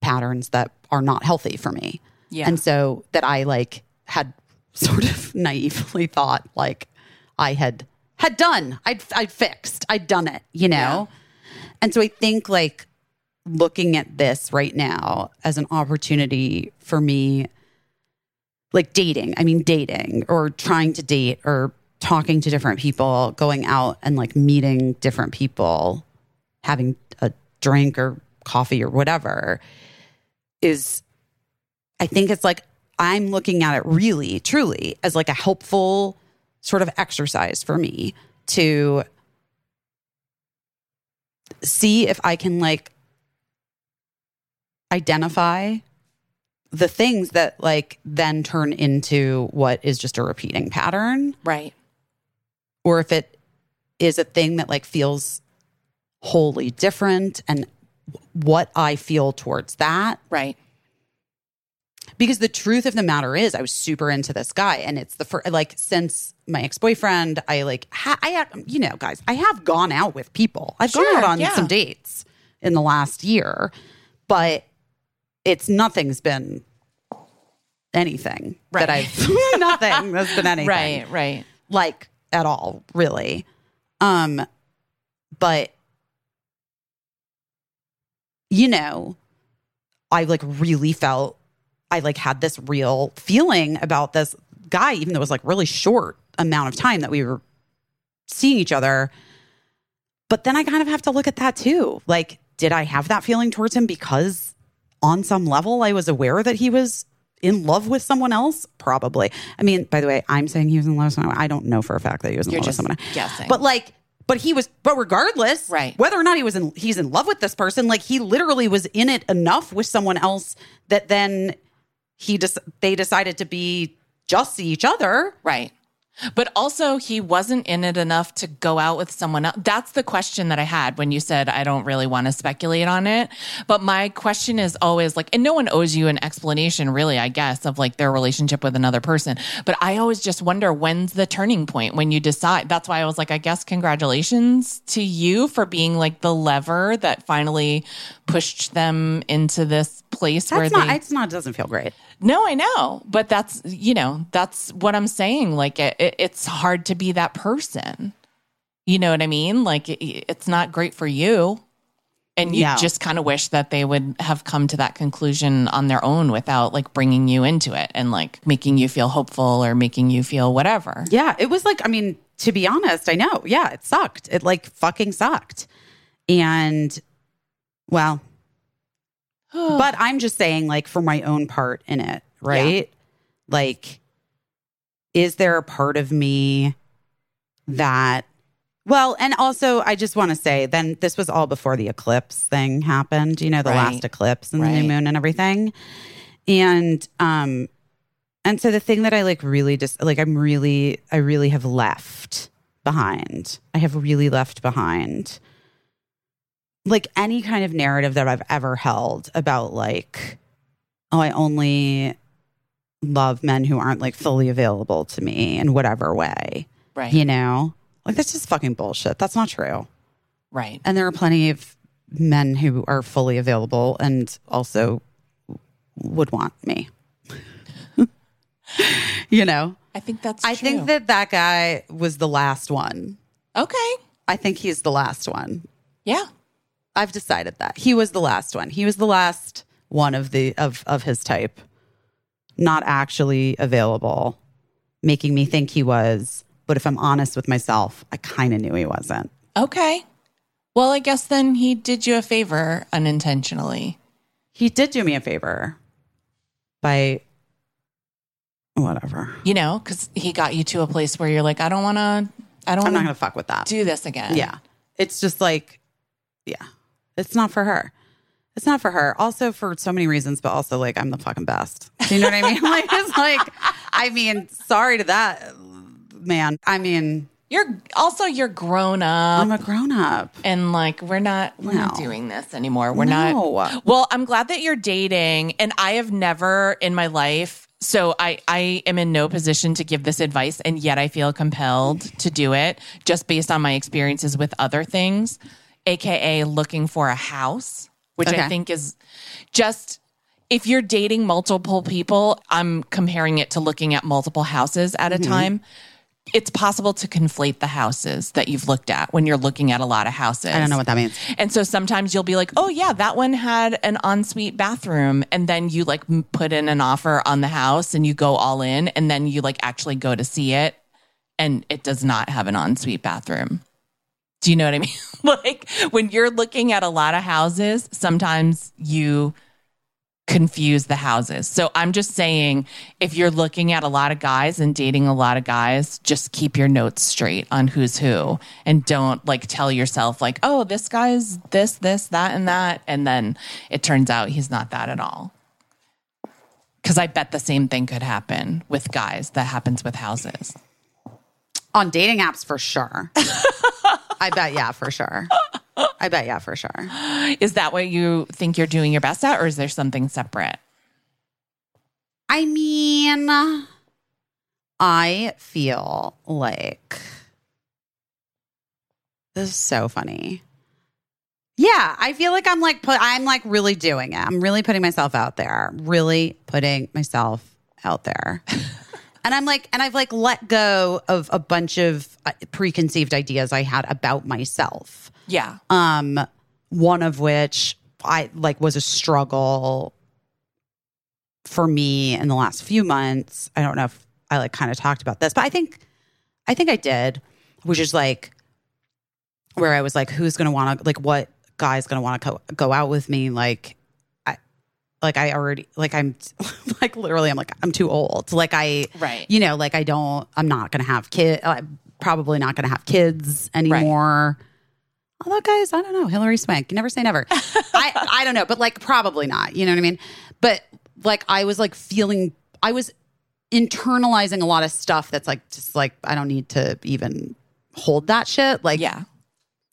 patterns that are not healthy for me. Yeah. And so that I like had sort of [LAUGHS] naively thought like I had had done. I'd I'd fixed. I'd done it, you know? And so I think like looking at this right now as an opportunity for me like dating. I mean dating or trying to date or talking to different people, going out and like meeting different people, having a drink or coffee or whatever is I think it's like I'm looking at it really, truly as like a helpful sort of exercise for me to see if I can like identify the things that like then turn into what is just a repeating pattern right. or if it is a thing that like feels wholly different and what I feel towards that Right. Because the truth of the matter is i was super into this guy and it's the first like since my ex-boyfriend i like ha- i had- you know guys i have gone out with people i've Sure, gone out on yeah. some dates in the last year but it's nothing's been anything that Right. i've [LAUGHS] nothing that's been [LAUGHS] anything Right. Right. like at all really um but you know i like really felt i like had this real feeling about this guy even though it was like really short amount of time that we were seeing each other. But then i kind of have to look at that too. Like did i have that feeling towards him because on some level i was aware that he was in love with someone else? Probably. I mean by the way i'm saying he was in love with someone. I don't know for a fact that he was in You're love with someone. guessing. but like but he was but regardless Right. whether or not he was in he's in love with this person like he literally was in it enough with someone else that then he just they decided to be just see each other Right. But also, he wasn't in it enough to go out with someone else. That's the question that I had when you said, I don't really want to speculate on it. But my question is always like, and no one owes you an explanation, really, I guess, of like their relationship with another person. But I always just wonder when's the turning point when you decide. That's why I was like, I guess congratulations to you for being like the lever that finally pushed them into this place where not they. it's not doesn't feel great No, I know, but that's you know that's what I'm saying. Like it, it, it's hard to be that person. You know what I mean? Like it, it's not great for you, and you Yeah. just kind of wish that they would have come to that conclusion on their own without like bringing you into it and like making you feel hopeful or making you feel whatever. yeah it was like i mean to be honest i know yeah it sucked it like fucking sucked and well [SIGHS] but i'm just saying like for my own part in it right like is there a part of me that Well, and also I just want to say then this was all before the eclipse thing happened, you know, the Right. last eclipse and the new moon and everything. And um and so the thing that I like really just like I'm really I really have left behind. I have really left behind like any kind of narrative that I've ever held about like oh I only love men who aren't like fully available to me in whatever way Right. you know like that's just fucking bullshit that's not true Right. and there are plenty of men who are fully available and also would want me [LAUGHS] you know I think that's i true. think that that guy was the last one Okay. i think he's the last one Yeah. I've decided that he was the last one he was the last one of the of of his type not actually available making me think he was but if i'm honest with myself i kind of knew he wasn't Okay. Well, I guess then he did you a favor unintentionally. He did do me a favor by whatever. You know, because he got you to a place where you're like, I don't want to. I don't I'm not to fuck with that. do this again. Yeah. It's just like, yeah, it's not for her. It's not for her. Also, for so many reasons, but also like, I'm the fucking best. Do you know what I mean? [LAUGHS] like, it's like, I mean, sorry to that man. I mean, You're also you're grown up. I'm a grown up. and like we're not we're not doing this anymore. We're No. not. Well, I'm glad that you're dating, and I have never in my life. So I I am in no position to give this advice, and yet I feel compelled to do it just based on my experiences with other things, aka looking for a house, which I think is just. If you're dating multiple people, I'm comparing it to looking at multiple houses at Mm-hmm. a time. It's possible to conflate the houses that you've looked at when you're looking at a lot of houses. I don't know what that means. And so sometimes you'll be like, oh, yeah, that one had an ensuite bathroom. And then you like put in an offer on the house and you go all in. And then you like actually go to see it and it does not have an ensuite bathroom. Do you know what I mean? [LAUGHS] like when you're looking at a lot of houses, sometimes you confuse the houses. So I'm just saying if you're looking at a lot of guys and dating a lot of guys, just keep your notes straight on who's who and don't like tell yourself like, "Oh, this guy's this this that and that." And then it turns out he's not that at all. Cuz I bet the same thing could happen with guys that happens with houses. On dating apps, for sure. [LAUGHS] I bet, yeah, for sure. I bet, yeah, for sure. Is that what you think you're doing your best at or is there something separate? I mean, I feel like this is so funny. Yeah, I feel like I'm like put I'm like really doing it. I'm really putting myself out there. Really putting myself out there. [LAUGHS] and I'm like and I've like let go of a bunch of preconceived ideas I had about myself Yeah. um one of which i like was a struggle for me in the last few months i don't know if i like kind of talked about this but i think i think i did which is like where i was like who's gonna want to like what guy's gonna want to co- go out with me like i like i already like i'm [LAUGHS] like literally i'm like i'm too old like i Right. you know like i don't i'm not gonna have kid i'm probably not gonna have kids anymore Although, guys, I don't know. Hilary Swank. You never say never. [LAUGHS] I I don't know, but like probably not. You know what I mean? But like I was like feeling I was internalizing a lot of stuff that's like just like I don't need to even hold that shit. Like Yeah.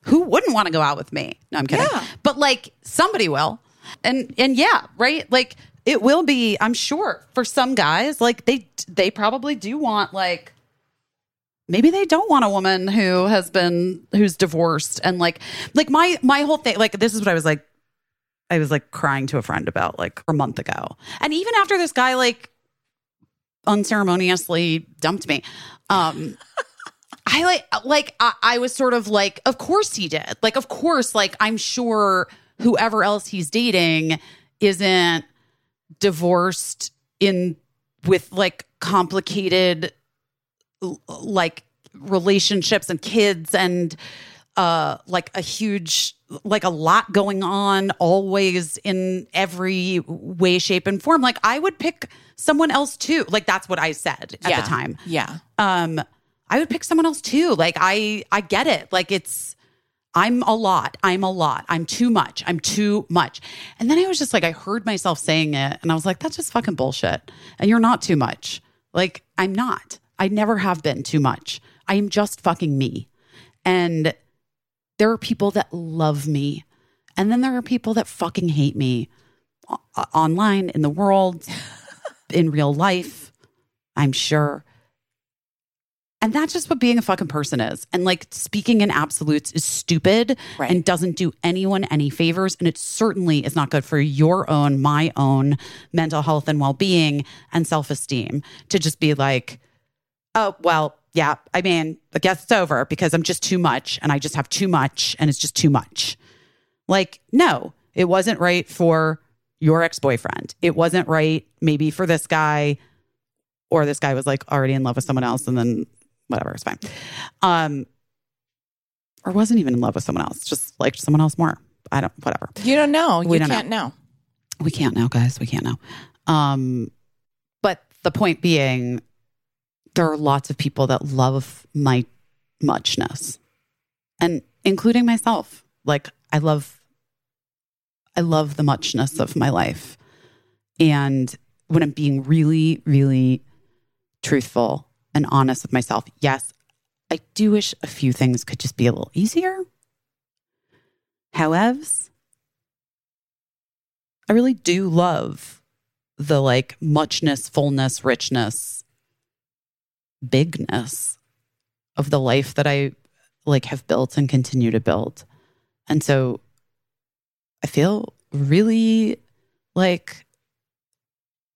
who wouldn't want to go out with me? No, I'm kidding. Yeah. But like somebody will. And and yeah, right? Like it will be, I'm sure, for some guys, like they they probably do want like maybe they don't want a woman who has been who's divorced and like like my my whole thing like this is what I was like I was like crying to a friend about like a month ago. And even after this guy like unceremoniously dumped me. Um [LAUGHS] I like like I, I was sort of like, of course he did. Like, of course, like I'm sure whoever else he's dating isn't divorced in with like complicated like relationships and kids and uh like a huge like a lot going on always in every way shape and form like i would pick someone else too like that's what i said at yeah. the time Yeah. um I would pick someone else too. Like I I get it. Like it's I'm a lot. I'm a lot. I'm too much. I'm too much. And then I was just like I heard myself saying it and I was like that's just fucking bullshit. And you're not too much. Like I'm not. I never have been too much. I am just fucking me. And there are people that love me. And then there are people that fucking hate me o- online, in the world, [LAUGHS] in real life, I'm sure. And that's just what being a fucking person is. And like speaking in absolutes is stupid Right. and doesn't do anyone any favors. And it certainly is not good for your own, my own mental health and well being and self esteem to just be like, oh, well, yeah, I mean, I guess it's over because I'm just too much and I just have too much and it's just too much. Like, no, it wasn't right for your ex boyfriend. It wasn't right maybe for this guy, or this guy was like already in love with someone else and then whatever, it's fine. Um, or wasn't even in love with someone else, just liked someone else more. I don't, whatever. You don't know. You We don't can't know. We can't now, guys. We can't now. Um, but the point being, there are lots of people that love my muchness, and including myself. Like I love, I love the muchness of my life, and when I'm being really, really truthful and honest with myself, yes, I do wish a few things could just be a little easier. However, I really do love the like muchness, fullness, richness, bigness of the life that I like have built and continue to build. And so I feel really like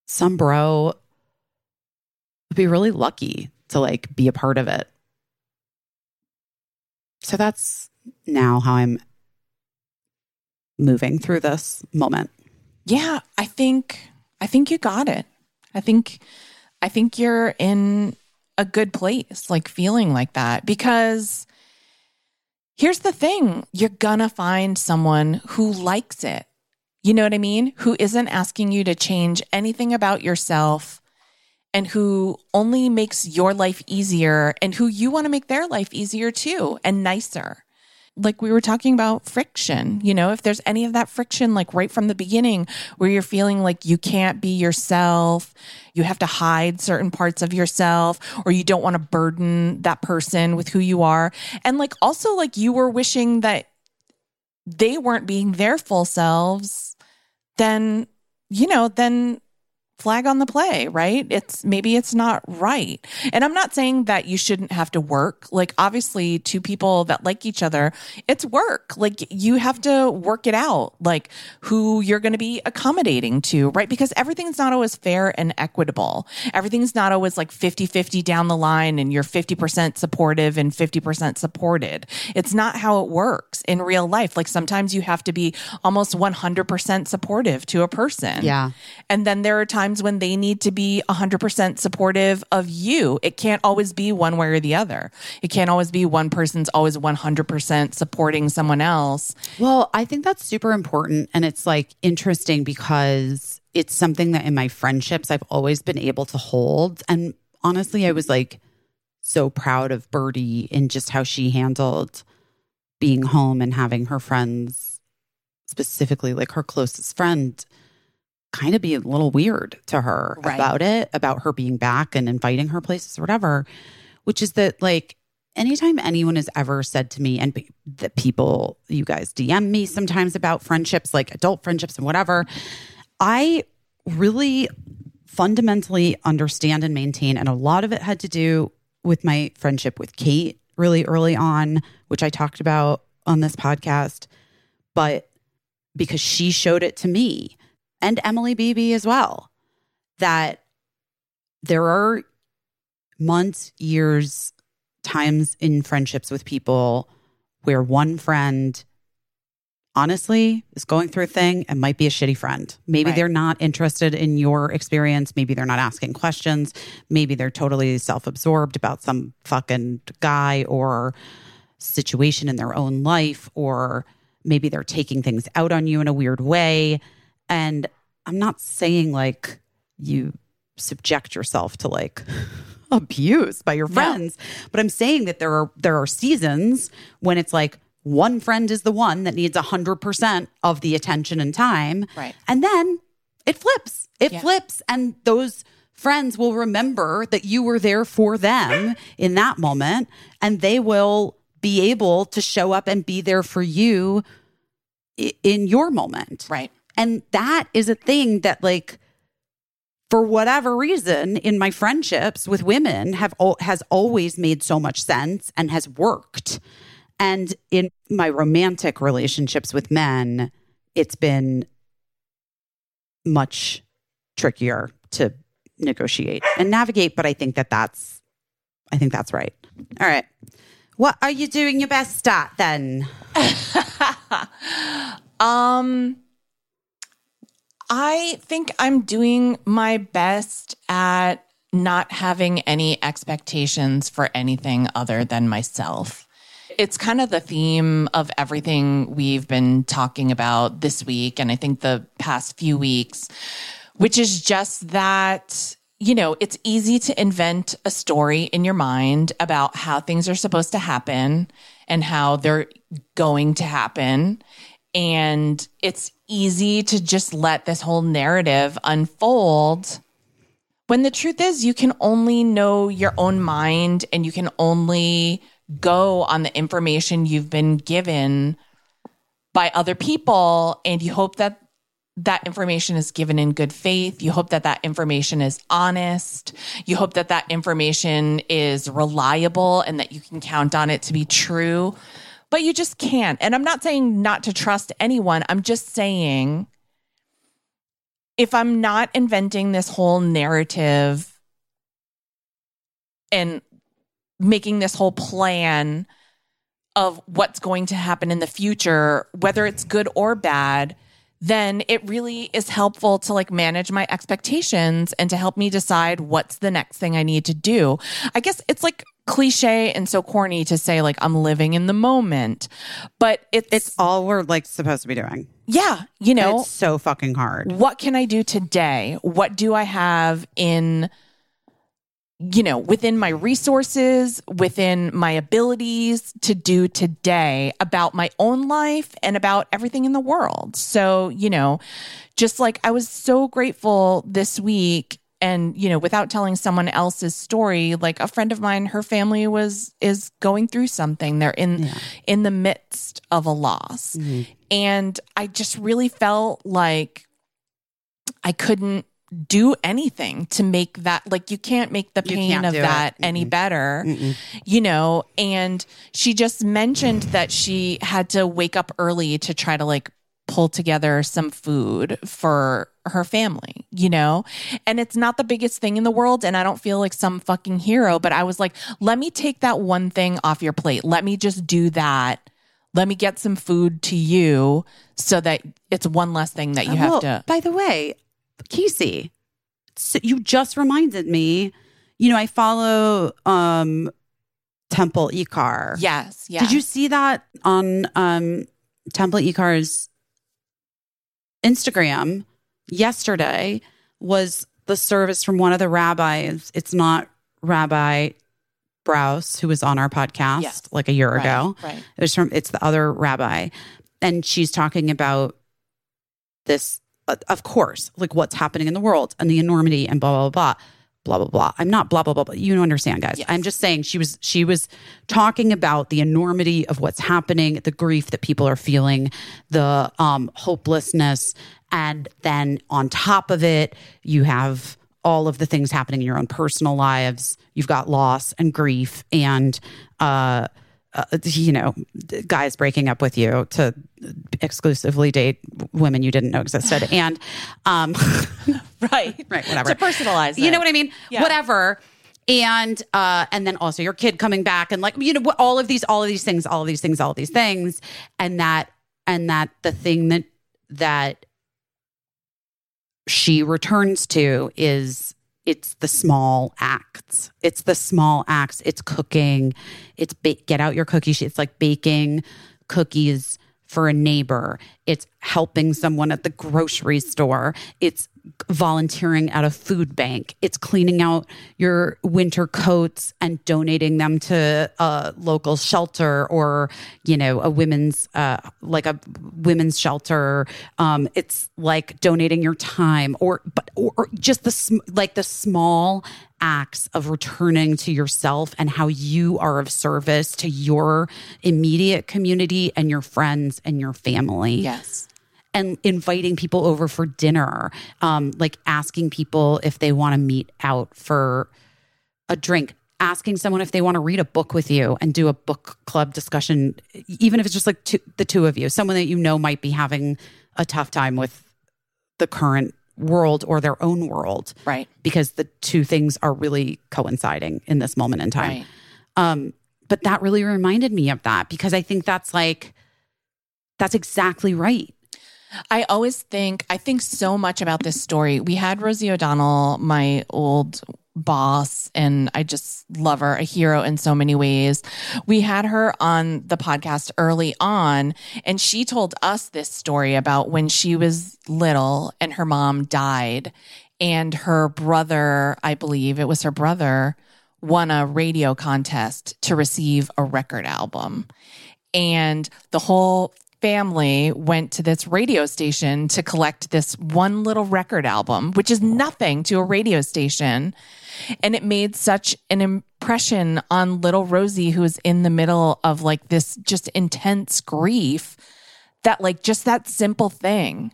some bro would be really lucky to like be a part of it. So that's now how I'm moving through this moment. Yeah, I think I think you got it. I think I think you're in a good place like feeling like that because here's the thing, you're gonna find someone who likes it. You know what I mean? Who isn't asking you to change anything about yourself and who only makes your life easier and who you want to make their life easier too and nicer like we were talking about friction, you know, if there's any of that friction, like right from the beginning, where you're feeling like you can't be yourself, you have to hide certain parts of yourself, or you don't want to burden that person with who you are. And like also, like you were wishing that they weren't being their full selves, then, you know, then flag on the play, right? It's maybe it's not right. And I'm not saying that you shouldn't have to work. Like obviously two people that like each other, it's work. Like you have to work it out, like who you're going to be accommodating to, right? Because everything's not always fair and equitable. Everything's not always like 50-50 down the line and you're 50% supportive and 50% supported. It's not how it works in real life. Like sometimes you have to be almost 100% supportive to a person. Yeah. And then there are times when they need to be 100% supportive of you. It can't always be one way or the other. It can't always be one person's always 100% supporting someone else. Well, I think that's super important. And it's like interesting because it's something that in my friendships I've always been able to hold. And honestly, I was like so proud of Birdie and just how she handled being home and having her friends, specifically like her closest friend, kind of be a little weird to her Right. about it, about her being back and inviting her places or whatever, which is that like anytime anyone has ever said to me and pe- that people you guys DM me sometimes about friendships, like adult friendships and whatever, I really fundamentally understand and maintain and a lot of it had to do with my friendship with Kate really early on, which I talked about on this podcast, but because she showed it to me and Emily Beebe as well that there are months, years, times in friendships with people where one friend honestly is going through a thing and might be a shitty friend. Maybe Right. they're not interested in your experience. Maybe they're not asking questions. Maybe they're totally self absorbed about some fucking guy or situation in their own life, or maybe they're taking things out on you in a weird way. And I'm not saying like you subject yourself to like [LAUGHS] abuse by your friends. But I'm saying that there are there are seasons when it's like one friend is the one that needs 100% of the attention and time. Right. And then it flips. It Yeah. flips and those friends will remember that you were there for them in that moment and they will be able to show up and be there for you in your moment. Right. And that is a thing that like for whatever reason in my friendships with women have has always made so much sense and has worked. And in my romantic relationships with men, it's been much trickier to negotiate and navigate, but I think that that's I think that's right. All right. What are you doing your best at then? [LAUGHS] Um, I think I'm doing my best at not having any expectations for anything other than myself. It's kind of the theme of everything we've been talking about this week, and I think the past few weeks, which is just that, you know, it's easy to invent a story in your mind about how things are supposed to happen and how they're going to happen. And it's easy to just let this whole narrative unfold. When the truth is you can only know your own mind and you can only go on the information you've been given by other people. And you hope that that information is given in good faith. You hope that that information is honest. You hope that that information is reliable and that you can count on it to be true but you just can't. And i'm not saying not to trust anyone. I'm just saying if I'm not inventing this whole narrative and making this whole plan of what's going to happen in the future, whether it's good or bad, then it really is helpful to like manage my expectations and to help me decide what's the next thing I need to do. I guess it's like cliche and so corny to say like I'm living in the moment, but it's, It's all we're like supposed to be doing. yeah, you know, It's so fucking hard. what can I do today? What do I have in, you know, within my resources, within my abilities to do today about my own life and about everything in the world? So, you know, just like I was so grateful this week. And, you know, without telling someone else's story, like a friend of mine, her family was, is going through something. They're in, in the midst of a loss. Mm-hmm. And I just really felt like I couldn't do anything to make that like you can't make the pain of do it. that any better you know? And she just mentioned that she had to wake up early to try to like pull together some food for her family you know? And it's not the biggest thing in the world and i don't feel like some fucking hero but i was like let me take that one thing off your plate. Let me just do that. Let me get some food to you so that it's one less thing that you uh, have Well, to By the way, Caissie, so you just reminded me. You know, I follow um Temple Ikar. yes yeah Did you see that on um Temple Ikar's Instagram yesterday? Was the service from one of the rabbis? It's not Rabbi Brous, who was on our podcast Yes. like a year Right, ago. right It was from it's the other rabbi, and she's talking about this. Uh, Of course, like what's happening in the world and the enormity and blah blah blah blah blah blah. I'm not blah blah blah. blah. You don't understand, guys. Yes. I'm just saying she was she was talking about the enormity of what's happening, the grief that people are feeling, the um, hopelessness, and then on top of it, you have all of the things happening in your own personal lives. You've got loss and grief and. uh uh, you know, guys breaking up with you to exclusively date women you didn't know existed, [SIGHS] and um, [LAUGHS] right [LAUGHS] right, whatever. to personalize You it. know what I mean? Yeah. Whatever. And uh, and then also your kid coming back and like you know all of these all of these things all of these things all of these things and that and that the thing that that she returns to is it's the small acts. It's the small acts. It's cooking. It's ba- get out your cookie sheet. It's like baking cookies for a neighbor. It's helping someone at the grocery store. It's volunteering at a food bank. It's cleaning out your winter coats and donating them to a local shelter or, you know, a women's, uh, like a women's shelter. Um, it's like donating your time or, but, or, or just the, sm- like the small acts of returning to yourself and how you are of service to your immediate community and your friends and your family Yes. and inviting people over for dinner, um, like asking people if they want to meet out for a drink, asking someone if they want to read a book with you and do a book club discussion, even if it's just like two, the two of you, someone that you know might be having a tough time with the current world or their own world, Right. because the two things are really coinciding in this moment in time. Right. Um, but that really reminded me of that because I think that's like, that's exactly right. I always think, I think so much about this story. We had Rosie O'Donnell, my old boss, and I just love her, a hero in so many ways. We had her on the podcast early on, and she told us this story about when she was little and her mom died, and her brother, I believe it was her brother, won a radio contest to receive a record album and the whole family went to this radio station to collect this one little record album, which is nothing to a radio station. And it made such an impression on little Rosie, who was in the middle of like this just intense grief, that like just that simple thing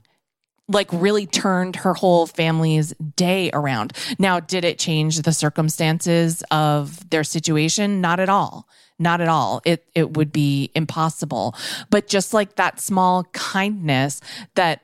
like really turned her whole family's day around. Now, did it change the circumstances of their situation? Not at all. Not at all. It it would be impossible. But just like that small kindness that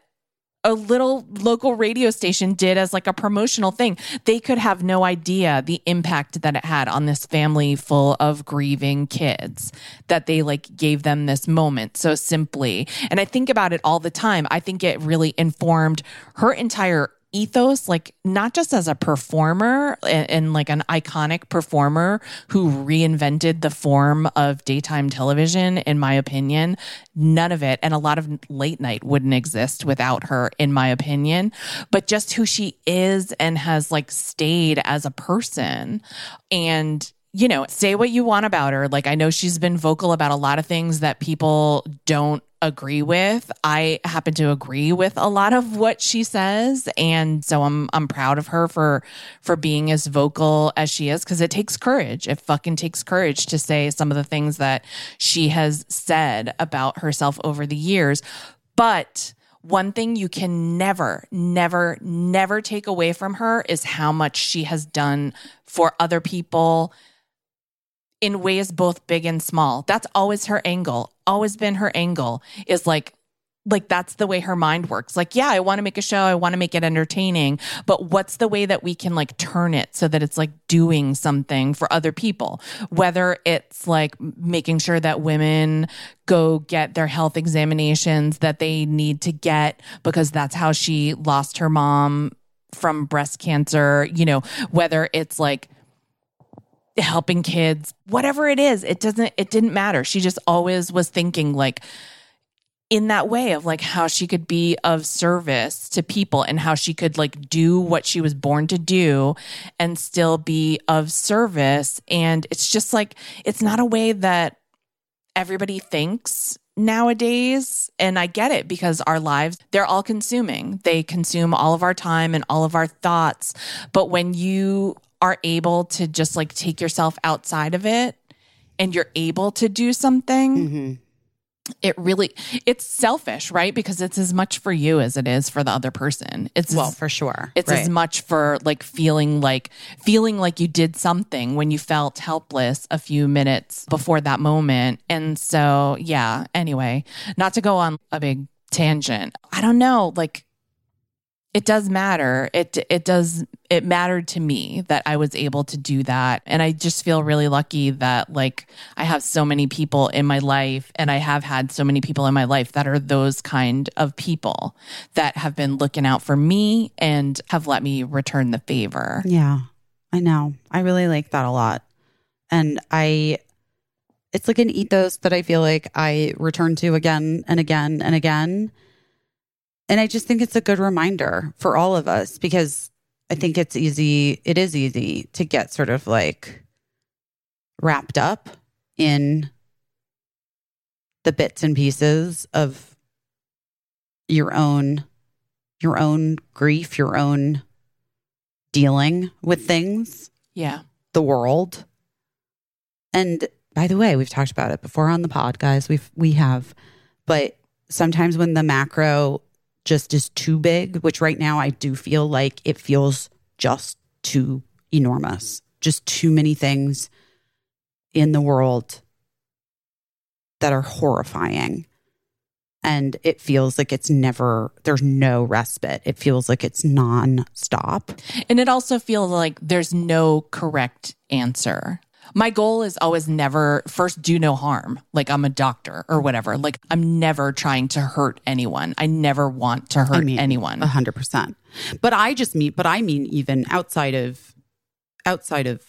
a little local radio station did as like a promotional thing. They could have no idea the impact that it had on this family full of grieving kids that they like gave them this moment so simply. And I think about it all the time. I think it really informed her entire ethos, like not just as a performer and, and like an iconic performer who reinvented the form of daytime television, in my opinion. None of it, and a lot of late night wouldn't exist without her, in my opinion. But just who she is and has like stayed as a person. And you know, say what you want about her. Like, I know she's been vocal about a lot of things that people don't agree with. I happen to agree with a lot of what she says, and so I'm I'm proud of her for for being as vocal as she is because it takes courage. It fucking takes courage to say some of the things that she has said about herself over the years. But one thing you can never, never, never take away from her is how much she has done for other people in ways both big and small. That's always her angle. Always been her angle is like like that's the way her mind works. Like, yeah, I want to make a show, I want to make it entertaining, but what's the way that we can like turn it so that it's like doing something for other people? Whether it's like making sure that women go get their health examinations that they need to get because that's how she lost her mom from breast cancer, you know, whether it's like helping kids, whatever it is, it doesn't, it didn't matter. She just always was thinking like in that way of like how she could be of service to people and how she could like do what she was born to do and still be of service. And it's just like, it's not a way that everybody thinks nowadays and i get it because our lives they're all consuming they consume all of our time and all of our thoughts but when you are able to just like take yourself outside of it and you're able to do something Mm-hmm. it really it's selfish right because it's as much for you as it is for the other person it's Well, as, for sure. it's Right. as much for like feeling like feeling like you did something when you felt helpless a few minutes before that moment and so yeah anyway not to go on a big tangent i don't know like it does matter it it does it mattered to me that i was able to do that and i just feel really lucky that like i have so many people in my life and i have had so many people in my life that are those kind of people that have been looking out for me and have let me return the favor Yeah, I know. I really like that a lot. And I, it's like an ethos that I feel like I return to again and again and again. And I just think it's a good reminder for all of us because I think it's easy, it is easy to get sort of like wrapped up in the bits and pieces of your own your own grief, your own dealing with things, Yeah. the world. And by the way, we've talked about it before on the pod, guys. We've we have, but sometimes when the macro just is too big, which right now I do feel like it feels just too enormous, just too many things in the world that are horrifying. And it feels like it's never, there's no respite. It feels like it's nonstop. And it also feels like there's no correct answer. My goal is always never first do no harm. Like I'm a doctor or whatever. Like I'm never trying to hurt anyone. I never want to hurt I mean, anyone. A hundred percent. But I just mean, but I mean, even outside of, outside of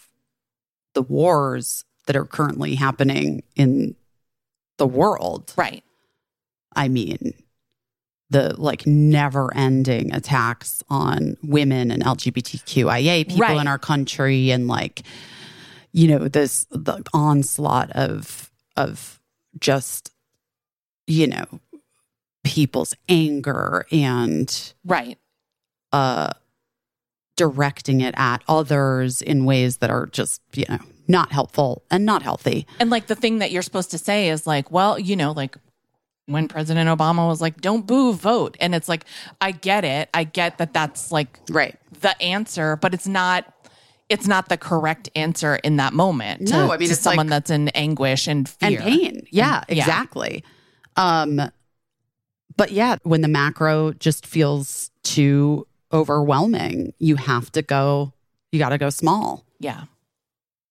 the wars that are currently happening in the world. right. I mean, the like never ending attacks on women and LGBTQIA people Right. in our country and like, you know, this the onslaught of of just, you know, people's anger and Right. uh directing it at others in ways that are just, you know, not helpful and not healthy. And like the thing that you're supposed to say is like, well, you know, like when President Obama was like, don't boo, vote. And it's like, I get it. I get that that's like Right. the answer, but it's not. It's not the correct answer in that moment. To, No, I mean, to it's someone like- that's in anguish and fear and pain. Yeah, Yeah. exactly. Um, but yeah, when the macro just feels too overwhelming, you have to go. You got to go small. Yeah.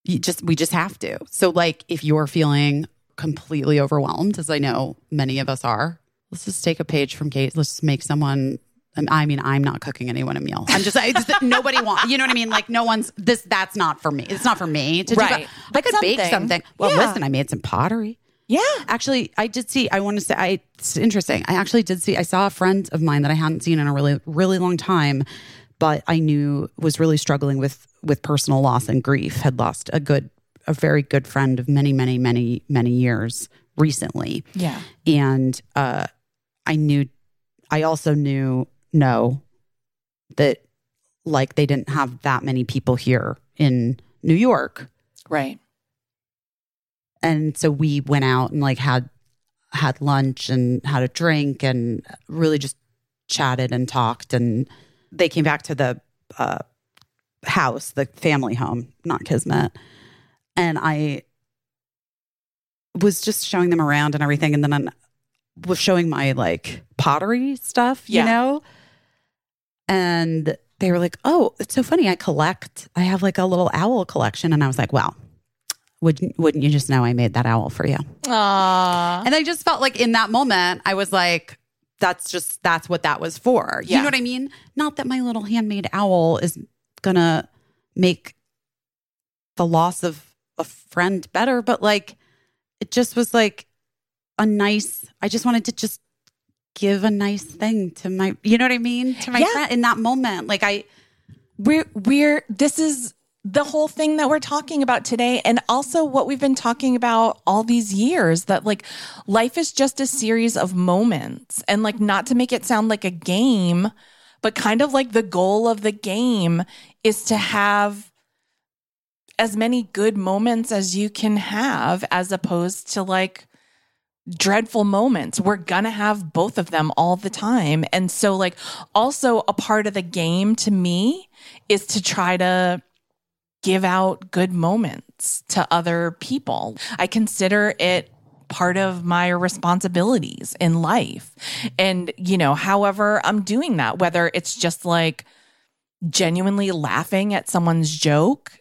You just we just have to. So like, if you're feeling completely overwhelmed, as I know many of us are, let's just take a page from Kate. Let's make someone. I mean, I'm not cooking anyone a meal. I'm just, I just [LAUGHS] nobody wants. You know what I mean? Like, no one's this. That's not for me. It's not for me to do. Right. But I could bake something. something. Well, Yeah. listen, I made some pottery. Yeah. Actually, I did see. I want to say, I it's interesting. I actually did see. I saw a friend of mine that I hadn't seen in a really, really long time, but I knew was really struggling with with personal loss and grief. Had lost a good, a very good friend of many, many, many, many years recently, Yeah. and uh, I knew. I also knew no that like they didn't have that many people here in New York. Right. and so we went out and like had had lunch and had a drink and really just chatted and talked. And they came back to the uh, house the family home not kismet. And i was just showing them around and everything. And then i was showing my like pottery stuff you Yeah. know and they were like oh it's so funny i collect i have like a little owl collection and i was like well wouldn't wouldn't you just know I made that owl for you? Aww. And I just felt like in that moment I was like that's just that's what that was for. You Yeah. know what I mean? Not that my little handmade owl is going to make the loss of a friend better, but like it just was like a nice I just wanted to just give a nice thing to my you know what I mean? To my Yeah. friend in that moment. Like I we're we're this is the whole thing that we're talking about today and also what we've been talking about all these years that like life is just a series of moments and like not to make it sound like a game but kind of like the goal of the game is to have as many good moments as you can have as opposed to like dreadful moments. We're going to have both of them all the time. And so, like, also a part of the game to me is to try to give out good moments to other people. I consider it part of my responsibilities in life. And, you know, however I'm doing that, whether it's just like genuinely laughing at someone's joke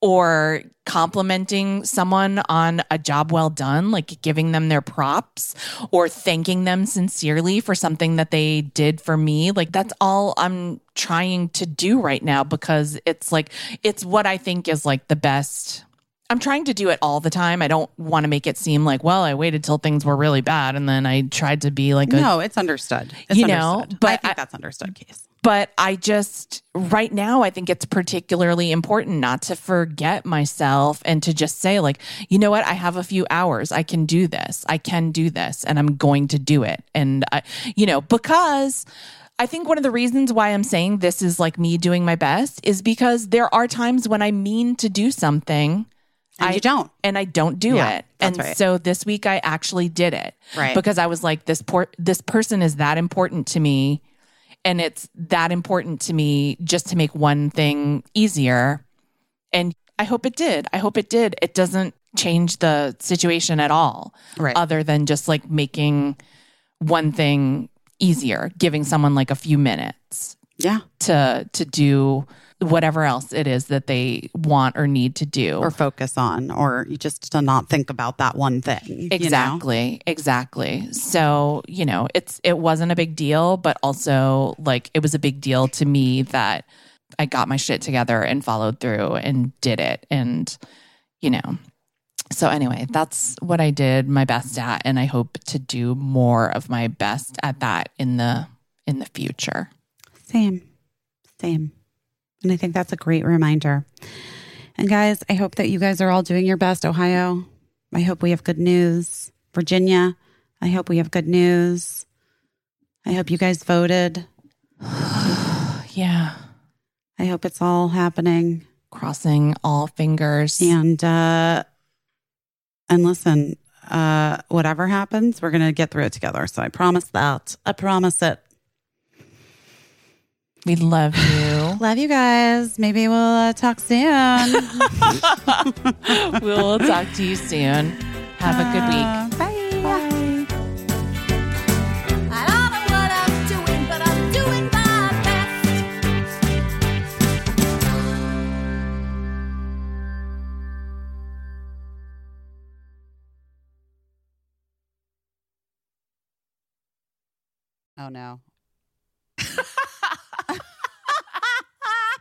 or complimenting someone on a job well done, like giving them their props or thanking them sincerely for something that they did for me. Like that's all I'm trying to do right now because it's like, it's what I think is like the best I'm trying to do it all the time. I don't want to make it seem like, well, I waited till things were really bad and then I tried to be like a No, it's understood. It's You know, understood. but I think I- that's understood, Case. But I just right now I think it's particularly important not to forget myself and to just say like, you know what, I have a few hours. I can do this. I can do this and I'm going to do it. And I you know, because I think one of the reasons why I'm saying this is like me doing my best is because there are times when I mean to do something And I- you don't. and I don't do Yeah, it. And right. so this week I actually did it. Right. Because I was like this por- this person is that important to me and it's that important to me just to make one thing easier. And I hope it did. I hope it did. It doesn't change the situation at all Right. other than just like making one thing easier, giving someone like a few minutes yeah. to to do whatever else it is that they want or need to do. Or focus on, or just to not think about that one thing. you know? Exactly. Exactly. So, you know, it's it wasn't a big deal, but also like it was a big deal to me that I got my shit together and followed through and did it. And, you know. So anyway, that's what I did my best at and I hope to do more of my best at that in the in the future. Same. Same. And I think that's a great reminder. And guys, I hope that you guys are all doing your best, Ohio. I hope we have good news. Virginia, I hope we have good news. I hope you guys voted. [SIGHS] Yeah. I hope it's all happening. Crossing all fingers. And uh and listen, uh whatever happens, we're going to get through it together. So I promise that. I promise it. We love you. Love you guys. Maybe we'll uh, talk soon. [LAUGHS] [LAUGHS] we'll talk to you soon. Have a good week. Uh, bye. I don't know what I'm doing, but I'm doing my best. Oh no.